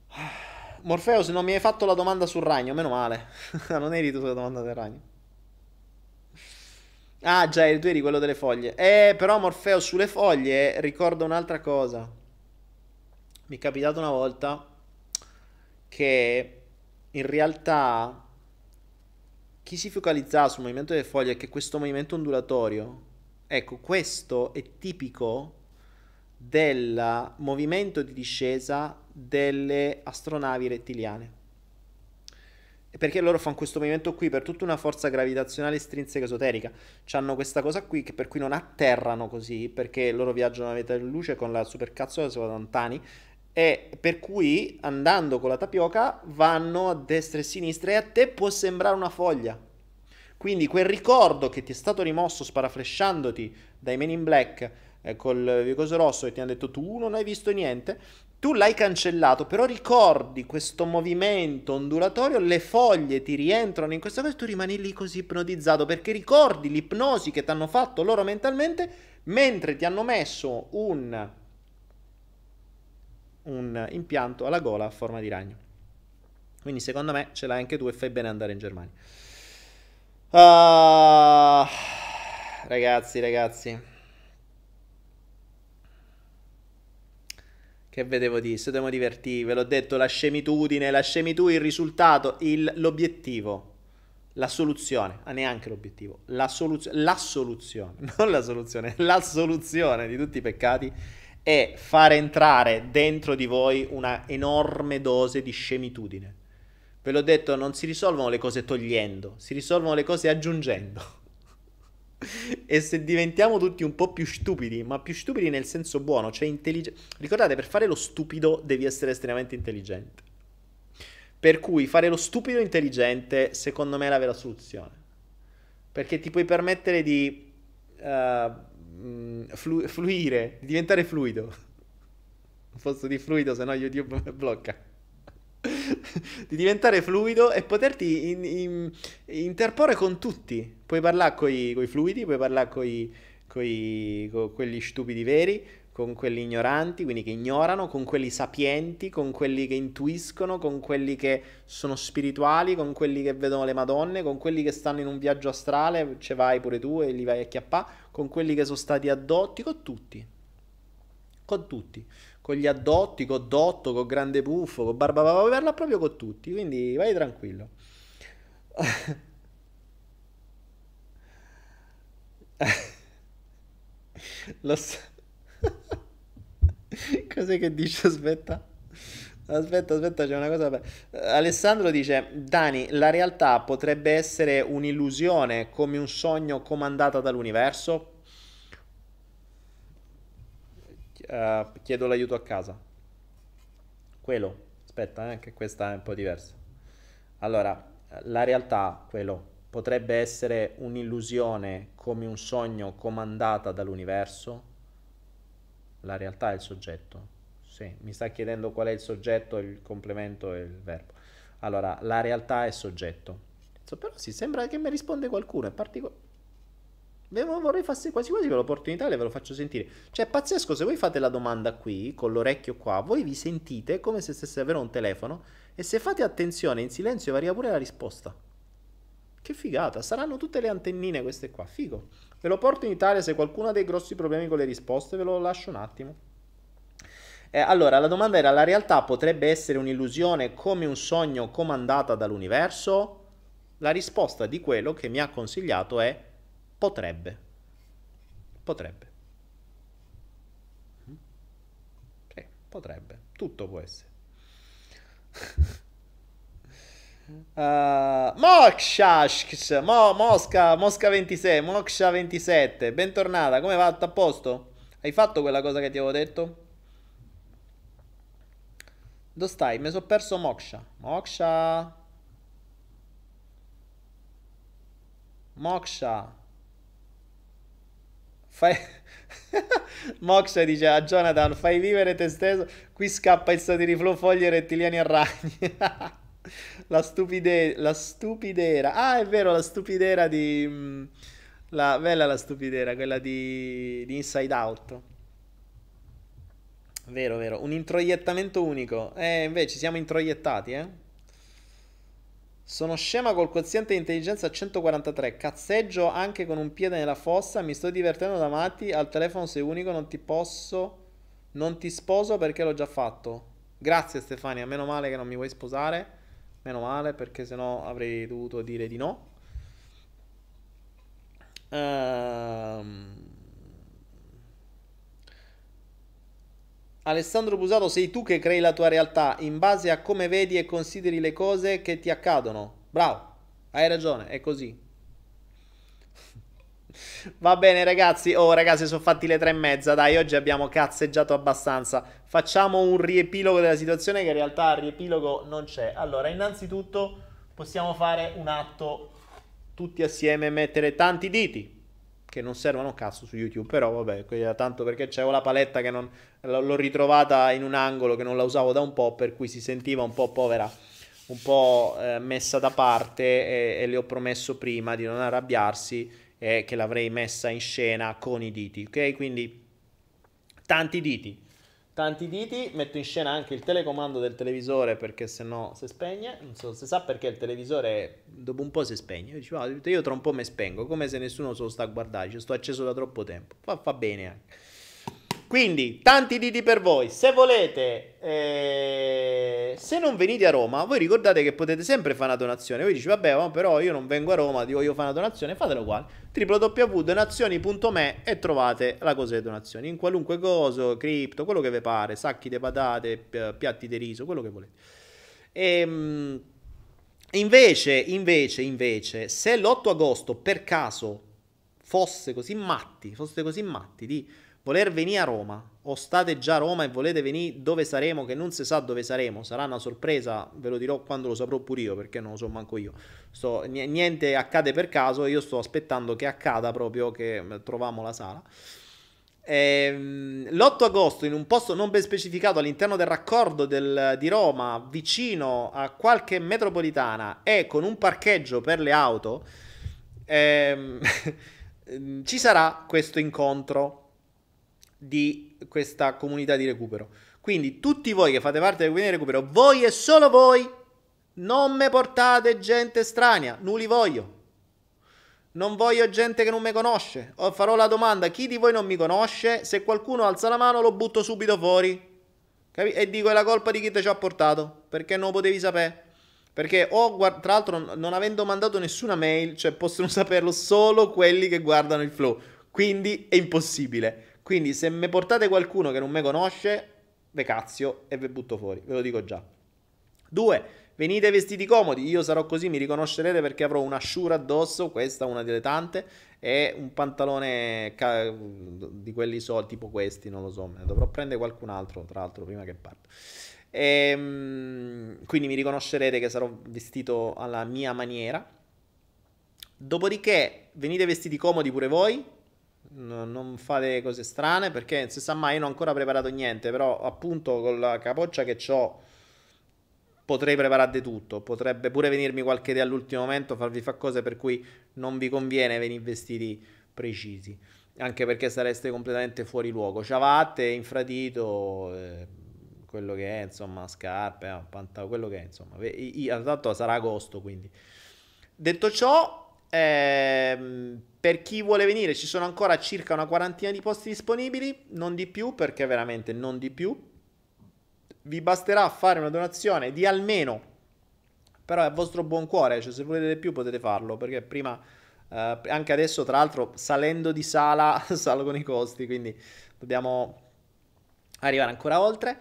Morpheus, non mi hai fatto la domanda sul ragno, meno male. non eri tu sulla domanda del ragno. Ah, già, tu eri quello delle foglie. Eh, però Morfeo sulle foglie ricordo un'altra cosa. Mi è capitato una volta che in realtà chi si focalizzava sul movimento delle foglie è che questo movimento ondulatorio, ecco, questo è tipico del movimento di discesa delle astronavi rettiliane. Perché loro fanno questo movimento qui per tutta una forza gravitazionale estrinseca esoterica. Hanno questa cosa qui che per cui non atterrano così, perché loro viaggiano a vita di luce con la supercazzola sono lontani, e per cui andando con la tapioca vanno a destra e a sinistra e a te può sembrare una foglia. Quindi quel ricordo che ti è stato rimosso sparaflesciandoti dai Men in Black eh, col coso rosso e ti hanno detto tu non hai visto niente, tu l'hai cancellato, però ricordi questo movimento ondulatorio, le foglie ti rientrano in questa cosa e tu rimani lì così ipnotizzato perché ricordi l'ipnosi che ti hanno fatto loro mentalmente mentre ti hanno messo un un impianto alla gola a forma di ragno. Quindi secondo me ce l'hai anche tu e fai bene andare in Germania. Uh, ragazzi, ragazzi. Che vedevo di, se dobbiamo divertirvi, ve l'ho detto, la scemitudine, lasciami tu il risultato, il, l'obiettivo, la soluzione, ah, neanche l'obiettivo, la, soluz- la soluzione, non la soluzione, la soluzione di tutti i peccati è fare entrare dentro di voi una enorme dose di scemitudine. Ve l'ho detto, non si risolvono le cose togliendo, si risolvono le cose aggiungendo. e se diventiamo tutti un po' più stupidi, ma più stupidi nel senso buono, cioè intelligenti. Ricordate, per fare lo stupido devi essere estremamente intelligente. Per cui fare lo stupido intelligente, secondo me, è la vera soluzione. Perché ti puoi permettere di uh, flu- fluire, di diventare fluido. Non posso di fluido, se no YouTube blocca. Di diventare fluido e poterti in, in, interporre con tutti. Puoi parlare con i fluidi, puoi parlare con quelli stupidi veri, con quelli ignoranti, quindi che ignorano, con quelli sapienti, con quelli che intuiscono, con quelli che sono spirituali, con quelli che vedono le madonne, con quelli che stanno in un viaggio astrale, ce vai pure tu e li vai a chiappare, con quelli che sono stati addotti, con tutti. Con tutti. Con gli addotti, con Dotto, con Grande Puffo, con Barba Puoi parla proprio con tutti, quindi vai tranquillo. Lo so. Cos'è che dice? Aspetta. Aspetta, aspetta, c'è una cosa. Alessandro dice: Dani, la realtà potrebbe essere un'illusione come un sogno comandata dall'universo? Uh, chiedo l'aiuto a casa. Quello, aspetta, eh, che questa è un po' diversa. Allora, la realtà, quello, potrebbe essere un'illusione come un sogno comandata dall'universo? La realtà è il soggetto. Sì, mi sta chiedendo qual è il soggetto, il complemento e il verbo. Allora, la realtà è soggetto. Però sì, sembra che mi risponde qualcuno, è particolare. Vorrei farsi quasi quasi l'opportunità e ve lo faccio sentire. Cioè, è pazzesco, se voi fate la domanda qui, con l'orecchio qua, voi vi sentite come se stesse avere un telefono e se fate attenzione in silenzio varia pure la risposta. Che figata, saranno tutte le antennine queste qua, figo. Ve lo porto in Italia se qualcuno ha dei grossi problemi con le risposte, ve lo lascio un attimo. Eh, allora, la domanda era, la realtà potrebbe essere un'illusione come un sogno comandata dall'universo? La risposta di quello che mi ha consigliato è potrebbe. Potrebbe. Sì, potrebbe. Tutto può essere. Uh, Moksha, Mo, Mosca, Mosca 26, Moksha 27, bentornata, come va? A posto? Hai fatto quella cosa che ti avevo detto? Dove stai? Mi sono perso Moksha. Moksha. Moksha. Fai... Moksha dice a Jonathan, fai vivere te stesso, qui scappa il satiriflow foglie rettiliani a ragni. la, stupide- la stupidera. Ah, è vero, la stupidera di... Mm, la, bella la stupidera, quella di, di Inside Out. Vero, vero. Un introiettamento unico. Eh, invece siamo introiettati, eh. Sono scema col quoziente di intelligenza a 143. Cazzeggio anche con un piede nella fossa. Mi sto divertendo da matti. Al telefono sei unico, non ti posso. Non ti sposo perché l'ho già fatto. Grazie Stefania, meno male che non mi vuoi sposare. Meno male perché sennò avrei dovuto dire di no. Ehm... Alessandro Busato, sei tu che crei la tua realtà in base a come vedi e consideri le cose che ti accadono. Bravo, hai ragione, è così. Va bene ragazzi, oh ragazzi sono fatti le tre e mezza, dai oggi abbiamo cazzeggiato abbastanza, facciamo un riepilogo della situazione che in realtà il riepilogo non c'è. Allora, innanzitutto possiamo fare un atto tutti assieme mettere tanti diti, che non servono cazzo su YouTube, però vabbè, tanto perché c'avevo la paletta che non, l'ho ritrovata in un angolo che non la usavo da un po', per cui si sentiva un po' povera un po' eh, messa da parte e, e, le ho promesso prima di non arrabbiarsi e che l'avrei messa in scena con i diti, ok? Quindi tanti diti, tanti diti, metto in scena anche il telecomando del televisore perché se no si spegne, non so se sa perché il televisore dopo un po' si spegne, io, dico, oh, io tra un po' mi spengo, come se nessuno se lo sta a guardare, ci sto acceso da troppo tempo, fa, fa bene anche. Quindi, tanti diti per voi. Se volete, eh, se non venite a Roma, voi ricordate che potete sempre fare una donazione. Voi dici, vabbè, ma però io non vengo a Roma, ti voglio fare una donazione, fatelo uguale. www.donazioni.me e trovate la cosa delle donazioni. In qualunque cosa, cripto, quello che vi pare, sacchi di patate, piatti di riso, quello che volete. Ehm, invece, invece, invece, se l'8 agosto per caso fosse così matti, foste così matti di voler venire a Roma o state già a Roma e volete venire dove saremo, che non si sa dove saremo, sarà una sorpresa, ve lo dirò quando lo saprò pure io, perché non lo so manco io. Sto, niente accade per caso, io sto aspettando che accada proprio che troviamo la sala. Ehm, l'8 agosto, in un posto non ben specificato all'interno del raccordo del, di Roma, vicino a qualche metropolitana e con un parcheggio per le auto, ehm, ci sarà questo incontro di questa comunità di recupero. Quindi tutti voi che fate parte della comunità di recupero, voi e solo voi, non me portate gente strana, non li voglio. Non voglio gente che non mi conosce. O farò la domanda, chi di voi non mi conosce? Se qualcuno alza la mano lo butto subito fuori. Capi? E dico è la colpa di chi ti ci ha portato, perché non lo potevi sapere. Perché ho, guard- tra l'altro, non avendo mandato nessuna mail, cioè possono saperlo solo quelli che guardano il flow. Quindi è impossibile. Quindi se mi portate qualcuno che non mi conosce, ve cazio e ve butto fuori, ve lo dico già. Due, venite vestiti comodi, io sarò così, mi riconoscerete perché avrò un'asciura addosso, questa una delle tante, e un pantalone ca- di quelli so, tipo questi, non lo so, ne dovrò prendere qualcun altro, tra l'altro, prima che parto. E, ehm, quindi mi riconoscerete che sarò vestito alla mia maniera. Dopodiché venite vestiti comodi pure voi, no, non fate cose strane perché non si sa mai, io non ho ancora preparato niente, però appunto con la capoccia che ho potrei preparare di tutto, potrebbe pure venirmi qualche idea all'ultimo momento, farvi fare cose per cui non vi conviene venire vestiti precisi, anche perché sareste completamente fuori luogo, ciabatte, infradito, eh, quello che è, insomma, scarpe, eh, pantalone, quello che è, insomma, tanto sarà agosto, quindi. Detto ciò, Ehm, per chi vuole venire ci sono ancora circa una quarantina di posti disponibili, non di più perché veramente non di più. Vi basterà fare una donazione di almeno, però è a vostro buon cuore, cioè se volete di più potete farlo perché prima, eh, anche adesso tra l'altro salendo di sala salgono i costi, quindi dobbiamo arrivare ancora oltre.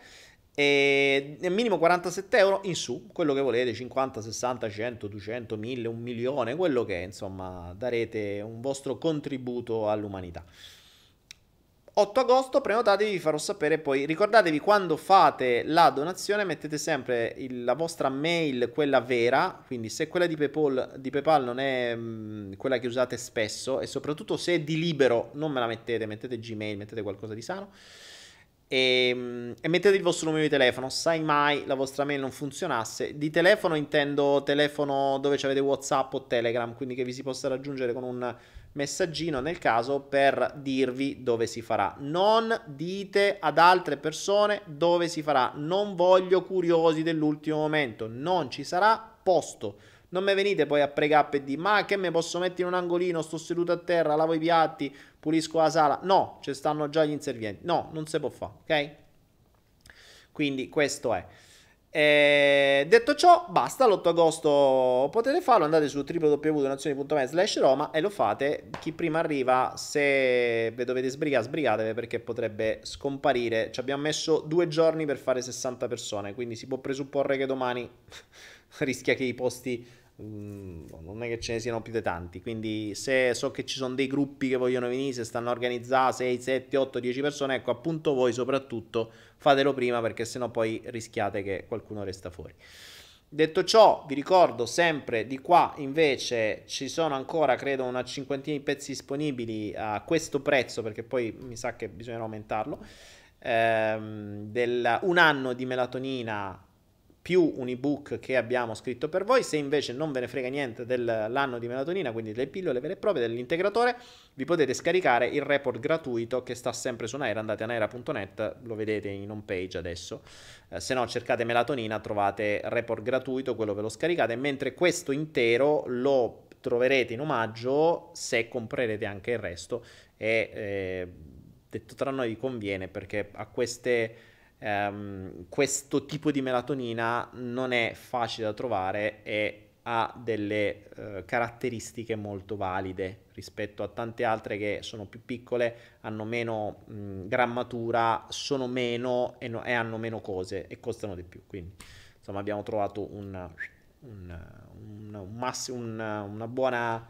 E minimo 47 euro in su, quello che volete, 50, 60, 100, 200, 1000, un milione, quello che è, insomma, darete un vostro contributo all'umanità. 8 agosto, prenotatevi, vi farò sapere poi. Ricordatevi quando fate la donazione, mettete sempre il, la vostra mail, quella vera. Quindi, se quella di PayPal, di PayPal non è mh, mm, quella che usate spesso, e soprattutto se è di libero, non me la mettete, mettete Gmail, mettete qualcosa di sano. E, ehm, e, mettete il vostro numero di telefono. Sai mai la vostra mail non funzionasse. Di telefono intendo telefono dove avete WhatsApp o Telegram, quindi che vi si possa raggiungere con un messaggino nel caso per dirvi dove si farà. Non dite ad altre persone dove si farà. Non voglio curiosi dell'ultimo momento. Non ci sarà posto. Non mi venite poi a pregare e dire ma che me posso mettere in un angolino, sto seduto a terra, lavo i piatti, pulisco la sala. No, ci stanno già gli inservienti. No, non si può fare, ok? Quindi questo è. E detto ciò, basta, l'8 agosto potete farlo, andate su www.donazioni.me slash Roma e lo fate. Chi prima arriva, se vi dovete sbrigare, sbrigatevi perché potrebbe scomparire. Ci abbiamo messo due giorni per fare 60 persone, quindi si può presupporre che domani rischia che i posti mm, non è che ce ne siano più di tanti. Quindi, se so che ci sono dei gruppi che vogliono venire, se stanno organizzati 6, 7, 8, 10 persone, ecco appunto voi soprattutto fatelo prima perché sennò poi rischiate che qualcuno resta fuori. Detto ciò, vi ricordo sempre di qua invece ci sono ancora credo una cinquantina di pezzi disponibili a questo prezzo perché poi mi sa che bisogna aumentarlo. Ehm, del, un anno di melatonina più un ebook che abbiamo scritto per voi. Se invece non ve ne frega niente dell'anno di melatonina, quindi delle pillole vere e proprie, dell'integratore, vi potete scaricare il report gratuito che sta sempre su Naira. Andate a naira.net, lo vedete in home page adesso. Eh, se no, cercate melatonina, trovate report gratuito, quello ve lo scaricate. Mentre questo intero lo troverete in omaggio se comprerete anche il resto. E eh, detto tra noi, vi conviene perché a queste ehm, questo tipo di melatonina non è facile da trovare e ha delle eh, caratteristiche molto valide rispetto a tante altre che sono più piccole, hanno meno mh, grammatura, sono meno e, no, e, hanno meno cose e costano di più. Quindi insomma abbiamo trovato un, un, un, massi, una buona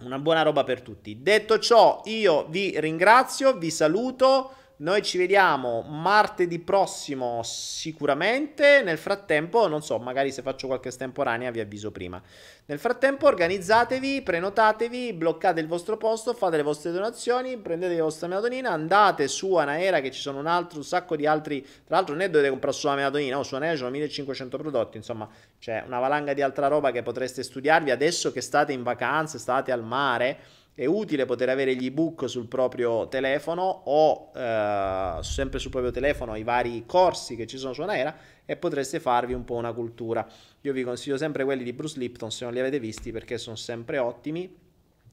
una buona roba per tutti. Detto ciò, io vi ringrazio, vi saluto. Noi ci vediamo martedì prossimo sicuramente. Nel frattempo, non so, magari se faccio qualche estemporanea vi avviso prima. Nel frattempo organizzatevi, prenotatevi, bloccate il vostro posto, fate le vostre donazioni, prendete la vostra melatonina, andate su Anaera che ci sono un altro un sacco di altri, tra l'altro è dovete comprare solo la melatonina, no, su Anaera ci sono 1500 prodotti, insomma c'è una valanga di altra roba che potreste studiarvi adesso che state in vacanze, state al mare è utile poter avere gli ebook sul proprio telefono o eh, sempre sul proprio telefono i vari corsi che ci sono su Anaera e potreste farvi un po' una cultura. Io vi consiglio sempre quelli di Bruce Lipton se non li avete visti perché sono sempre ottimi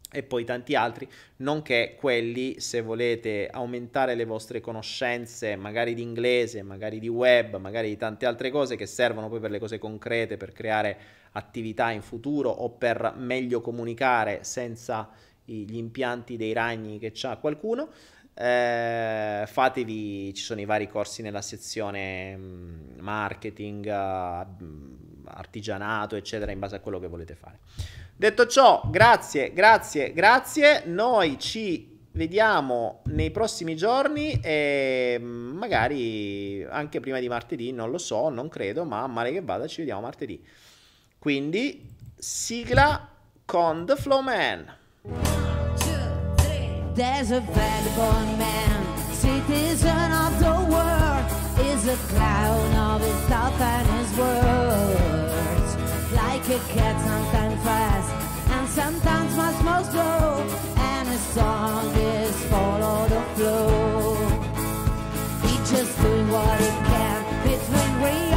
e poi tanti altri, nonché quelli se volete aumentare le vostre conoscenze, magari di inglese, magari di web, magari di tante altre cose che servono poi per le cose concrete, per creare attività in futuro o per meglio comunicare senza gli impianti dei ragni che c'ha qualcuno. Eh, fatevi, ci sono i vari corsi nella sezione mm, marketing, uh, artigianato, eccetera, in base a quello che volete fare. Detto ciò, grazie, grazie, grazie. Noi ci vediamo nei prossimi giorni e magari anche prima di martedì, non lo so, non credo, ma male che vada ci vediamo martedì. Quindi sigla con The Flow Man. There's a vagabond man, citizen of the world, is a clown of his thought and his words. Like a cat sometimes fast and sometimes much more slow, and his song is follow the flow. He just doing what he can between reality